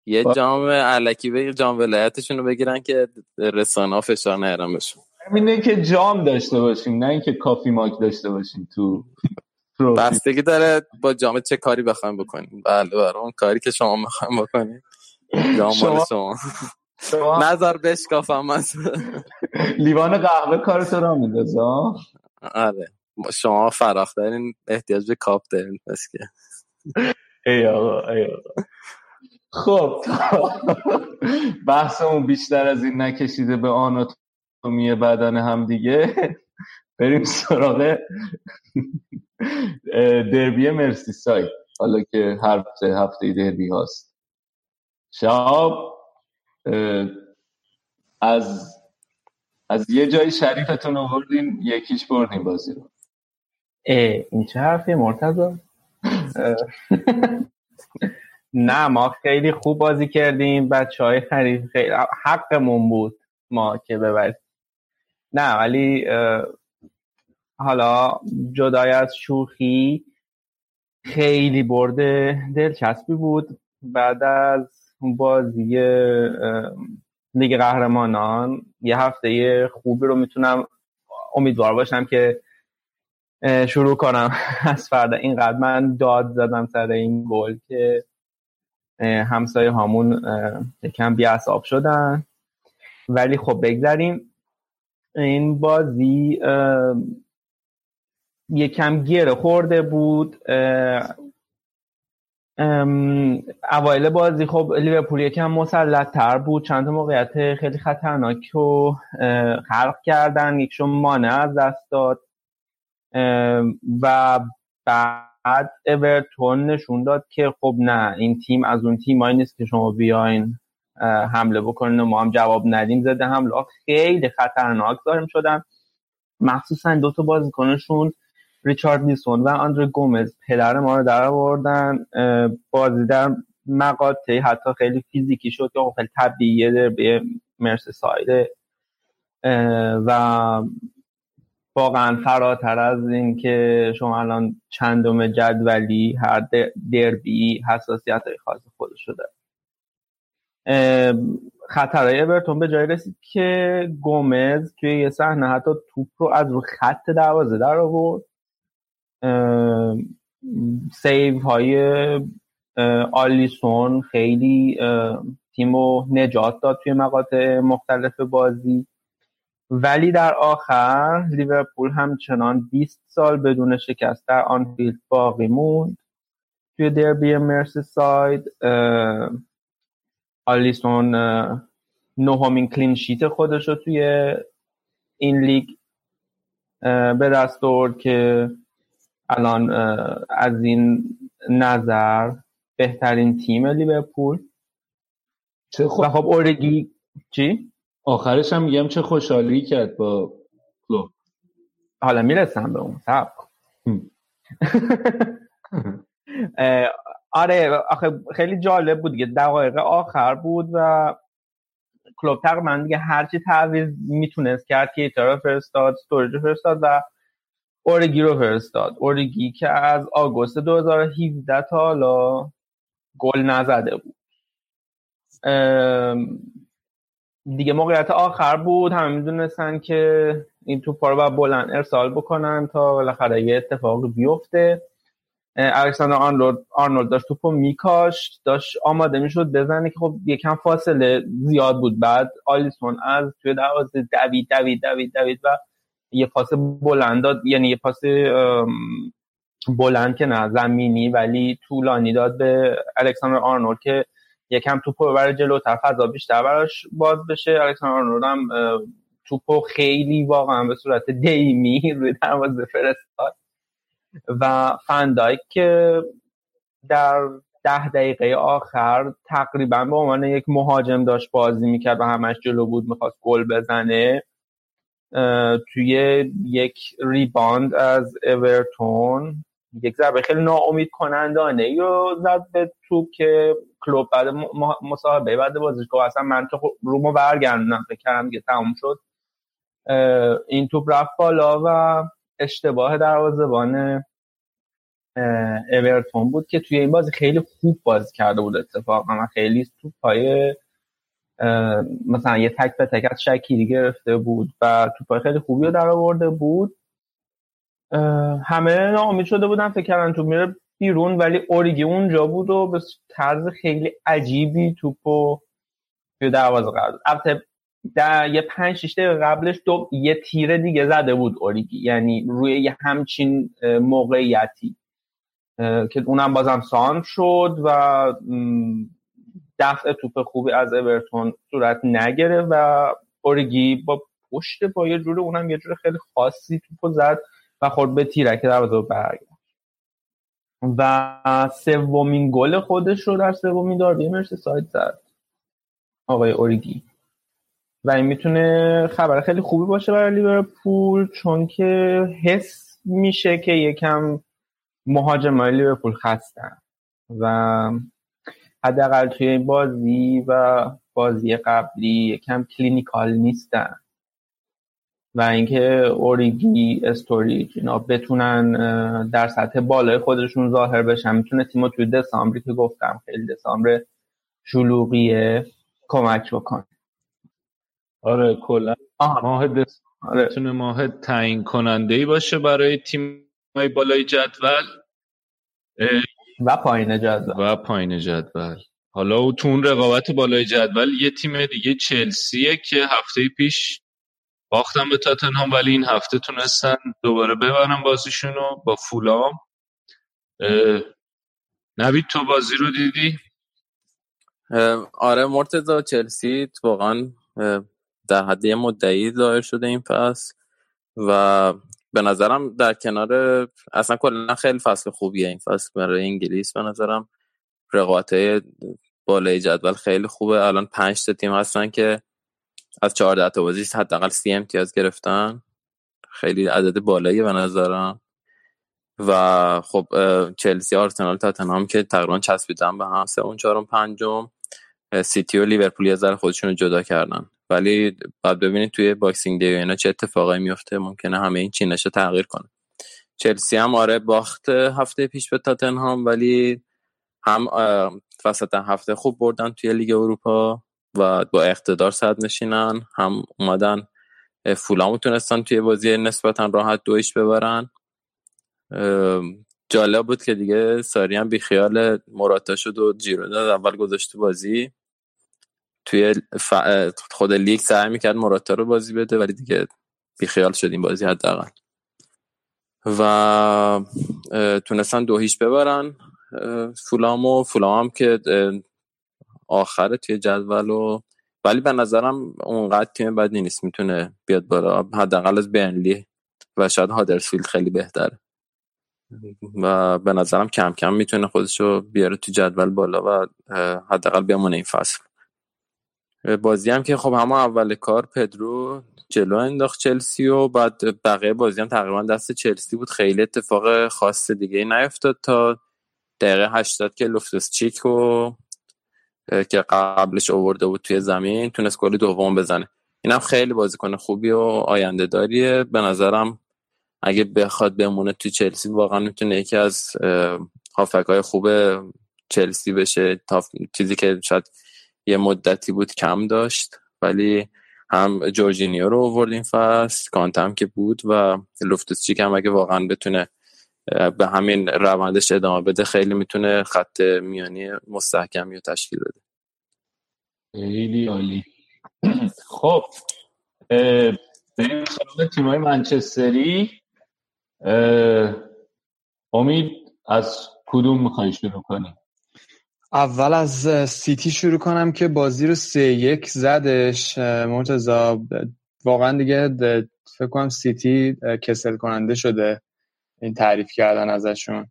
یه با- جام علکی به جام ولایتشون رو بگیرن که رسانه فشار نیارن بهشون. اینه که جام داشته باشیم نه اینکه کافی ماک داشته باشیم تو. بستگی داره با جام چه کاری بخوایم بکنیم. بله برای اون کاری که شما می‌خوایم بکنیم. جام شما شما. نظر بشکافم از لیوان قهوه کار تو را میندازه؟ آره. شما فراخ دارین احتیاج به کاپ دارین بس که. ای آقا ای آقا. خب. بحثمون بیشتر از این نکشیده به آناتومی بدن هم دیگه. بریم سراغ دربی مرسی سایت حالا که هفته هفته دربی هاست. شاب از از یه جای شریفتون آوردین یکیش بردین بازی رو. این چه حرفی مرتضی؟ نه ما خیلی خوب بازی کردیم بچه های خرید خیلی حقمون بود ما که ببریم. نه ولی حالا جدای از شوخی خیلی برده دلچسبی بود. بعد از بازی لیگ قهرمانان یه هفته خوبی رو می‌تونم امیدوار باشم که شروع کنم. از فردا اینقدر من داد زدم سر این گل که همسایه هامون یکم بیعصاب شدن. ولی خب بگذاریم این بازی یکم گره خورده بود. اوایل بازی خب لیورپول یکم مسلط تر بود. چند موقعیت خیلی خطرناک رو خلق کردن. یکشون مانع از دست داد. و بعد اورتون نشون داد که خب نه این تیم از اون تیمایی نیست که شما بیاین حمله بکنین و ما هم جواب ندیم. زده حمله خیلی خطرناک ظاهر شدن مخصوصا دو تا بازیکنشون ریچارد لیسون و آندر گومز پدر ما رو در آوردن بازی در مقاطعی حتی خیلی فیزیکی شد که خیلی طبیعیه به مرس سایده و واقعا فراتر از این که شما الان چندم جدولی هر دربی حساسیت های خاص خودش شده خطرهای اورتون به جای رسید که گومز توی یه صحنه حتی توپ رو از رو خط دروازه در آورد. save های آلیسون خیلی تیم رو نجات داد توی مقاطع مختلف بازی. ولی در آخر لیورپول همچنان 20 سال بدون شکست در آنفیلد باقی موند. توی دربی مرسی ساید آلیسون نهمین clean sheet خودش رو توی این لیگ به دست که الان از این نظر بهترین تیم لیورپول. چه و خب اورگی چی؟ آخرش هم میگم چه خوشحالی کرد با کلوب حالا می‌رسم به اون سب آره آخه خیلی جالب بود دیگه. دقایق آخر بود و کلوب تقریبا دیگه هرچی تعویض می‌تونست کرد که رو فرستاد ستوریج فرستاد و اورگی رو فرستاد. اورگی که از آگوست 2017 تا حالا گل نزده بود. دیگه موقعیت آخر بود. همه می‌دونستن که این توپا رو بلند ارسال بکنن تا بالاخره یه اتفاق بیفته. الکساندر آرنولد آرنولد داشت توپو میکاشت. داشت آماده می‌شد بزنه که خب یکم فاصله زیاد بود. بعد آلیسون از توی دروازه دوید دوید دوید دوید و یه پاس بلند داد یعنی یه پاس بلند که نه زمینی ولی طولانی داد به الکساندر آرنولد که یکم توپو ببره جلوتر فضا بیشتر براش باز بشه. الکساندر آرنولد هم توپو خیلی واقعا به صورت دیمی روی دروازه فرستاد. و فندایک که در ده دقیقه آخر تقریبا به عنوان یک مهاجم داشت بازی می‌کرد و همش جلو بود می‌خواست گل بزنه. توی یک ریباند از اورتون. یک ضربه خیلی ناامید کنندانه یا زد به توپ که کلوب بعد مصاحبه بعد بازیش گفت اصلا من تو رومو برگردونم فکر کردم که تموم شد. این توپ رفت بالا و اشتباه دروازه‌بان اورتون بود که توی این بازی خیلی خوب بازی کرده بود اتفاقا. من خیلی توپ های مثلا یه تک به تک از شکیری گرفته بود و توپای خیلی خوبی رو در آورده بود. همه ناامید شده بودن فکر کردن تو میره بیرون ولی اوریگی اونجا بود و به طرز خیلی عجیبی توپو توی دروازه قرار البته در یه پنج شیش قبلش دو یه تیره دیگه زده بود اوریگی یعنی روی یه همچین موقعیتی. که اونم بازم سان شد و دفع توپ خوبی از اورتون صورت نگره و اوریگی با پشت با یه جوره اونم یه جوره خیلی خاصی توپ زد و خورد به تیرک دروازه برگشت. و سومین گل خودش رو در سومین داربی مرسی سایت زد. آقای اوریگی و این می‌تونه خبر خیلی خوبی باشه برای لیورپول چون که حس میشه که یکم مهاجمای لیورپول خستن. و حداقل توی این بازی و بازی قبلی یکم clinical نیستن. و اینکه اوریگی استوریج اینا بتونن در سطح بالای خودشون ظاهر بشن. می‌تونه تیمو توی دسامبری که گفتم خیلی دسامبر شلوغیه کمک بکن آره کلا ماه دسامبر آره. ماه تعیین کننده ای باشه برای تیم های بالای جدول. و پایین جدول. و پایین جدول. حالا تو اون رقابت بالای جدول یه تیم دیگه چلسیه که هفته پیش باختن به تاتنهام ولی این هفته تونستن دوباره ببرن بازیشونو با فولام. نوید تو بازی رو دیدی؟ آره مرتضا چلسی واقعا در حد یه مدعی ظاهر شده این فصل و به نظرم در کنار اصلا کلا خیلی فصل خوبیه این فصل برای انگلیس. به نظرم رقابت بالای جدول خیلی خوبه. الان پنج تا تیم هستن که از 14 تا بازی حداقل سی امتیاز گرفتن. خیلی عدد بالایی به نظرم. و خب چلسی آرسنال تاتنهام که تقریبا چسبیدن به هم. سه اون چهارم پنجم سیتی و لیورپول یه ذره خودشون رو جدا کردن. ولی بعد ببینید توی Boxing Day اینا چه اتفاقایی میفته. ممکنه همه این چینش رو تغییر کنه. چلسی هم آره باخت هفته پیش به تاتنهام ولی هم وسط هفته خوب بردن توی لیگ اروپا و با اقتدار صدرنشینن. هم اومدن فولامو تونستن توی بازی نسبتا راحت دو هیچ ببرن. جالب بود که دیگه ساری هم بیخیال مراتا شد و ژیرو رو از اول گذاشت بازی. توی خود لیگ سعی می‌کرد مراتا رو بازی بده ولی دیگه بیخیال شد این بازی حداقل. و تونستن دو هیچ ببرن. فولام و فولام هم که آخره توی جدول و ولی به نظرم اونقدر تیم بدی نیست می‌تونه بیاد بالا. حداقل از برنلی و شاید هادرسفیلد خیلی بهتره. و به نظرم کم کم می‌تونه خودش رو بیاره تو جدول بالا و حداقل بمونه این فصل. بازی هم که خب همه اول کار پدرو جلو انداخت چلسی و بعد بقیه بازی هم تقریبا دست چلسی بود. خیلی اتفاق خاص دیگه نیفتاد تا دقیقه 80 که لوفتوس چیک و که قبلش آورده بود توی زمین تونست گل دوم بزنه. اینم خیلی بازیکن خوبی و آینده داریه. به نظرم اگه بخواد بمونه توی چلسی واقعا می‌تونه یکی از هافک های خوب چلسی بشه. تا چیزی که شاید یه مدتی بود کم داشت ولی هم جورجینیو رو آورد این فصل کانتم که بود و لوفتوس چیک هم اگه واقعا بتونه به همین روندش ادامه بده خیلی می‌تونه خط میانی مستحکمی رو تشکیل بده. خیلی عالی. خب بریم سراغ تیمای منچستری. امید از کدوم می‌خوای شروع کنی اول از سیتی شروع کنم که بازی رو سه یک زدش. مرتزا واقعا دیگه فکر کنم سیتی کسل کننده شده این تعریف کردن ازشون.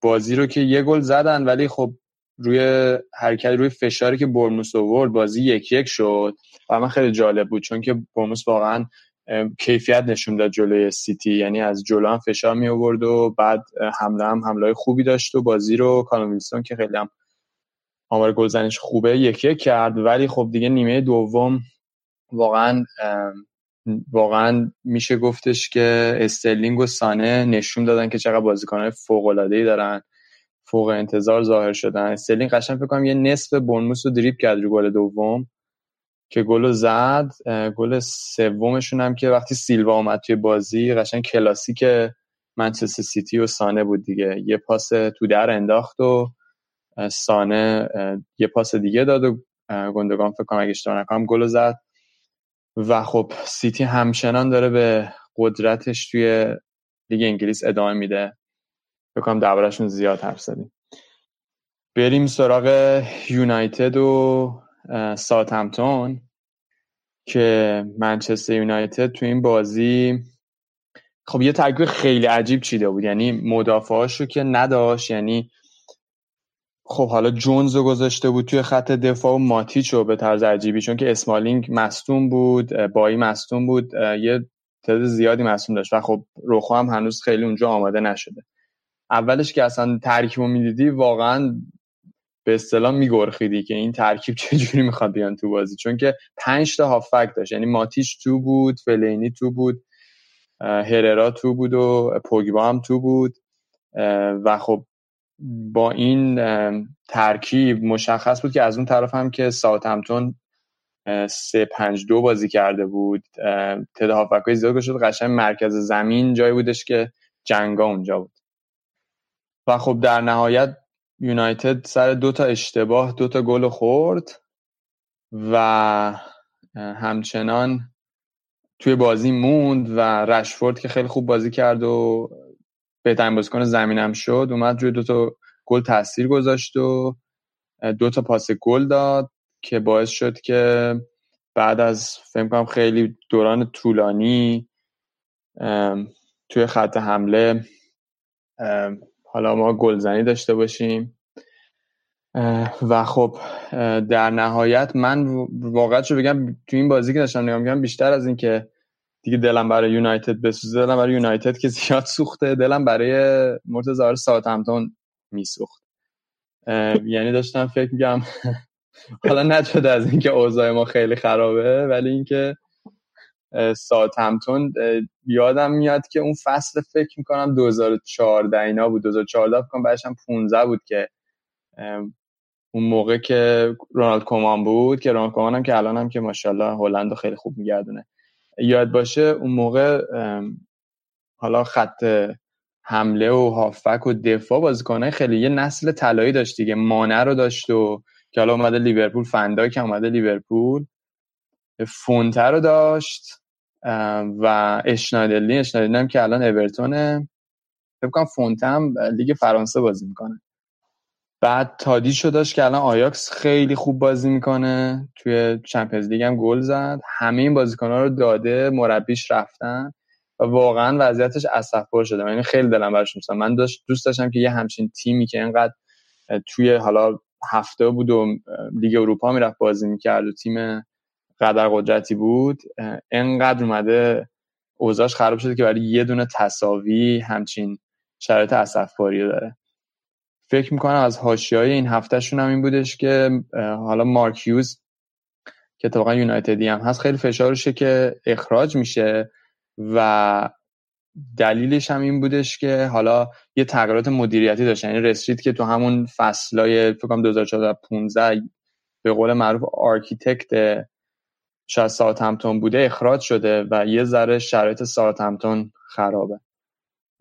بازی رو که یه گل زدن ولی خب روی حرکت روی فشاری که برموس آورد بازی یک یک شد. و من خیلی جالب بود چون که برموس واقعا کیفیت نشون داد جلوی سیتی. یعنی از جلو هم فشار می آورد و بعد حمله هم حمله خوبی داشت و بازی رو کالوم ویلسون که خیلی هم آمار گلزنش خوبه یک یک کرد. ولی خب دیگه نیمه دوم واقعا واقعا میشه گفتش که استرلینگ و سانه نشون دادن که چقدر بازیکنهای فوق العاده ای دارن فوق انتظار ظاهر شدن. استرلینگ قشنگ فکر کنم یه نصف بورنموث رو دریبل کرد رو گل دوم. که گل زد گل سومشون هم که وقتی سیلوا اومد توی بازی قشنگ کلاسیک منچستر سیتی و سانه بود دیگه. یه پاس تو در انداخت و سانه یه پاس دیگه داد و گوندوگان فکر کنم اگه اشتباه نکنم گل زد. و خب سیتی همچنان داره به قدرتش توی لیگ انگلیس ادامه میده. فکر کنم دربارشون زیاد حرف زدیم. بریم سراغ یونایتد و ساتمتون که منچستر یونایتد تو این بازی خب یه ترکیب خیلی عجیب چیده بود. یعنی مدافعاشو که نداشت یعنی خب حالا جونز رو گذاشته بود توی خط دفاع و ماتیچ رو به طرز عجیبی چون که اسمالینگ مستون بود بایی مستون بود یه تعداد زیادی مصوم داشت و خب روخو هم هنوز خیلی اونجا آماده نشده. اولش که اصلا ترکیب رو می‌دیدی واقعا به اصطلاح میگرخیدی که این ترکیب چجوری می‌خواد بیان تو بازی. چون که پنج تا هافک داشت. یعنی ماتیش تو بود فلینی تو بود هررا تو بود و پوگبا هم تو بود. و خب با این ترکیب مشخص بود که از اون طرف هم که ساوت همتون سه پنج دو بازی کرده بود تعداد هافک های زیاد شد قشنگ مرکز زمین جایی بودش که جنگا اونجا بود. و خب در نهایت یونایتد سر دو تا اشتباه دو تا گل خورد و همچنان توی بازی موند و رشفورد که خیلی خوب بازی کرد و بهترین بازیکن زمینم شد اومد روی دو تا گل تاثیر گذاشت و دو تا پاس گل داد که باعث شد که بعد از فکر کنم خیلی دوران طولانی توی خط حمله حالا ما گلزنی داشته باشیم. و خب در نهایت من واقعا رو بگم تو این بازی که داشتم نگاه بیشتر از این که دیگه دلم برای یونایتد بسوزه دلم برای یونایتد که زیاد سوخته دلم برای مرتضی ساعت همتون میسوخت یعنی داشتم فکر میگم حالا نشده از اینکه اوضاع ما خیلی خرابه ولی اینکه ساعت همتون یادم میاد که اون فصل فکر می‌کنم 2014 اینا بود. 2014 فکر بعدش هم 15 بود که اون موقع که رونالد کومان بود که رونالد کومان هم که الان هم که ماشاءالله هلند خیلی خوب میگردونه. یاد باشه اون موقع حالا خط حمله و هافک و دفاع بازیکنای خیلی یه نسل طلایی داشت دیگه. مانه رو داشت و که حالا اومده لیورپول که اومده لیورپول. فونته رو داشت. و اشنایدرلین اشنایدرلین هم که الان اورتونه. فکر کنم فونته هم لیگ فرانسه بازی می‌کنه. بعد تادیچو داشت که الان آیاکس خیلی خوب بازی می‌کنه. توی Champions League هم گل زد. همه این بازیکن‌ها رو داده مربیش رفتن. و واقعا وضعیتش اسفبار شده. یعنی خیلی دلم براش میشم من داشت دوست داشتم که یه همچین تیمی که اینقدر توی حالا هفته بود و لیگ اروپا می‌رفت بازی می‌کرد و تیم قدر قدرتی بود انقدر اومده اوضاعش خراب شده که برای یه دونه تساوی همچین شرایط اسفباری داره. فکر می‌کنم از حاشیه‌های این هفتهشون هم این بودش که حالا مارکیوز که اتفاقا یونایتدی هم هست خیلی فشارشه که اخراج میشه و دلیلش هم این بودش که حالا یه تغییرات مدیریتی داشت یعنی لس رید که تو همون فصلای فکر کنم 2014 15 به قول معروف architect شاید ساوتهمپتون بوده اخراج شده و یه ذره شرایط ساوتهمپتون خرابه.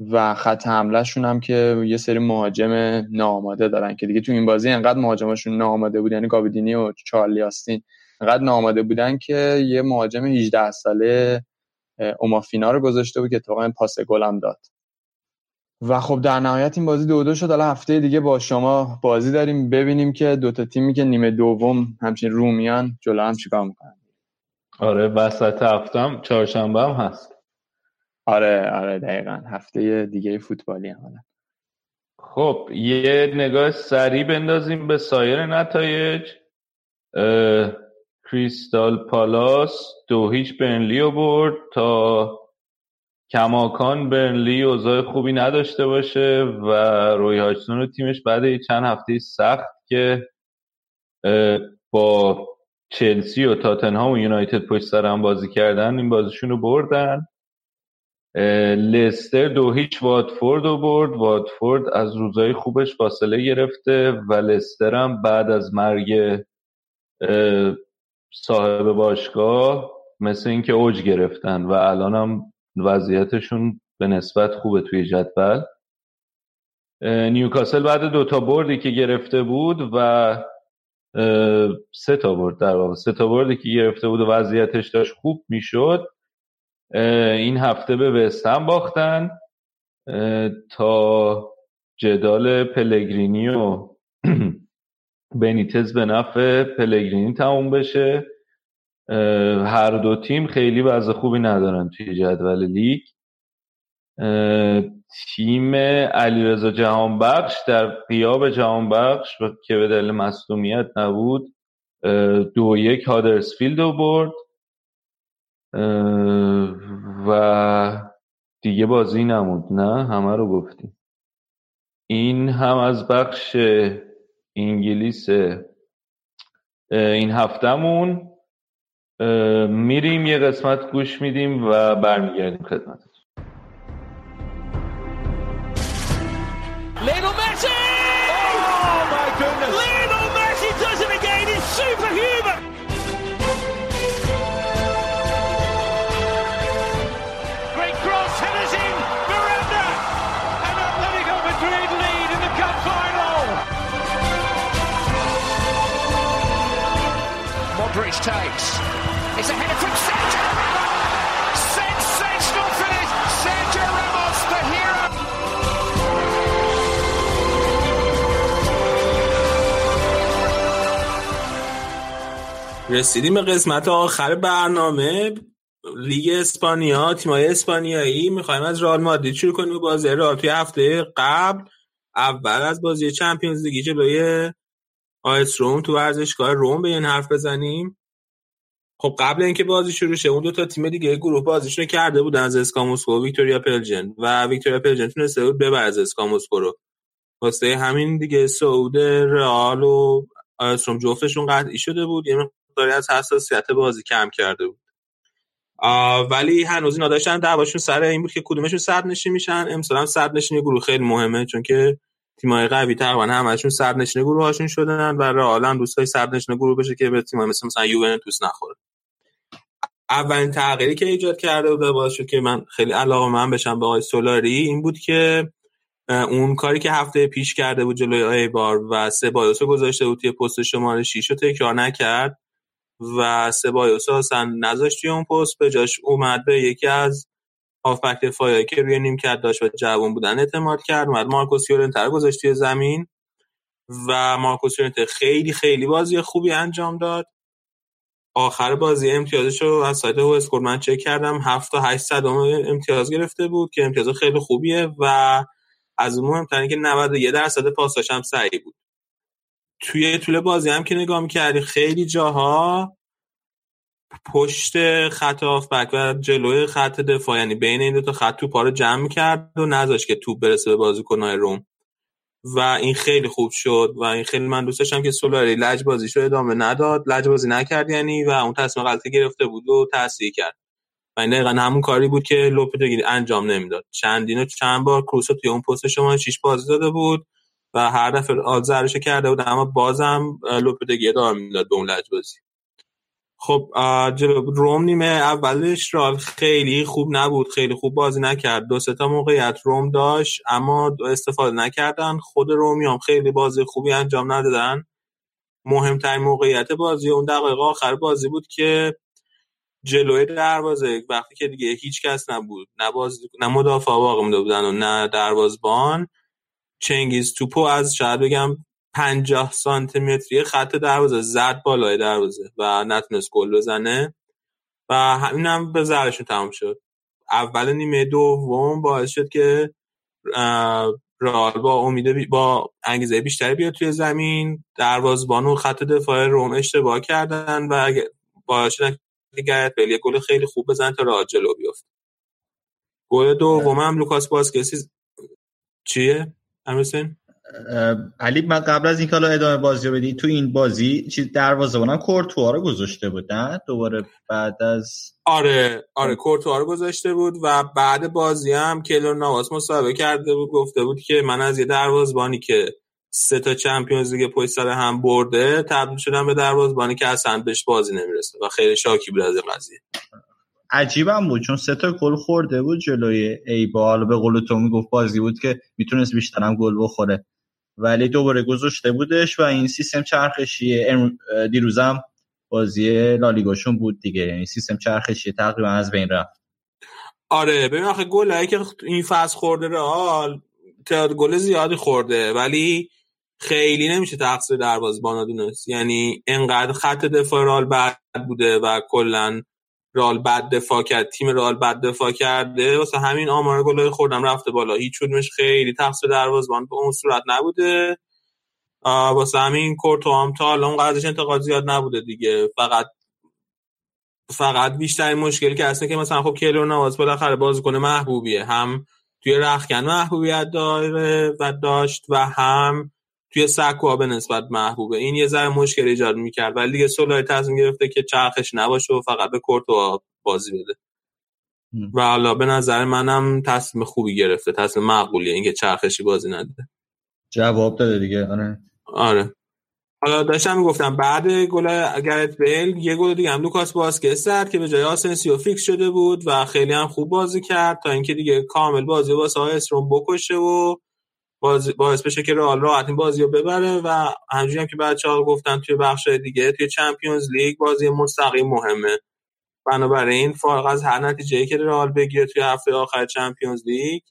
و خط حملهشون هم که یه سری مهاجم ناآماده دارن که دیگه تو این بازی انقدر مهاجمشون ناآماده بود یعنی گابیادینی و چارلی آستین انقدر ناآماده بودن که یه مهاجم 18 ساله اومافینا رو گذاشته بود که اتفاقا پاس گل هم داد. و خب در نهایت این بازی دو دو شد. حالا هفته دیگه با شما بازی داریم. ببینیم که دوتا تیمی که نیمه دوم همچین رومیان جلو هم چیکار می‌کنن. آره وسط هفتم چهارشنبه هم هست. آره آره دقیقا. هفته دیگه فوتبالی هم خب یه نگاه سریع بندازیم به سایر نتایج. کریستال پالاس دو هیچ برنلی رو برد تا کماکان برنلی اوضاع خوبی نداشته باشه و روی هاچتون رو تیمش بعد چند هفته سخت که با چلسی و تاتنهام و یونایتد پشت سر هم بازی کردن این بازیشون رو بردن لستر دو هیچ واتفورد رو برد. واتفورد از روزای خوبش فاصله گرفته و لستر هم بعد از مرگ صاحب باشگاه مثل اینکه اوج گرفتن و الان هم وضعیتشون به نسبت خوبه توی جدول. نیوکاسل بعد دوتا بردی که گرفته بود و سه تا برد در واقع. سه تا بردی که گرفته بود و وضعیتش داشت خوب می‌شد. این هفته به وستهم باختن تا جدال پلگرینی و بنیتز به نفع پلگرینی تموم بشه. هر دو تیم خیلی وضع خوبی ندارن توی جدول لیگ. تیم علیرضا جهانبخش در قیاب جهانبخش که به دلیل مصدومیت نبود دو یک هادرسفیلد رو برد. و دیگه بازی نمود نه؟ همه رو گفتیم. این هم از بخش انگلیس این هفتهمون. میریم یه قسمت گوش میدیم و برمیگردیم خدمت takes. It's a header from Sergio Ramos. Sensational finish. Sergio Ramos, the hero. رسیدیم به قسمت آخر برنامه لیگ اسپانیا تیمای اسپانیایی می‌خوایم از رئال مادرید شروع کنیم بازی رئال توی هفته قبل اول از بازی چمپیونز لیگ جلوی آاس رم تو ورزشگاه رم به این حرف بزنیم خب قبل اینکه بازی شروع شه اون دو تا تیم دیگه گروه بازیشون کرده بودن زسکا مسکو و ویکتوریا پلژن و ویکتوریا پلژن تونسته بود ببره زسکا مسکو رو. واسه همین دیگه صعود رئال و آاس رم جفتشون قطعی شده بود. یه مقداری از حساسیت بازی کم کرده بود. ولی هنوز اینا داشتن دعواشون سر این بود که کدومشون صدرنشین میشن. امسال هم صدرنشین گروه خیلی مهمه چون که تیمای قوی تقریبا همشون صد نشین گروه هاشون شدن و رئال هم دوست صد نشین گروه بشه که به تیمای مثل مثلا یوونتوس نخوره. اولین تغییری که ایجاد کرده بود باعث شد که من خیلی علاقه من بشم به آقای سولاری این بود که اون کاری که هفته پیش کرده بود جلوی ایبار و سبایوس گذاشته بود توی پست شماره 6 رو تکرار نکرد و سبایوس اصلا نذاشت توی اون پست به جاش اومد به یکی از هافبک دفاعی که روی نیمکت داشت و جوان بودن اعتماد کرد اومد مارکوس یورنتر گذاشت توی زمین و مارکوس یورنتر خیلی خیلی بازی خوبی انجام داد. آخر بازی امتیازش رو از سایت هو اسکور من چک کردم. 7 تا 8 امتیاز گرفته بود که امتیاز خیلی خوبیه و از اون مهمتر که 91 درصد پاساش هم صحیح بود. توی طول بازی هم که نگاه می‌کردی خیلی جاها پشت خط آفبک و جلوی خط دفاع یعنی بین این دو تا خط توپا رو جمع کرد و نذاشت که توپ برسه به بازیکن‌های روم. و این خیلی خوب شد و این خیلی من دوست داشتم که سولاری لج بازیشو ادامه نداد. لج بازی نکرد یعنی و اون تصمیم غلطی گرفته بود و تاثیر کرد. و این دقیقا همون کاری بود که لوپتگی انجام نمی‌داد. چندین و چند بار کروسو توی اون پست شما شیش بازی داده بود و هر دفعه آزارش کرده بود اما بازم لوپتگی ادامه می‌داد به اون لج بازی خب روم نیمه اولش رال خیلی خوب نبود خیلی خوب بازی نکرد. دو تا موقعیت روم داشت اما استفاده نکردن. خود رومی هم خیلی بازی خوبی انجام ندادن. مهمترین موقعیت بازی اون دقایق آخر بازی بود که جلوی دروازه وقتی که دیگه هیچ کس نبود. نه باز نه مدافع واقع مونده بودن و نه دروازبان چنگیز توپو از شاید بگم 50 سانتی متری خط دروازه زد بالای دروازه و نتونست گل بزنه. و همین هم به ضررشون تمام شد. اول نیمه دوم باعث شد که رال با امید با انگیزه بیشتری بیاد توی زمین. دروازبان و خط دفاع روم اشتباه کردن و باعث شد که گرت بیل گل خیلی خوب بزن تا رال جلو بیفت گل دوم هم لوکاس باسکسی چیه؟ امیرسین علی من قبل از اینکه حالا ادامه بازی رو بدی تو این بازی چیز دروازه‌بانم کورتوا رو گذاشته بود نه دوباره بعد از آره آره کورتوا رو گذاشته بود و بعد بازی هم کلور نواس مصاحبه کرده بود گفته بود که من از یه دروازه‌بانی که سه تا چمپیونز لیگ پشت سر هم برده تبدیل شدم به دروازه‌بانی که اصلا بهش بازی نمی‌رسه و خیلی شاکی بود از این قضیه. عجیبم بود چون سه تا گل خورده بود جلوی ایبال به قول تو می‌گفت بازی بود که می‌تونست بیشتر هم گل بخوره. ولی دوباره گذاشته بودش و این سیستم چرخشی دیروزم بازی لالیگاشون بود دیگه. یعنی سیستم چرخشی تقریبا از بین رفت. آره ببین آخه گل که این فصل خورده رئال تعداد گل زیادی خورده ولی خیلی نمیشه تقصیر دروازه‌بانا دونست یعنی انقدر خط دفاع رئال بد بوده و کلا رال بد دفاع کرد تیم رال بد دفاع کرده. واسه همین آمار گلای خوردم رفته بالا. هیچ کدومش خیلی تقصیر دروازه‌بان به اون صورت نبوده. واسه همین کورتو هم تا الان قضیش انتقاد زیاد نبوده دیگه. فقط فقط بیشترین مشکلی که هست که مثلا خب کیلور نواز بالاخره بازیکن محبوبیه. هم توی رخکن محبوبیت داره و داشت و هم توی سکوها به نسبت محبوبه. این یه ذره مشکل ایجاد می‌کرد. ولی دیگه سولای تصمیم گرفته که چرخش نباشه و فقط به کورتوا بازی بده. و حالا به نظر منم تصمیم خوبی گرفته. تصمیم معقولیه اینکه چرخشی بازی نده جواب داده دیگه آره. آره. حالا داشتم می‌گفتم بعد گل گرث بیل یه گل دیگه هم لوکاس باسکس زد که به جای آسنسیو فیکس شده بود و خیلی هم خوب بازی کرد تا اینکه دیگه کامل بازی واسه آاس رم بکشه و باز باعث بشه که رئال راحت این بازی رو ببره و همونجوری هم که بچه ها گفتن توی بخش دیگه توی Champions League بازی مستقیم مهمه. بنابراین فارغ از هر نتیجه که رئال بگیره توی هفته آخر Champions League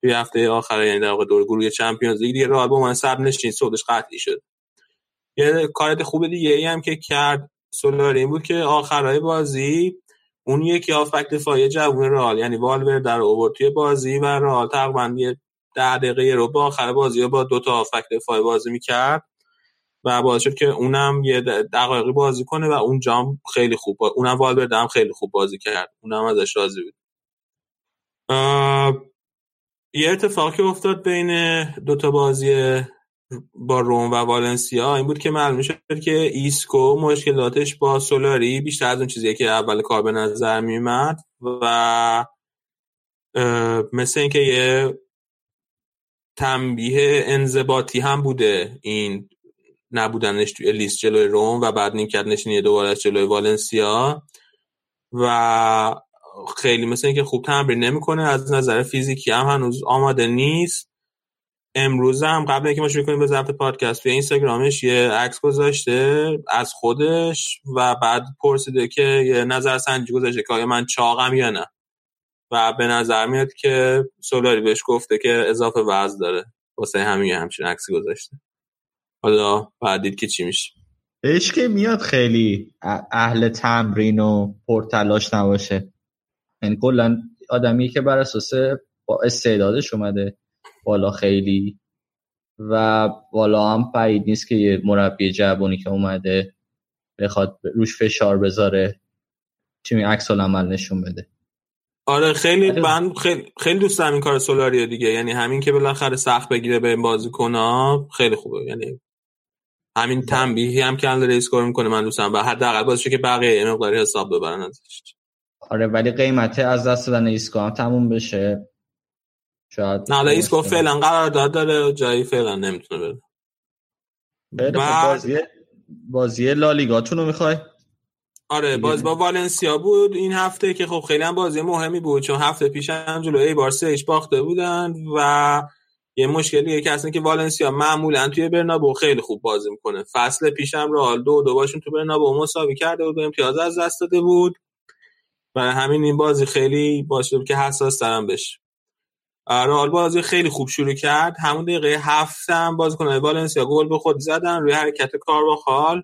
توی هفته آخر یعنی در واقع دور گروه چمپیونز لیگ دیگه رئال به عنوان صبر نشین صعودش قطعی شد. یه کار خوب دیگه ای هم که کرد سولاری بود که آخرای بازی اون یکی هافبک دفاعی جوون رئال یعنی والور در اوورد بازی و رئال تقریبا ده دقیقه رو با آخر بازی با دو تا هافبک دفاعی بازی می‌کرد و باعث شد که اونم یه دقایقی بازی کنه و اون جام خیلی خوب با. اونم والورده هم خیلی خوب بازی کرد اونم ازش راضی بود یه اتفاقی افتاد بین دو تا بازی با روم و والنسیا این بود که معلوم شد که ایسکو مشکلاتش با سولاری بیشتر از اون چیزی که اول کار به نظر میومد و مثل اینکه یه تنبیه انضباطی هم بوده. این نبودنش توی لیست جلوی روم و بعد نیمکت نشینی دوباره جلوی والنسیا. و خیلی مثل اینکه خوب تمرین نمی‌کنه. از نظر فیزیکی هم هنوز آماده نیست. امروز هم قبل اینکه ما شروع کنیم به ضبط پادکست توی اینستاگرامش یه عکس گذاشته از خودش و بعد پرسیده که یه نظر سنجی گذاشته که آیا من چاقم یا نه. و به نظر میاد که سولاری بهش گفته که اضافه وزن داره. واسه همین همچین عکسی گذاشته. حالا بعد دید که چی میشه؟ بهش که میاد خیلی اهل تمرین و پرتلاش نباشه. یعنی کلا آدمی که بر اساس با استعدادش اومده بالا خیلی و بالا هم بعید نیست که یه مربی جوانی که اومده بخواد روش فشار بذاره تیمی عکس عمل نشون بده. آره خیلی من خیلی, خیلی دوست دارم این کار سولاریو دیگه. یعنی همین که بالاخره سخت بگیره به این بازیکن‌ها خیلی خوبه. یعنی همین تنبیهی هم که داره ایسکو رو می‌کنه من دوست دارم و حداقل بازیشه که بقیه مقداری حساب ببرن ازش. آره ولی به قیمت از دست دادن ایسکو هم تموم بشه. شاید نه حالا ایسکو فعلا قرار داد داره جایی فعلا نمی‌تونه بره. بازی بازی لالیگاتون رو می‌خوای؟ آره باز با والنسیا بود این هفته که خب خیلی هم بازی مهمی بود چون هفته پیش هم جلو ایبار سه هیچ باخته بودن و یه مشکلی که اصلا که والنسیا معمولا توی برنابو خیلی خوب بازی می‌کنه. فصل پیشم رئال دو دو باشون تو برنابو مساوی کرده بود و امتیاز از دست داده بود و همین این بازی خیلی باشه که حساس دارم بشه. رئال بازی خیلی خوب شروع کرد. همون دقیقه هفت هم بازیکن والنسیا گل به خود زدن روی حرکت کار با خال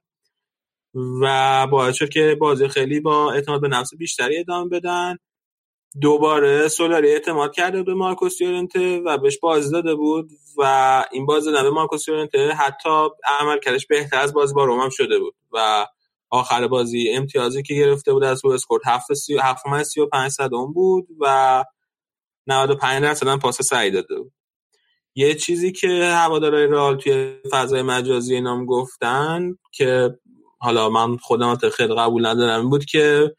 و باعث شد که بازی خیلی با اعتماد به نفس بیشتری ادامه بدن. دوباره سولاری اعتماد کرده به مارکوس یورنته و بهش بازی داده بود و این بازی دادن به مارکوس یورنته. حتی عمل کردش بهتر از بازی با روم شده بود و آخر بازی امتیازی که گرفته بود از اسکورت 7 35 صدم بود و 95 درصد هم پاس سعی داده بود. یه چیزی که هوادارهای رئال توی فضای مجازی نام گفتن که حالا من خودم خیلی قبول ندارم. بود که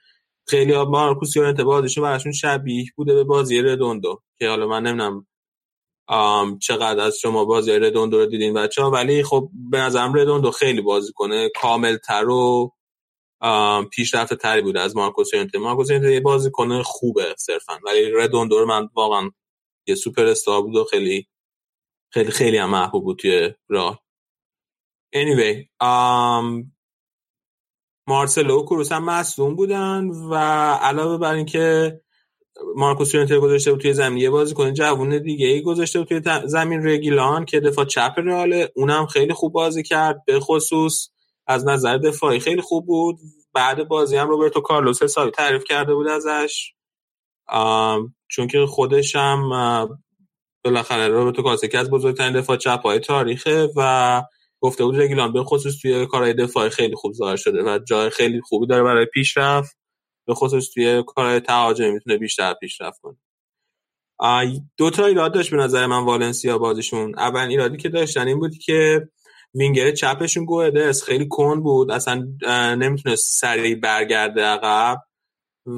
خیلی ها مارکوس یورنته بازیشون براشون شبیه بوده به بازی ردوندو که حالا من نمی‌دونم چقدر از شما بازی ردوندو رو دیدین بچه ها ولی خب به نظرم ردوندو خیلی بازی کنه. کامل تر و پیشرفت تری بوده از مارکوس یورنته مارکوس یورنته یه بازی کنه خوبه صرفا ولی ردوندو من واقعا یه سوپر استار بود و خیلی خیلی خیلی هم محبوب بود توی راه anyway um, مارسلو و کروس هم مصدوم بودن و علاوه بر اینکه مارکوس یونتر گذاشته بود توی زمین یه بازی کنه جوون دیگه ای گذاشته بود توی زمین. رگیلان که دفاع چپ رئال اونم خیلی خوب بازی کرد. به خصوص از نظر دفاعی خیلی خوب بود. بعد بازی هم روبرتو کارلوس حسابی تعریف کرده بود ازش. چون که خودش هم بالاخره روبرتو کارلوس که از بزرگترین دفاع چپ های تاریخه و گفته بود رگیلان به خصوص توی کارهای دفاعی خیلی خوب ظاهر شده و جای خیلی خوبی داره برای پیشرفت. به خصوص توی کارهای تهاجمی می‌تونه بیشتر پیشرفت کنه. دو تا ایراد داشت به نظر من والنسیا بازیشون. اول ایرادی که داشتن این بود که وینگر چپشون گوهدس خیلی کن بود. اصلا نمی‌تونست سریع برگرده عقب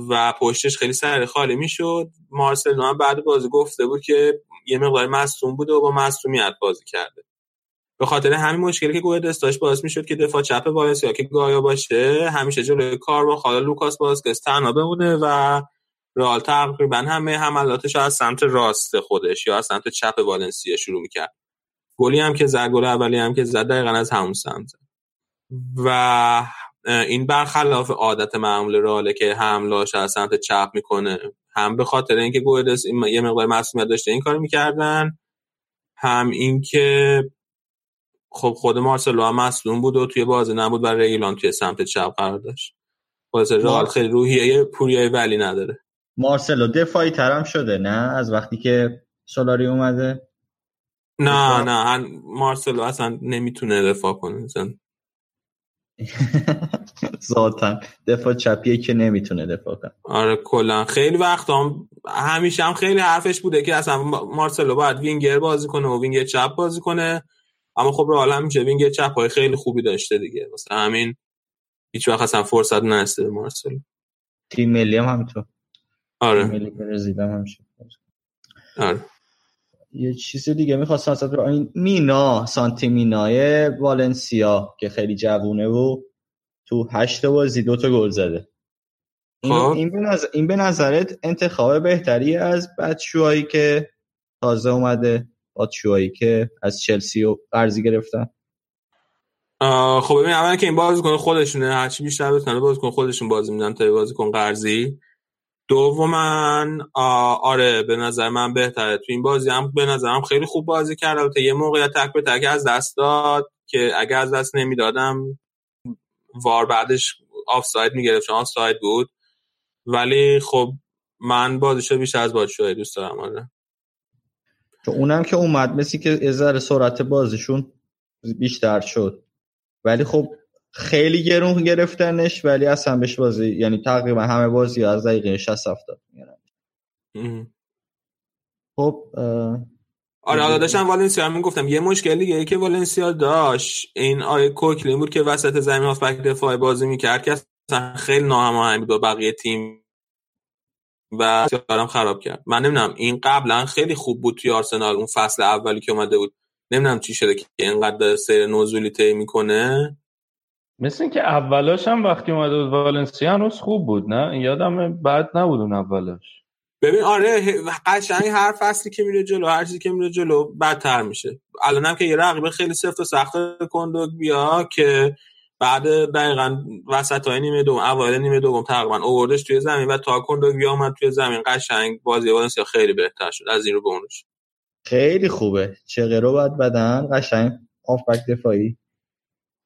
و پشتش خیلی سر خالی می‌شد. مارسلو هم بعد بازی گفته بود که یه مقدار مصوم بوده و با مصومیت بازی کرده. به خاطر همین مشکلی که گوهدس داشت باعث می‌شد که دفاع چپ والنسیا که گایا باشه همیشه جلوی کار با خاله لوکاس بازکس تنها بمونه و رئال تقریبا همه حملاتش از سمت راست خودش یا از سمت چپ والنسیا شروع می‌کرد. گلی هم که زد گل اولی هم که زد دقیقا از همون سمت. و این برخلاف عادت معمول راله که حملاش از سمت چپ می‌کنه. هم به خاطر اینکه گویدس یه مقدار مسئولیت داشته این کار می‌کردن. هم اینکه خب خود مارسلو هم مصدوم بود و توی بازی نبود و ریلان توی سمت چپ قرار داشت. واسه رئال خیلی روحیه پوریای ولی نداره. مارسلو دفاعی ترم شده نه؟ از وقتی که سولاری اومده؟ نه نه مارسلو اصلا نمی‌تونه دفاع کنه. ذاتا دفاع چپیه که نمی‌تونه دفاع کنه. آره کلا. خیلی وقت هم همیشه هم خیلی حرفش بوده که اصلا مارسلو باید وینگر بازی کنه و وینگر چپ بازی کنه. اما خب رئال همیشه وینگر چپ های خیلی خوبی داشته دیگه. مثلا همین هیچ وقت اصلا فرصت نرسیده به مارسلو. تیم ملی هم همینطور. آره. تیم ملی برزیل هم همیشه آره. یه چیز دیگه می‌خواستم ازت این مینا سانتی مینای والنسیا که خیلی جوونه و تو هشت بازی دوتا گل زده. این, خب. این, به نظر... این به نظرت انتخاب بهتری از بچه‌هایی که تازه اومده؟ بچه‌هایی که از چلسی و قرضی گرفتن. خب ببین اولا که این بازیکن خودشونه هرچی بیشتر بتونه بازیکن خودشون بازی میدن تا بازیکن قرضی. دوما آره به نظر من بهتره. تو این بازی هم به نظرم خیلی خوب بازی کرد. البته یه موقعیت تک به تک از دست داد که اگر از دست نمی‌دادم وار بعدش آفساید می‌گرفت چون آفساید بود. ولی خب من بازیشو بیشتر از بازیشو دوست دارم آره. تو اونم که اومد مثل که ازر سرعت بازیشون بیشتر شد. ولی خب خیلی گرون گرفتنش ولی اصلا بهش بازی یعنی تقریبا همه بازی از دقیقه 60 70 خب آره حالا داشتم والنسیا گفتم یه مشکل دیگه که والنسیا داشت این آیه کوکلین بود که وسط زمین هافبک دفاعی بازی می‌کرد که اصلا خیلی ناهماهنگ بود با بقیه تیم. و هم خراب کرد. من نمی‌دونم این قبلا خیلی خوب بود توی آرسنال اون فصل اولی که اومده بود. نمی‌دونم چی شده که اینقدر سیر نزولی طی می‌کنه. مثل اینکه اولاش هم وقتی اومده بود والنسیا هنوز خوب بود نه؟ یادم بعد نبود اون اولاش ببین آره قشنگ هر فصلی که میره جلو هر چیزی که میره جلو بدتر میشه. الانم که یه رقیب خیلی سفت و سخت کندوگ بیا که بعد دقیقا وسط های نیمه دوم اوایل نیمه دوم تقریبا اووردش توی زمین و تا کندوگ بیا اومد توی زمین. قشنگ بازی والنسیا خیلی بهتر شد از این رو به اونش. خیلی خوبه. چقرو باید بدن. قشنگ. آفبک دفاعی.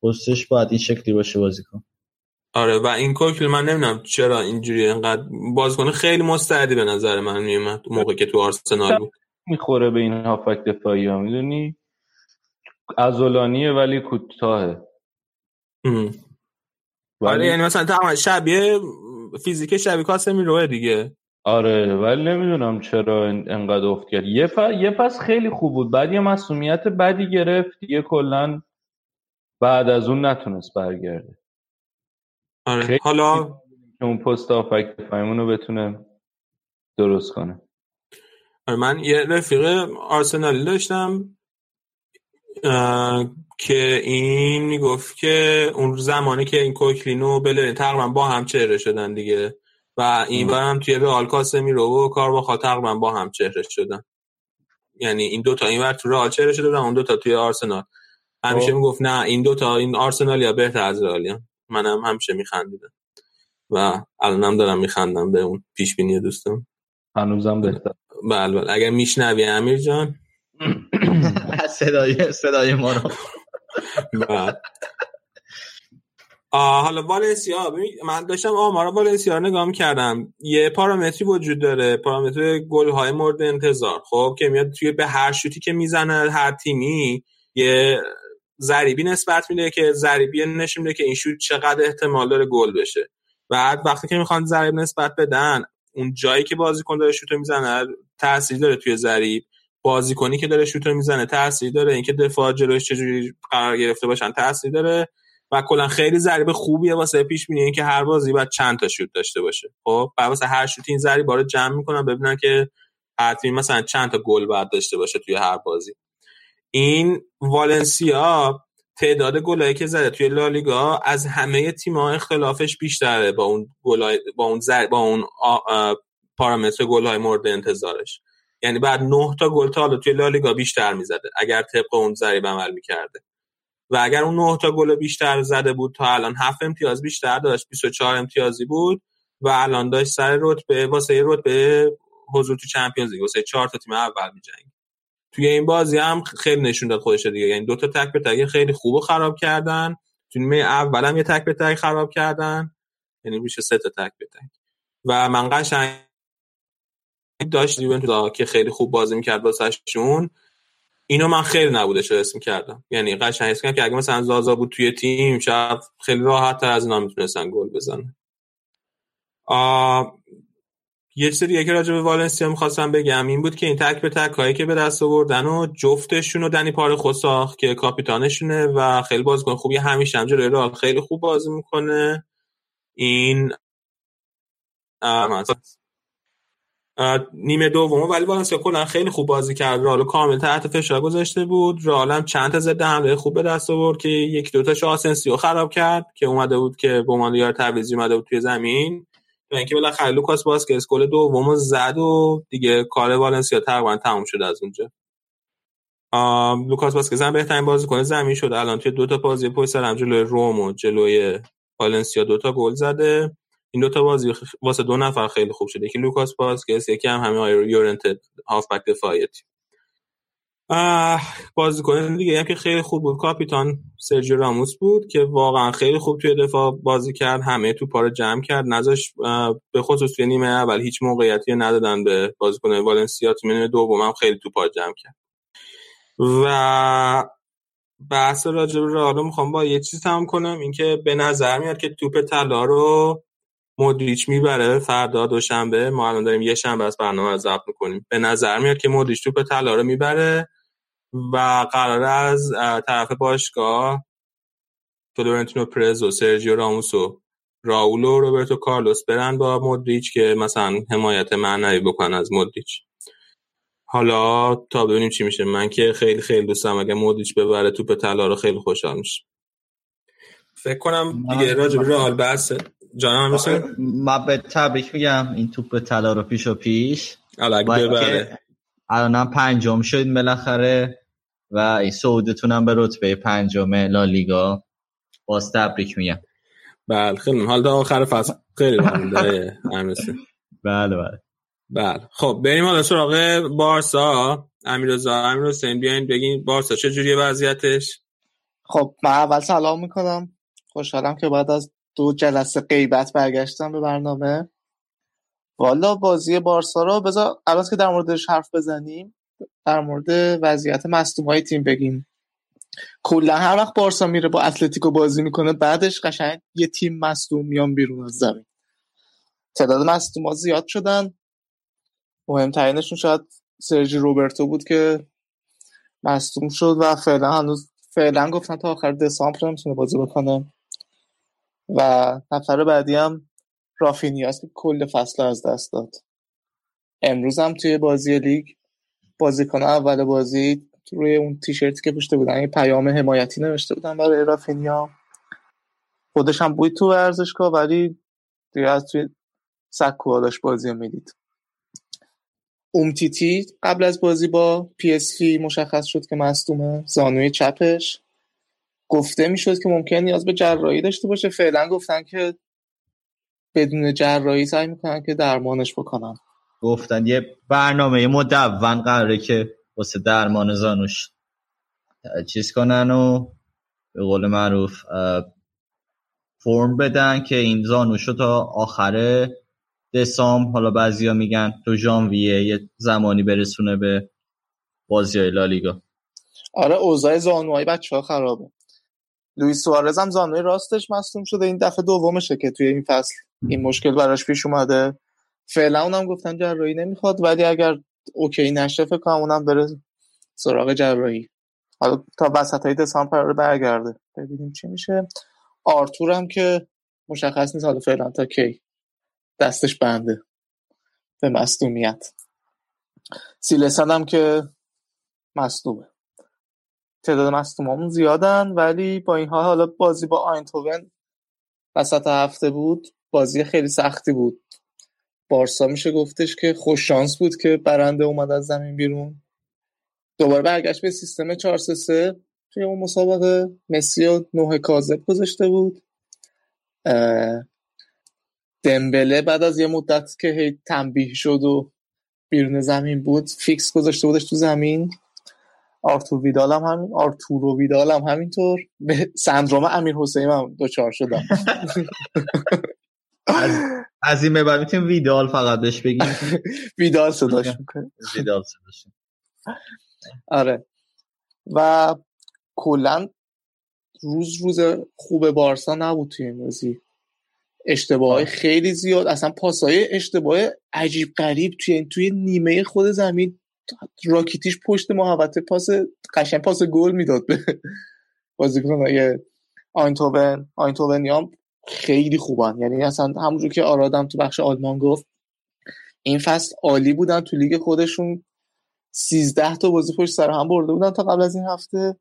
پستش باید این شکلی باشه بازی کن. آره و این کوکل من نمی‌دونم چرا اینجوری انقدر بازیکن خیلی مستعدی به نظر من میومد موقع که تو آرسنال بود. می‌خوره به این هافک دفاعی ها؟ می‌دونی؟ ازولانیه ولی کوتاهه. آره یعنی مثلا تمام شبیه فیزیک شبیه کاسمی روه دیگه. آره ولی نمی‌دونم چرا انقدر افت کرد. یه, ف... یه پس خیلی خوب بود. بعد یه مسئولیت بدی گرفت. یه کلا بعد از اون نتونست برگرده. آره. حالا اون پست آفک دفاعیمون رو بتونه درست کنه. آره من یه رفیق آرسنالی داشتم. که این می‌گفت که اون زمانی که این کوکلینو بله تقریبا با هم چهره شدن دیگه. و این هم توی رئال کاسمی رو و کار با تقریبا با هم چهره شدن. یعنی این دوتا این ور تو رئال چهره شده اون دوتا توی آرسنال. همیشه می‌گفت نه این دوتا این آرسنالیا بهتر از رئالیا. منم همیشه میخندیدم. و الانم دارم میخندم به اون پیش بینی دوستم هنوزم بهتر. بله بله. اگر میشنوی امیر جان. صدای صدای ما رو. حالا والنسیا من داشتم آمارا والنسیا رو نگاه کردم یه پارامتری وجود داره پارامتر گل های مورد انتظار خب که میاد توی به هر شوتی که می‌زنه هر تیمی یه ضریبی نسبت میده که ضریبی نشون میده که این شوت چقدر احتمال داره گل بشه. بعد وقتی که می‌خوان ضریب نسبت بدن اون جایی که بازیکن داره شوت می‌زنه تاثیر داره توی ضریب. بازیکنی که داره شوت می‌زنه تاثیر داره. اینکه دفاع جلوش چجوری قرار گرفته باشن تاثیر داره. و کلا خیلی ضریب خوبیه واسه پیش بینی که هر بازی باید چند تا شوت داشته باشه. خب واسه هر شوت این ضریب رو جمع می‌کنن ببینن که هر تیم مثلا چند تا گل باید داشته باشه توی هر بازی. این والنسیا تعداد گلایی که زده توی لالیگا از همه تیم‌ها اختلافش بیشتره با اون گلای با اون زر... با اون پارامتر گل‌های مورد انتظارش. یعنی بعد 9 تا گل تا حالا توی لالیگا بیشتر می‌زده اگر طبق اون ضریب عمل می‌کرده. و اگر اون 9 تا گل بیشتر زده بود تا الان 7 امتیاز بیشتر داشت 24 امتیازی بود و الان داشت سر رتبه واسه رتبه حضور تو چمپیونز لیگ واسه 4 تا تیم اول میجنگ توی این بازی هم خیلی نشون داد خودش دیگه یعنی دو تا تک به تک خیلی خوب خراب کردن. تو نیمه اول هم یه تک به تک خراب کردن یعنی میشه سه تا تک به تک. و من قشنگ داشت یوونتوس که خیلی خوب بازی می‌کرد واسهشون اینو من خیلی نبودش رو اسم کردم یعنی قشنگ حس کردم که اگه مثلا زازا بود توی تیم شاید خیلی راحت تر از اینا می‌تونستن گل بزنن. یه چیز دیگه که راجع به والنسیا می‌خواستم بگم. این بود که این تک به تک هایی که به دست آوردن و جفتشون و دنی پار خساخ که کاپیتانشونه و خیلی بازیکن خوبی همیشه هم جلوی خیلی خوب بازی می‌کنه. این نیمه دوم ولی والنسیا کلا خیلی خوب بازی کرد. رئال کامل تحت فشار گذاشته بود. رئال هم چند تا ضد حمله خوب به دست آورد که یک دو تاشو آسنسیو خراب کرد که اومده بود که به عنوان یار تعویضی اومده بود توی زمین. و اینکه بالاخره لوکاس واسکز گل دومو زد و دیگه کار والنسیا تقریبا تموم شد از اونجا. لوکاس واسکز هم بهترین بازیکن زمین شد. الان توی دو تا بازی پشت سر هم جلوی روم و جلوی والنسیا دو تا گل زده. این دو تا بازی واسه دو نفر خیلی خوب شده. یکی لوکاس واسکز یکی هم همین آیر یورنته هافبک دفاعی بازیکن دیگه هم که خیلی خوب بود کاپیتان سرجیو راموس بود که واقعا خیلی خوب توی دفاع بازی کرد همه توپا رو جمع کرد نذاش به خصوص توی نیمه اول هیچ موقعیتی ندادن به بازیکن والنسیا تو نیمه دوم هم خیلی توپا رو جمع کرد. و بحث راجع به رئال می‌خوام با یه چیز تمام کنم اینکه به نظر میاد که توپ طلا رو مودریچ می‌بره فردا دوشنبه ما الان داریم یه شنبه از برنامه رو ضبط می‌کنیم. به نظر میاد که مودریچ توپ طلا رو می‌بره و قرار از طرف باشگاه فلورنتینو پرز و سرجیو راموس و راول و روبرتو کارلوس برن با مودریچ که مثلا حمایت معنوی بکنن از مودریچ. حالا تا ببینیم چی میشه. من که خیلی خیلی دوستم اگه مودریچ ببره توپ طلا رو خیلی خوشحال میشه فکر کنم دیگه راجع به رئال بحث جانم من به تبریک میگم این توپ طلا رو پیش و پیش. الگ ببره الانم پنجم شد بالاخره و این سعودتون به رتبه پنجم لالیگا. باز تبریک میگم. بله خیلی حال تا آخر فصل. خیلی بله بله. بله. خب بریم حالا سراغ بارسا. امیرزا امیر حسین بیاین بگین بارسا چه جوریه وضعیتش؟ خب من اول سلام می‌کنم. خوشحالم که بعد از دو جلسه غیبت برگشتم به برنامه. والا بازی بارسا رو بذار اول که در موردش حرف بزنیم در مورد وضعیت مصدوم های تیم بگیم. کلا هر وقت بارسا میره با اتلتیکو بازی می‌کنه بعدش قشنگ یه تیم مصدوم میان بیرون از زمین. تعداد مصدوم ها زیاد شدن. مهمترینشون شاید سرجی روبرتو بود که مصدوم شد و فعلا هنوز فعلا گفتن تا آخر دسامبر نمی‌تونه بازی بکنه. و نفر بعدی هم رافینیاس که کل فصل از دست داد. امروز هم توی بازی لیگ بازیکن اول بازی روی اون تیشرتی که پوشته بودن یه پیام حمایتی نوشته بودن برای رافینیا. خودش هم بود تو ورزشگاه ولی دیگه از توی سکوها داشت بازی می‌دید. اومتیتی قبل از بازی با پی اس مشخص شد که مصدومه. زانوی چپش. گفته می‌شد که ممکن نیاز به جراحی داشته باشه. فعلا گفتن که بدون جراحی سعی می‌کنن که درمانش بکنن. گفتن یه برنامه مدون قراره که واسه درمان زانوش چیز کنن و به قول معروف فرم بدن که این زانوشو تا آخر دسام حالا بعضیا میگن تو ژانویه یه زمانی برسونه به بازی های لالیگا. آره اوضاع زانوهای بچه ها خرابه. لوئیس سوارز هم زانوی راستش مصدوم شده. این دفعه دومشه که توی این فصل این مشکل براش پیش اومده. فعلا اونم گفتن جراحی نمی‌خواد ولی اگر اوکی نشه فکر کنم اونم بره سراغ جراحی. حالا تا وسط های دسامبر برگرده. ببینیم چی میشه. آرتور هم که مشخص نیست حالا فعلا تا کی دستش بنده به مصدومیت. سیلسن هم که مصدومه. تعداد مصدومامون زیادن ولی با این حال حالا بازی با آینتوون وسط هفته بود بازی خیلی سختی بود. بارسا میشه گفتش که خوش شانس بود که برنده اومد از زمین بیرون. دوباره برگشت به سیستم 4 3 3 توی اون مسابقه. مسی رو نه کاذب گذاشته بود. دمبله بعد از یه مدت که هی تنبیه شد و بیرون زمین بود فیکس گذاشته بودش تو زمین. آرتور ویدال هم همین آرتورو ویدال هم همینطور. به سندروم امیر حسین هم دوچار شدم. از این بعد می‌تونیم ویدال فقط بهش بگیم. ویدال صداش می‌کنه ویدال صداش. آره. و کلا روز روز خوب بارسا نبود توی این بازی. اشتباه خیلی زیاد. اصلا پاسای اشتباه عجیب غریب توی توی نیمه خود زمین راکیتیش پشت محوطه پاس قشنگ پاس گل می‌داد به بازیکنای آینتوون آینتوونیام خیلی خوبن. یعنی اصلا همونجور که آرادم تو بخش آلمان گفت این فصل عالی بودن تو لیگ خودشون. 13 تا بازی پشت سر هم برده بودن تا قبل از این هفته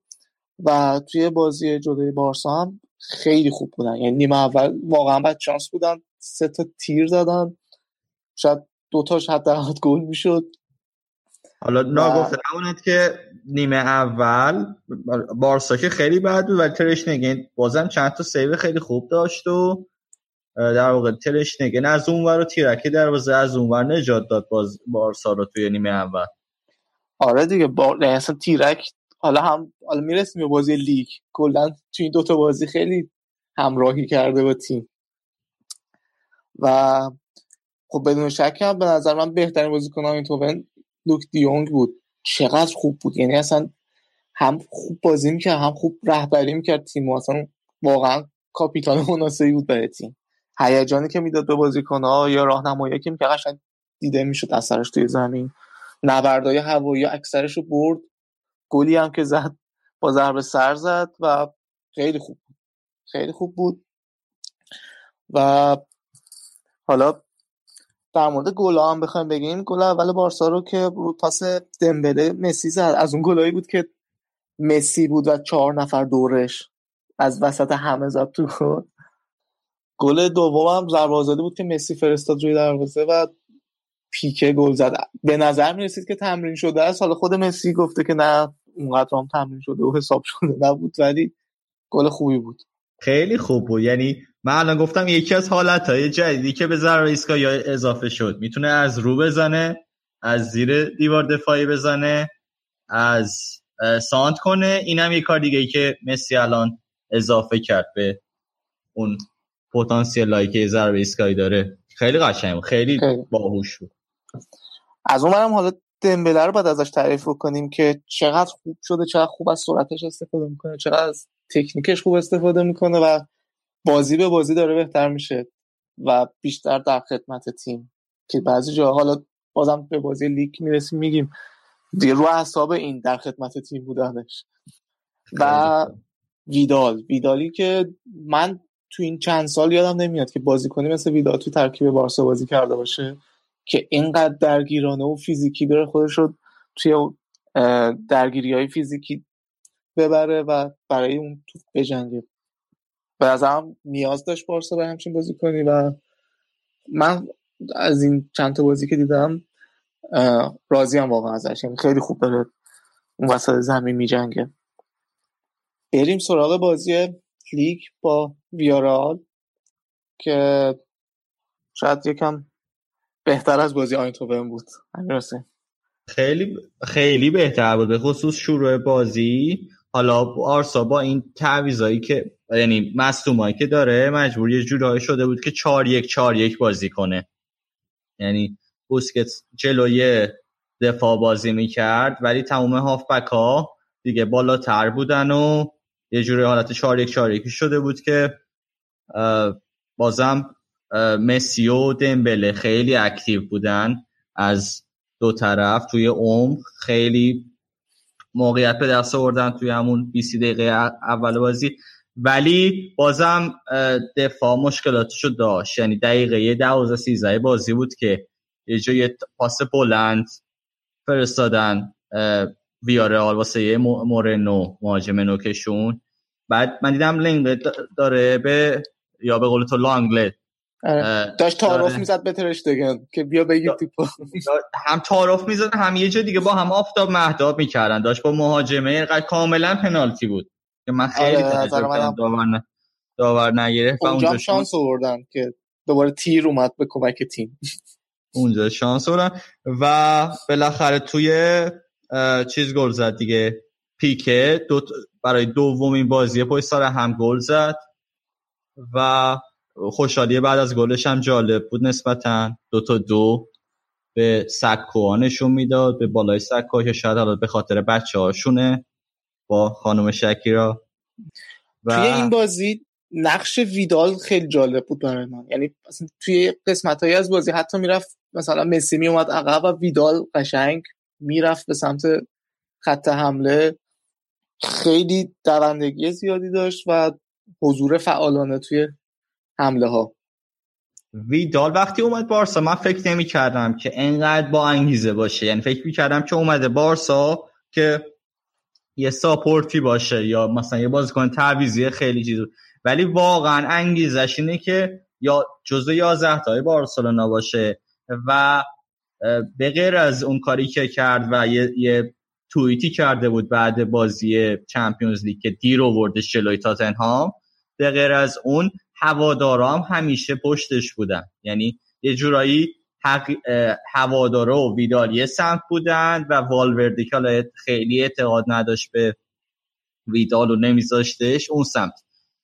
و توی بازی جلوی بارسا هم خیلی خوب بودن. یعنی نیمه اول واقعا بدشانس بودن سه تا تیر زدن. شاید دوتاش حتی گل می‌شد. حالا ناگفته نموند که نیمه اول بارسا که خیلی بد بود ولی تراشتگن بازم چند تا save خیلی خوب داشت و در واقع ترشنگن از اونور و تیرکی دروازه از اونور نجات داد باز بارسا رو توی نیمه اول. آره دیگه بار... اصلا تیرک حالا هم حالا می‌رسیم به بازی لیگ. کلا تو این دوتا بازی خیلی همراهی کرده با تیم. و خب بدون شک هم به نظر من بهترین بازیکن این توون لوک دیونگ بود. چقدر خوب بود. یعنی اصلا هم خوب بازی می‌کرد هم خوب رهبری می‌کرد تیم. و اصلا واقعا کاپیتان مناسبی بود برای تیم. هیجانی که می‌داد به بازیکنها یا راهنمایی که می‌کرد قشنگ دیده می‌شد اثرش توی زمین. نبردای هوایی اکثرش رو برد. گلی هم که زد با ضربه سر زد و خیلی خوب بود. خیلی خوب بود. و حالا در مورد گل هم بخوایم بگیم گل اول بارسا رو که رو پاس دمبله مسی زد. از اون گلایی بود که مسی بود و چهار نفر دورش از وسط همه زد تو گل. دوم هم ضربه بود که مسی فرستاد روی دروازه و پیکه گل زد. به نظر می رسید که تمرین شده است. حالا خود مسی گفته که نه اونقدر هم تمرین شده و حساب شده نبود ولی گل خوبی بود. خیلی خوب بود. یعنی من الان گفتم یکی از حالت های جدیدی که به ضرر ایسکا یا اضافه شد. می‌تونه از رو بزنه از زیر دیوار دفاعی بزنه از سانت کنه. اینم یه کار دیگه ای که مسی الان اضافه کرد به اون پتانسیل هایی که ضربه ایستگاهی داره. خیلی قشنگ خیلی باهوش بود. از اونم حالا دمبله رو باید ازش تعریف کنیم که چقدر خوب شده چقدر خوب از سرعتش استفاده می‌کنه چقدر از تکنیکش خوب استفاده می‌کنه و بازی به بازی داره بهتر میشه و بیشتر در خدمت تیم که بعضی جا حالا بازم به بازی لیگ می‌رسیم میگیم دیگه رو حساب این در خدمت تیم بودنش. و ویدال. ویدالی که من تو این چند سال یادم نمیاد که بازیکنی مثل ویدال تو ترکیب بارسا بازی کرده باشه که اینقدر درگیرانه و فیزیکی بره خودش رو توی درگیری های فیزیکی ببره و برای اون تو بجنگه به نظرم نیاز داشت بارسا به همچین بازی کنی و من از این چند تا بازی که دیدم راضی هم واقعا ازش. یعنی خیلی خوب داره اون وسط زمین می جنگه بریم سراغ بازی لیگ با ویارال که شاید یکم بهتر از بازی آینتوون بود. خیلی خیلی بهتر بود. به خصوص شروع بازی حالا آرسا با این تعویضایی که یعنی مصدومایی که داره مجبور یه جورایی شده بود که 4 1 4 1 بازی کنه. یعنی بوسکت جلوی دفاع بازی می‌کرد ولی تمام هافبک ها دیگه بالاتر بودن و یه جوری حالت 4 1 4 1 شده بود که بازم مسی و دمبله خیلی اکتیو بودن از دو طرف توی عمق. خیلی موقعیت به دست آوردن توی همون 20 دقیقه اول بازی. ولی بازم دفاع مشکلاتشو داشت. یعنی دقیقه 12 13 بازی بود که یه جای پاس بلند فرستادن ویارال واسه مورنو مهاجم نوکشون. بعد من دیدم لنگ داره به یا به قول تو لانگله آره. داشت تعارف داره. می‌زد به ترشتگن که بیا بگیر توپو هم تعارف می‌زدن هم یه جا دیگه با هم آفتاب مهداب می‌کردن. داشت با مهاجمه اینقدر کاملا پنالتی بود. که من خیلی آره، منم. داور داور نگرفت و اونجا شانس آوردن که دوباره تیر اومد به کمک تیم. اونجا شانس آوردن. و بالاخره توی چیز گل زد دیگه. پیکه دو برای دومین بازی پشت سر هم گل زد. و خوشحالی بعد از گلش هم جالب بود نسبتا. دو تا دو به سکوها نشون می‌داد به بالای سکوها که شاید حالا به خاطر بچه هاشونه با خانم شکیرا. و توی این بازی نقش ویدال خیلی جالب بود برای من. یعنی توی قسمت از بازی حتی می‌رفت مثلا مسی می اومد عقب و ویدال قشنگ می‌رفت به سمت خط حمله. خیلی دوندگی زیادی داشت و حضور فعالانه توی حمله ها ویدال وقتی اومد بارسا من فکر نمی کردم که انقدر با انگیزه باشه. یعنی فکر می کردم که اومده بارسا که یه ساپورتی باشه یا مثلا یه بازیکن تعویضی خیلی چیز. ولی واقعا انگیزش اینه که یا جزو 11 تای بارسلونا باشه و به غیر از اون کاری که کرد و یه, یه توییتی کرده بود بعد بازی چمپیونز لیگ که دیر آوردش جلوی تاتنهام به غیر از اون هوادارا هم همیشه پشتش بودن. یعنی یه جورایی حق... هوادارا و ویدال یه سمت بودن و والوردی که خیلی اعتقاد نداشت به ویدال و نمیذاشتش اون سمت.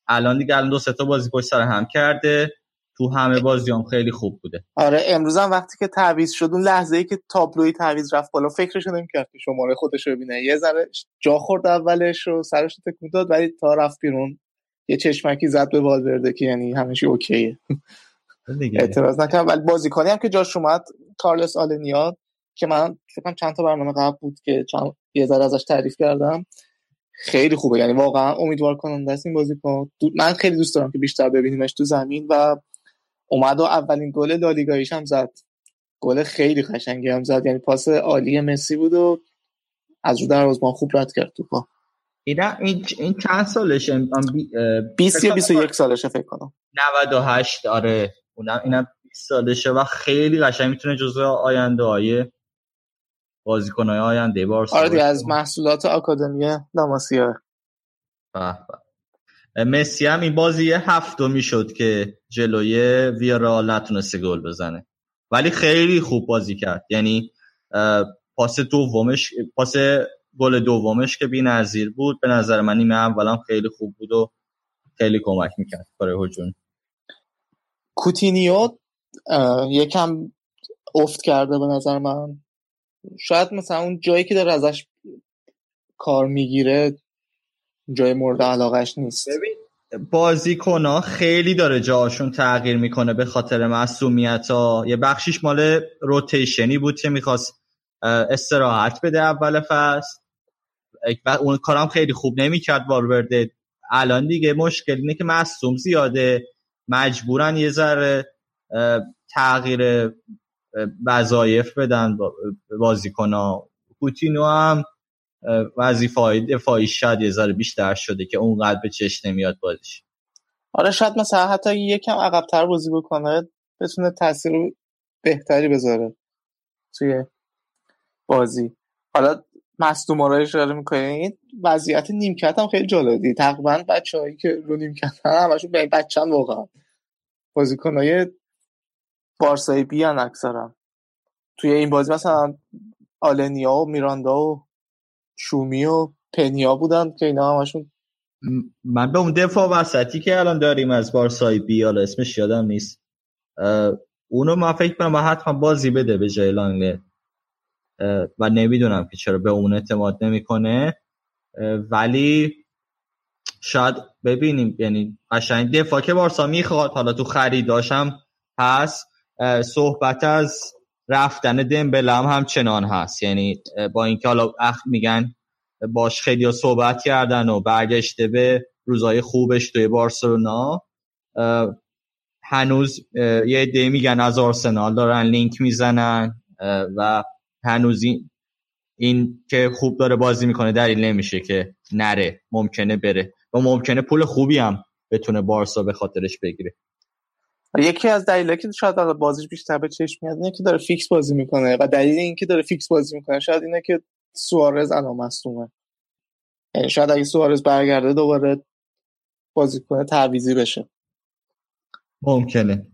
الان دیگه الان دو تا بازی پشت سر هم کرده. تو همه بازی هم خیلی خوب بوده. آره امروز هم وقتی که تعویض شد اون لحظه ای که تابلوی تعویض رفت بالا فکرش نمی‌کرد که شماره خودش رو ببینه. یه ذره جا خورد اولش رو سرش رو تکون داد ولی تا رفت بیرون یه چشمکی زد به والورده که یعنی چی اوکیه. اعتراض نکردم ولی بازیکنی هم که جاش اومد کارلس آلنیا که من فکر کنم چند تا برنامه قبل بود که چند یه ذره ازش تعریف کردم. خیلی خوبه. یعنی واقعا امیدوار کننده است این بازیکن. من خیلی دوست دارم که بیشتر ببینیمش تو زمین و اومد و اولین گل لالیگاییش هم زد. گل خیلی قشنگی هم زد. یعنی پاس عالی مسی بود و از رو دروازه‌بان خوب رد کرد توپا این این این چند سالشه؟ ام- ام بی- اه، 20 یا فکر 21 سالشه فکر کنم. 98 آره. اونم اینم 20 سالشه و خیلی قشنگ می‌تونه جزو آینده های بازیکنهای آینده بارسا آره دیگه. از محصولات آکادمی لاماسیا. به به. مسی هم این بازی هفتمی شد که جلوی ویارال نتونسته گل بزنه. ولی خیلی خوب بازی کرد. یعنی پاس دومش پاس گل دومش که بی‌نظیر بود به نظر من نیمه اولم خیلی خوب بود و خیلی کمک می‌کرد. برای هجوم. کوتینیو یکم افت کرده به نظر من. شاید مثلا اون جایی که داره ازش کار می‌گیره جای مورد علاقش نیست. بازیکن ها خیلی داره جاشون تغییر می‌کنه به خاطر مسئولیت ها یه بخشیش مال روتیشنی بود که می‌خواست استراحت بده اول فصل. و اون کارم خیلی خوب نمی‌کرد والورده الان دیگه مشکل اینه که مصوم زیاده. مجبورن یه ذره تغییر وظایف بدن با- بازیکن ها کوتینو هم وظیفه های دفاعی شاید یه ذره بیشتر شده که اونقدر به چشم نمیاد بازیش. آره شاید مثلا حتی یکم عقبتر بازی بکنه بتونه تاثیر بهتری بذاره توی بازی. حالا مصدوم رو اشاره می‌کنه این وضعیت نیمکت هم خیلی جالبی تقریبا بچه هایی که رو نیمکت هم همشون به بچن واقعا. بازیکن های بارسایی بیان اکثرا. توی این بازی مثلا آلنیا و میراندا و شومی و پنیا بودن که اینا همشون من به اون دفاع وسطی که الان داریم از بارسای بی حالا اسمش یادم نیست. اونو من فکر کنم حتما بازی بده به جای لانگله اه، و نمی‌دونم که چرا به اون اعتماد نمی‌کنه. ولی شاید ببینیم یعنی قشنگ دفاع که بارسا می‌خواد حالا تو خریداش هم هست صحبت از رفتن دمبله هم همچنان هست. یعنی با اینکه حالا اخ میگن باش خیلی صحبت کردن و برگشته به روزای خوبش توی بارسلونا. هنوز یه عده میگن از آرسنال دارن لینک می‌زنن. و هنوز این, این که خوب داره بازی می‌کنه دلیل نمیشه که نره ممکنه بره و ممکنه پول خوبی هم بتونه بارسا به خاطرش بگیره. یکی از دلایلی که شاید بازیش بیشتر به چشم میاد اینه که داره فیکس بازی می‌کنه و دلیل اینکه داره فیکس بازی می‌کنه شاید اینه که سوارز الان مصدومه. یعنی شاید اگه سوارز برگرده دوباره بازیکن تعویضی بشه. ممکنه.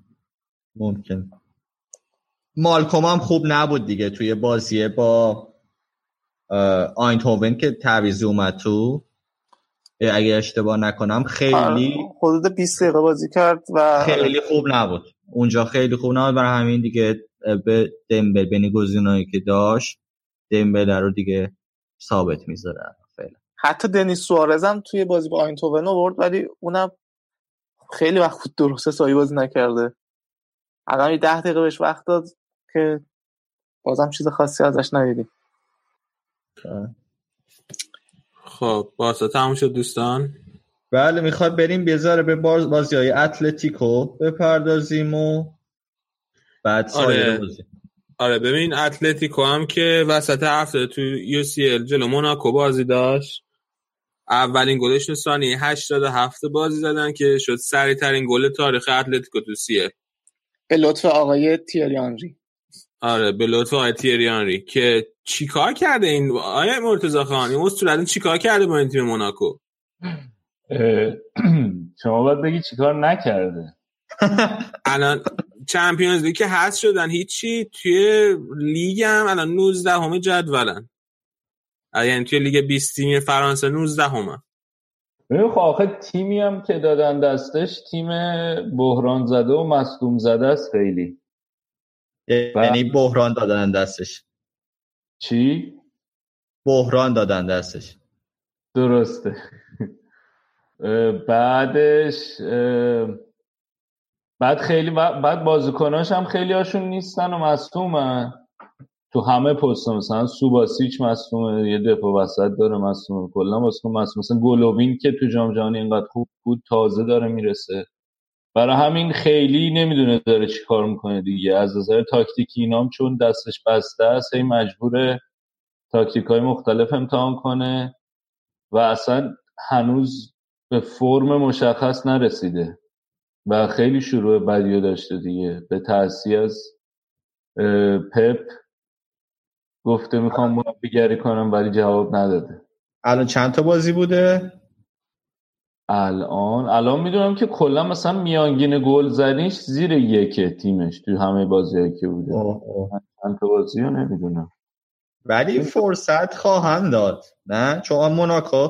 ممکنه. مالکوم هم خوب نبود دیگه. توی بازی با آینتوون که تعویضی اومد تو. اگه اشتباه نکنم خیلی حدود 20 دقیقه بازی کرد و خیلی خوب نبود. اونجا خیلی خوب نبود. برای همین دیگه به دمبل بین گزینه‌ای که داشت دمبل رو دیگه ثابت می‌ذاره. فعلا. حتی دنیس سوارز هم توی بازی با آینتوون آورد ولی اونم خیلی وقت خود درسته سایی بازی نکرده. الان یه ده دقیقه بهش وقت داد. که بازم چیز خاصی ازش ندیدیم. خب باسا تموم شد دوستان؟ بله می‌خواد بریم بیزاره به باز بازی های اتلتیکو بپردازیم و بعد آره. آره ببین اتلتیکو هم که وسط هفته تو یو سی ال جلو موناکو بازی داشت. اولین گلش تو ثانیه 87 بازی زدن که شد سریع ترین گل تاریخ اتلتیکو تو سیه به لطف آقای تیری آنری. آره به لطف آقای تیری آنری که چیکار کرده این؟ آیا مرتضی خان این اصطلاحاً چیکار کرده با این تیم موناکو؟ شما باید بگی چیکار نکرده. الان چمپیونز لیگ که هست شدن هیچی توی لیگ هم الان 19 همه جدولن یعنی توی لیگ 20 تیمی فرانسه 19 همه ببین خب آخه تیمی هم که دادن دستش تیم بحران زده و مصدوم زده است خیلی. یعنی بحران دادن دستش. چی؟ بحران دادن دستش. درسته. بعدش بعد خیلی بعد بازیکناش هم خیلی هاشون نیستن و مصدومن. تو همه پست مثلا سوباسیچ مصدومه یه دفاع وسط داره مصدومه. کلا بازیکن مصدوم. مثلا گلوبین که تو جام جهانی اینقدر خوب بود تازه داره می‌رسه. برای همین خیلی نمی‌دونه داره چی کار می‌کنه دیگه. از نظر تاکتیکی اینام چون دستش بسته است هی مجبور تاکتیک های مختلف امتحان کنه و اصلا هنوز به فرم مشخص نرسیده و خیلی شروع بدیو داشته دیگه. به تأثیر از پپ گفته می‌خوام مربیگری کنم ولی جواب نداده. الان چند تا بازی بوده؟ الان. الان می‌دونم که کلا مثلا میانگین گل زدیش زیر یک تیمش تو همه بازی که بوده. چند تا بازی رو نمی‌دونم. ولی فرصت خواهند داد نه؟ چون موناکو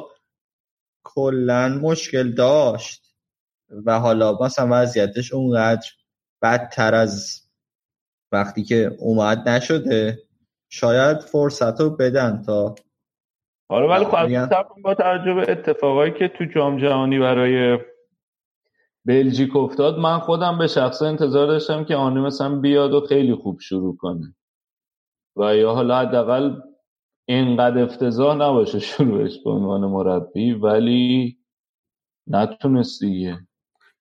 کلا مشکل داشت و حالا مثلا وضعیتش اونقدر بدتر از وقتی که اومد نشده. شاید فرصت رو بدن تا آره ولی خب با توجه به اتفاقایی که تو جام جهانی برای بلژیک افتاد من خودم به شخص انتظار داشتم که آنی مثلا بیاد و خیلی خوب شروع کنه. و یا حالا حداقل اینقدر افتضاح نباشه شروعش به عنوان مربی ولی نتونست دیگه.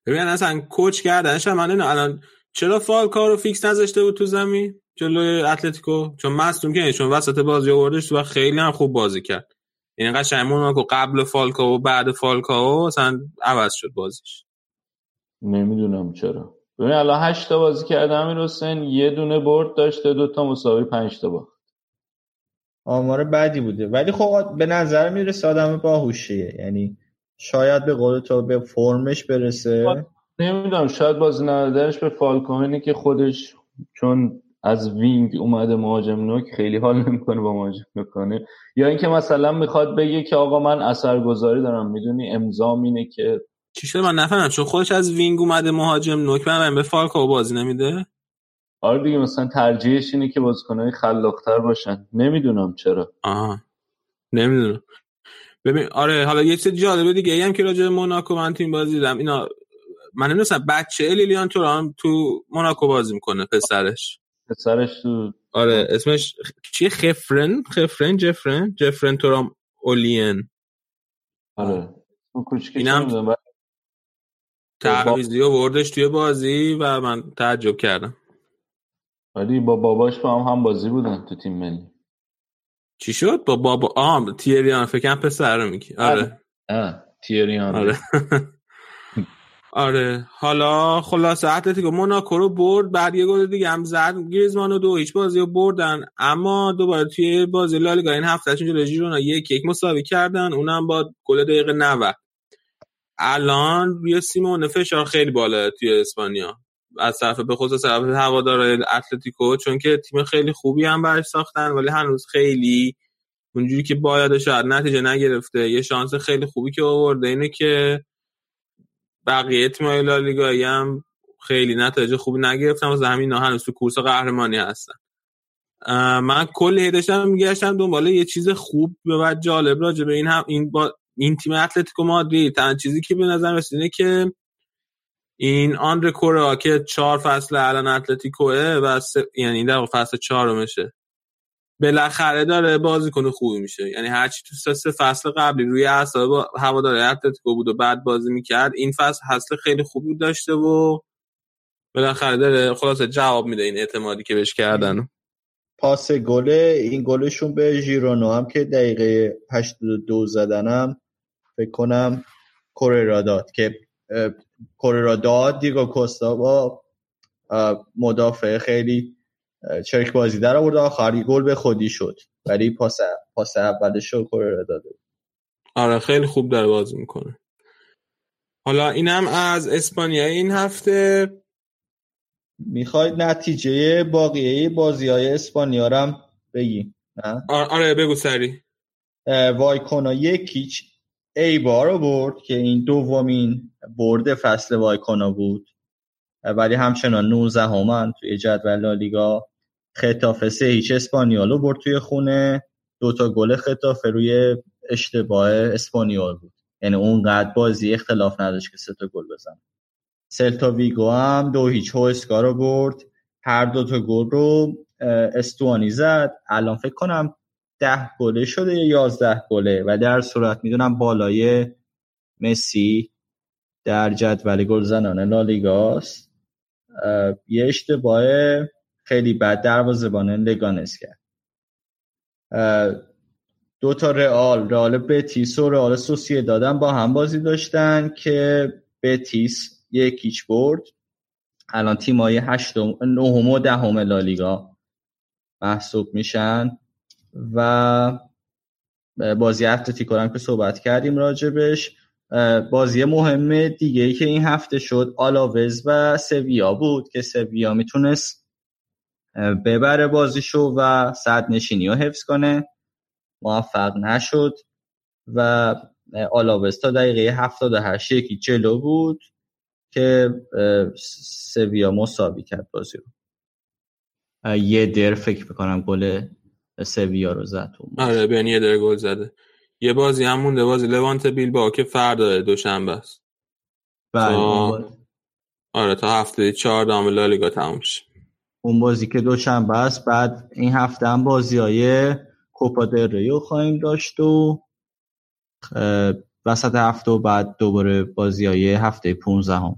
ببین اصلا coach کردنش من الان چرا فالکائو رو فیکس نذاشته بود تو زمین؟ جلوی اتلتیکو؟ چون مصدوم که چون وسط بازی آوردش و خیلی هم خوب بازی کرد. یعنی قشنگ موناکو قبل فالکائو و بعد فالکائو اصلا عوض شد بازیش. نمی‌دونم چرا. ببین الان 8 تا بازی کرده امیر حسین یه دونه برد داشته دو تا مساوی 5 تا باخت. آمار بعدی بوده. ولی خب به نظر می‌رسه آدم باهوشیه. یعنی شاید به قول تو به فرمش برسه. نمی‌دونم شاید بازی ندادنش به فالکائو اینه که خودش چون از wing اومده مهاجم نوک خیلی حال نمی‌کنه با مهاجم می‌کنه یا اینکه مثلا می‌خواد بگه که آقا من اثرگذاری دارم می‌دونی امضام اینه که چی شده؟ من نفهمم چون خودش از wing اومده مهاجم نوک من به فالکائو بازی نمیده؟ آره دیگه مثلا ترجیحش اینه که بازیکنای خلاقتر باشن. نمی‌دونم چرا. آها. نمی‌دونم. ببین آره حالا یه چیز جالبه دیگه ای هم که راجع موناکو من تیم بازی دیدم. اینا من نمی‌دونم بچه لیلیان تورام تو موناکو بازی می‌کنه پسرش. پسرش تو آره اسمش چیه؟ خفرن؟ خفرن جفرن؟ جفرن تورام اولین آره. اینم تعویزی و بردش توی بازی و من تعجب کردم. ولی با باباش با هم هم بازی بودن تو تیم ملی. چی شد؟ با بابا آم تیریان فکرم پسر رو میگی. آره. آه. تیریان. آره. آره. حالا خلاصه اتلتیکو موناکو رو برد بعد یه گل دیگه هم زد گریزمان و دو هیچ بازی رو بردن. اما دوباره توی بازی لالیگا این هفته جلوی ژیرونا یک یک مساوی کردن اونم با گل دقیقه 90 الان روی سیمون فشار خیلی بالا توی اسپانیا. از طرف به خصوص طرف هوادار اتلتیکو چون که تیم خیلی خوبی هم برش ساختن ولی هنوز خیلی اونجوری که باید شاید نتیجه نگرفته یه شانس خیلی خوبی که آورده اینه که بقیه تیم‌های لالیگایی هم خیلی نتایج خوبی نگرفتن. واسه همین هنوز تو کورس قهرمانی هستن. من کل داشتم میگشتم دنبال یه چیز خوب و جالب راجع به این هم این با این تیم اتلتیکو مادرید. تنها چیزی که به نظر رسیده که این آندر کورا که چهار فصل الان اتلتیکوه و یعنی در فصل چهارمشه. بالاخره داره بازی کنه خوبی میشه. یعنی هرچی تو سه فصل قبلی روی اعصاب هوادار اتلتیکو بود و بعد بازی می‌کرد این فصل فصل خیلی خوبی داشته و بالاخره داره خلاصه جواب میده این اعتمادی که بهش کردن. پاس گل این گلشون به ژیرونو هم که دقیقه 82 زدنم فکر کنم کوررا داد که کوررا داد دیگو کوستا با مدافع خیلی چرک بازی در آورد آخری گل به خودی شد. ولی پاس پاس اولش رو کوررا داده. آره خیلی خوب داره بازی می‌کنه. حالا اینم از اسپانیا این هفته. می‌خواید نتیجه باقیه بازی های اسپانیا رو بگی آره بگو سری وایکونا یکیچ ای بار برد که این دومین برد فصل وایکونا بود. ولی همچنان 19 همن توی جدول لالیگا خطافه سه هیچ اسپانیالو برد توی خونه. دوتا گل خطافه روی اشتباه اسپانیال بود. یعنی اونقدر بازی اختلاف نداشت که سه تا گل بزن سلتا ویگو هم دو هیچ هوسکا رو برد. هر دو تا گل رو استوانی زد. الان فکر کنم ده گله شده یا یازده گله. و در صورت می‌دونم بالای مسی در جدول گل زنان لالیگاست یه اشتباه خیلی بد دروازه‌بان لگانس کرد. دو تا رئال رئال بتیس و رئال سوسیه دادن با هم بازی داشتن که بتیس یکیچ برد. الان تیمای هشتم نهم و دهم لالیگا محسوب میشن و بازی اتلتیکو هم که صحبت کردیم راجبش بازی مهم دیگه ای که این هفته شد آلاوز و سویا بود که سویا می‌تونست ببره بازیشو و صد نشینی رو حفظ کنه. موفق نشد و آلاوز تا دقیقه 78 یکی جلو بود که سویا مساوی کرد بازی رو. یه در فکر بکنم گل سویا رو زد آره بین یه در گل زده. یه بازی هم مونده بازی لوانت بیل با که فردا دوشنبه است. بله تا... آره تا هفته چهار دام لالیگا تموم شه اون بازی که دوشنبه است بعد این هفته هم بازی های کوپا ریو خواهیم داشت و وسط هفته و بعد دوباره بازی های هفته 15 هم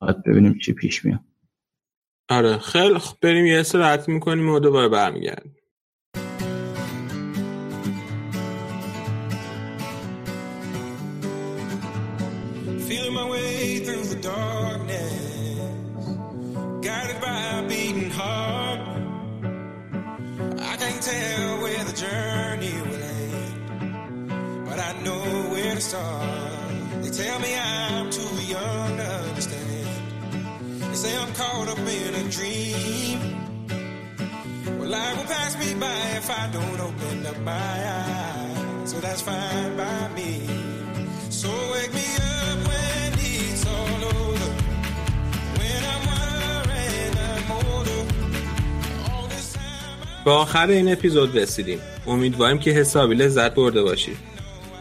باید ببینیم چی پیش میاد. آره خیلی بریم یه استراحت می‌کنیم و دوباره برمیگردیم. say I'm caught up in a dream. Well, life will pass me by if I don't open up my eyes. So that's fine by me. So wake me up. با آخر این اپیزود رسیدیم امیدواریم که حسابی لذت برده باشید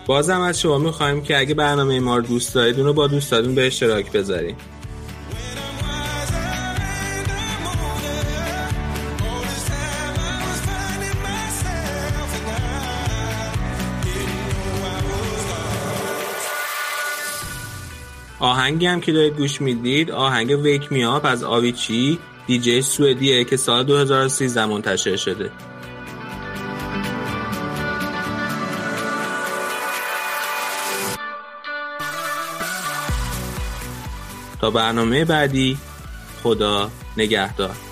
بازم از شما می‌خواهیم که اگه برنامه ما رو دوست دارید اون رو با دوستاتون به اشتراک بذارید آهنگی هم که دارید گوش می‌دید آهنگ ویک می آپ از آویچی دیجی سوئدیه که سال 2013 منتشر شده. تا برنامه بعدی خدا نگهدار.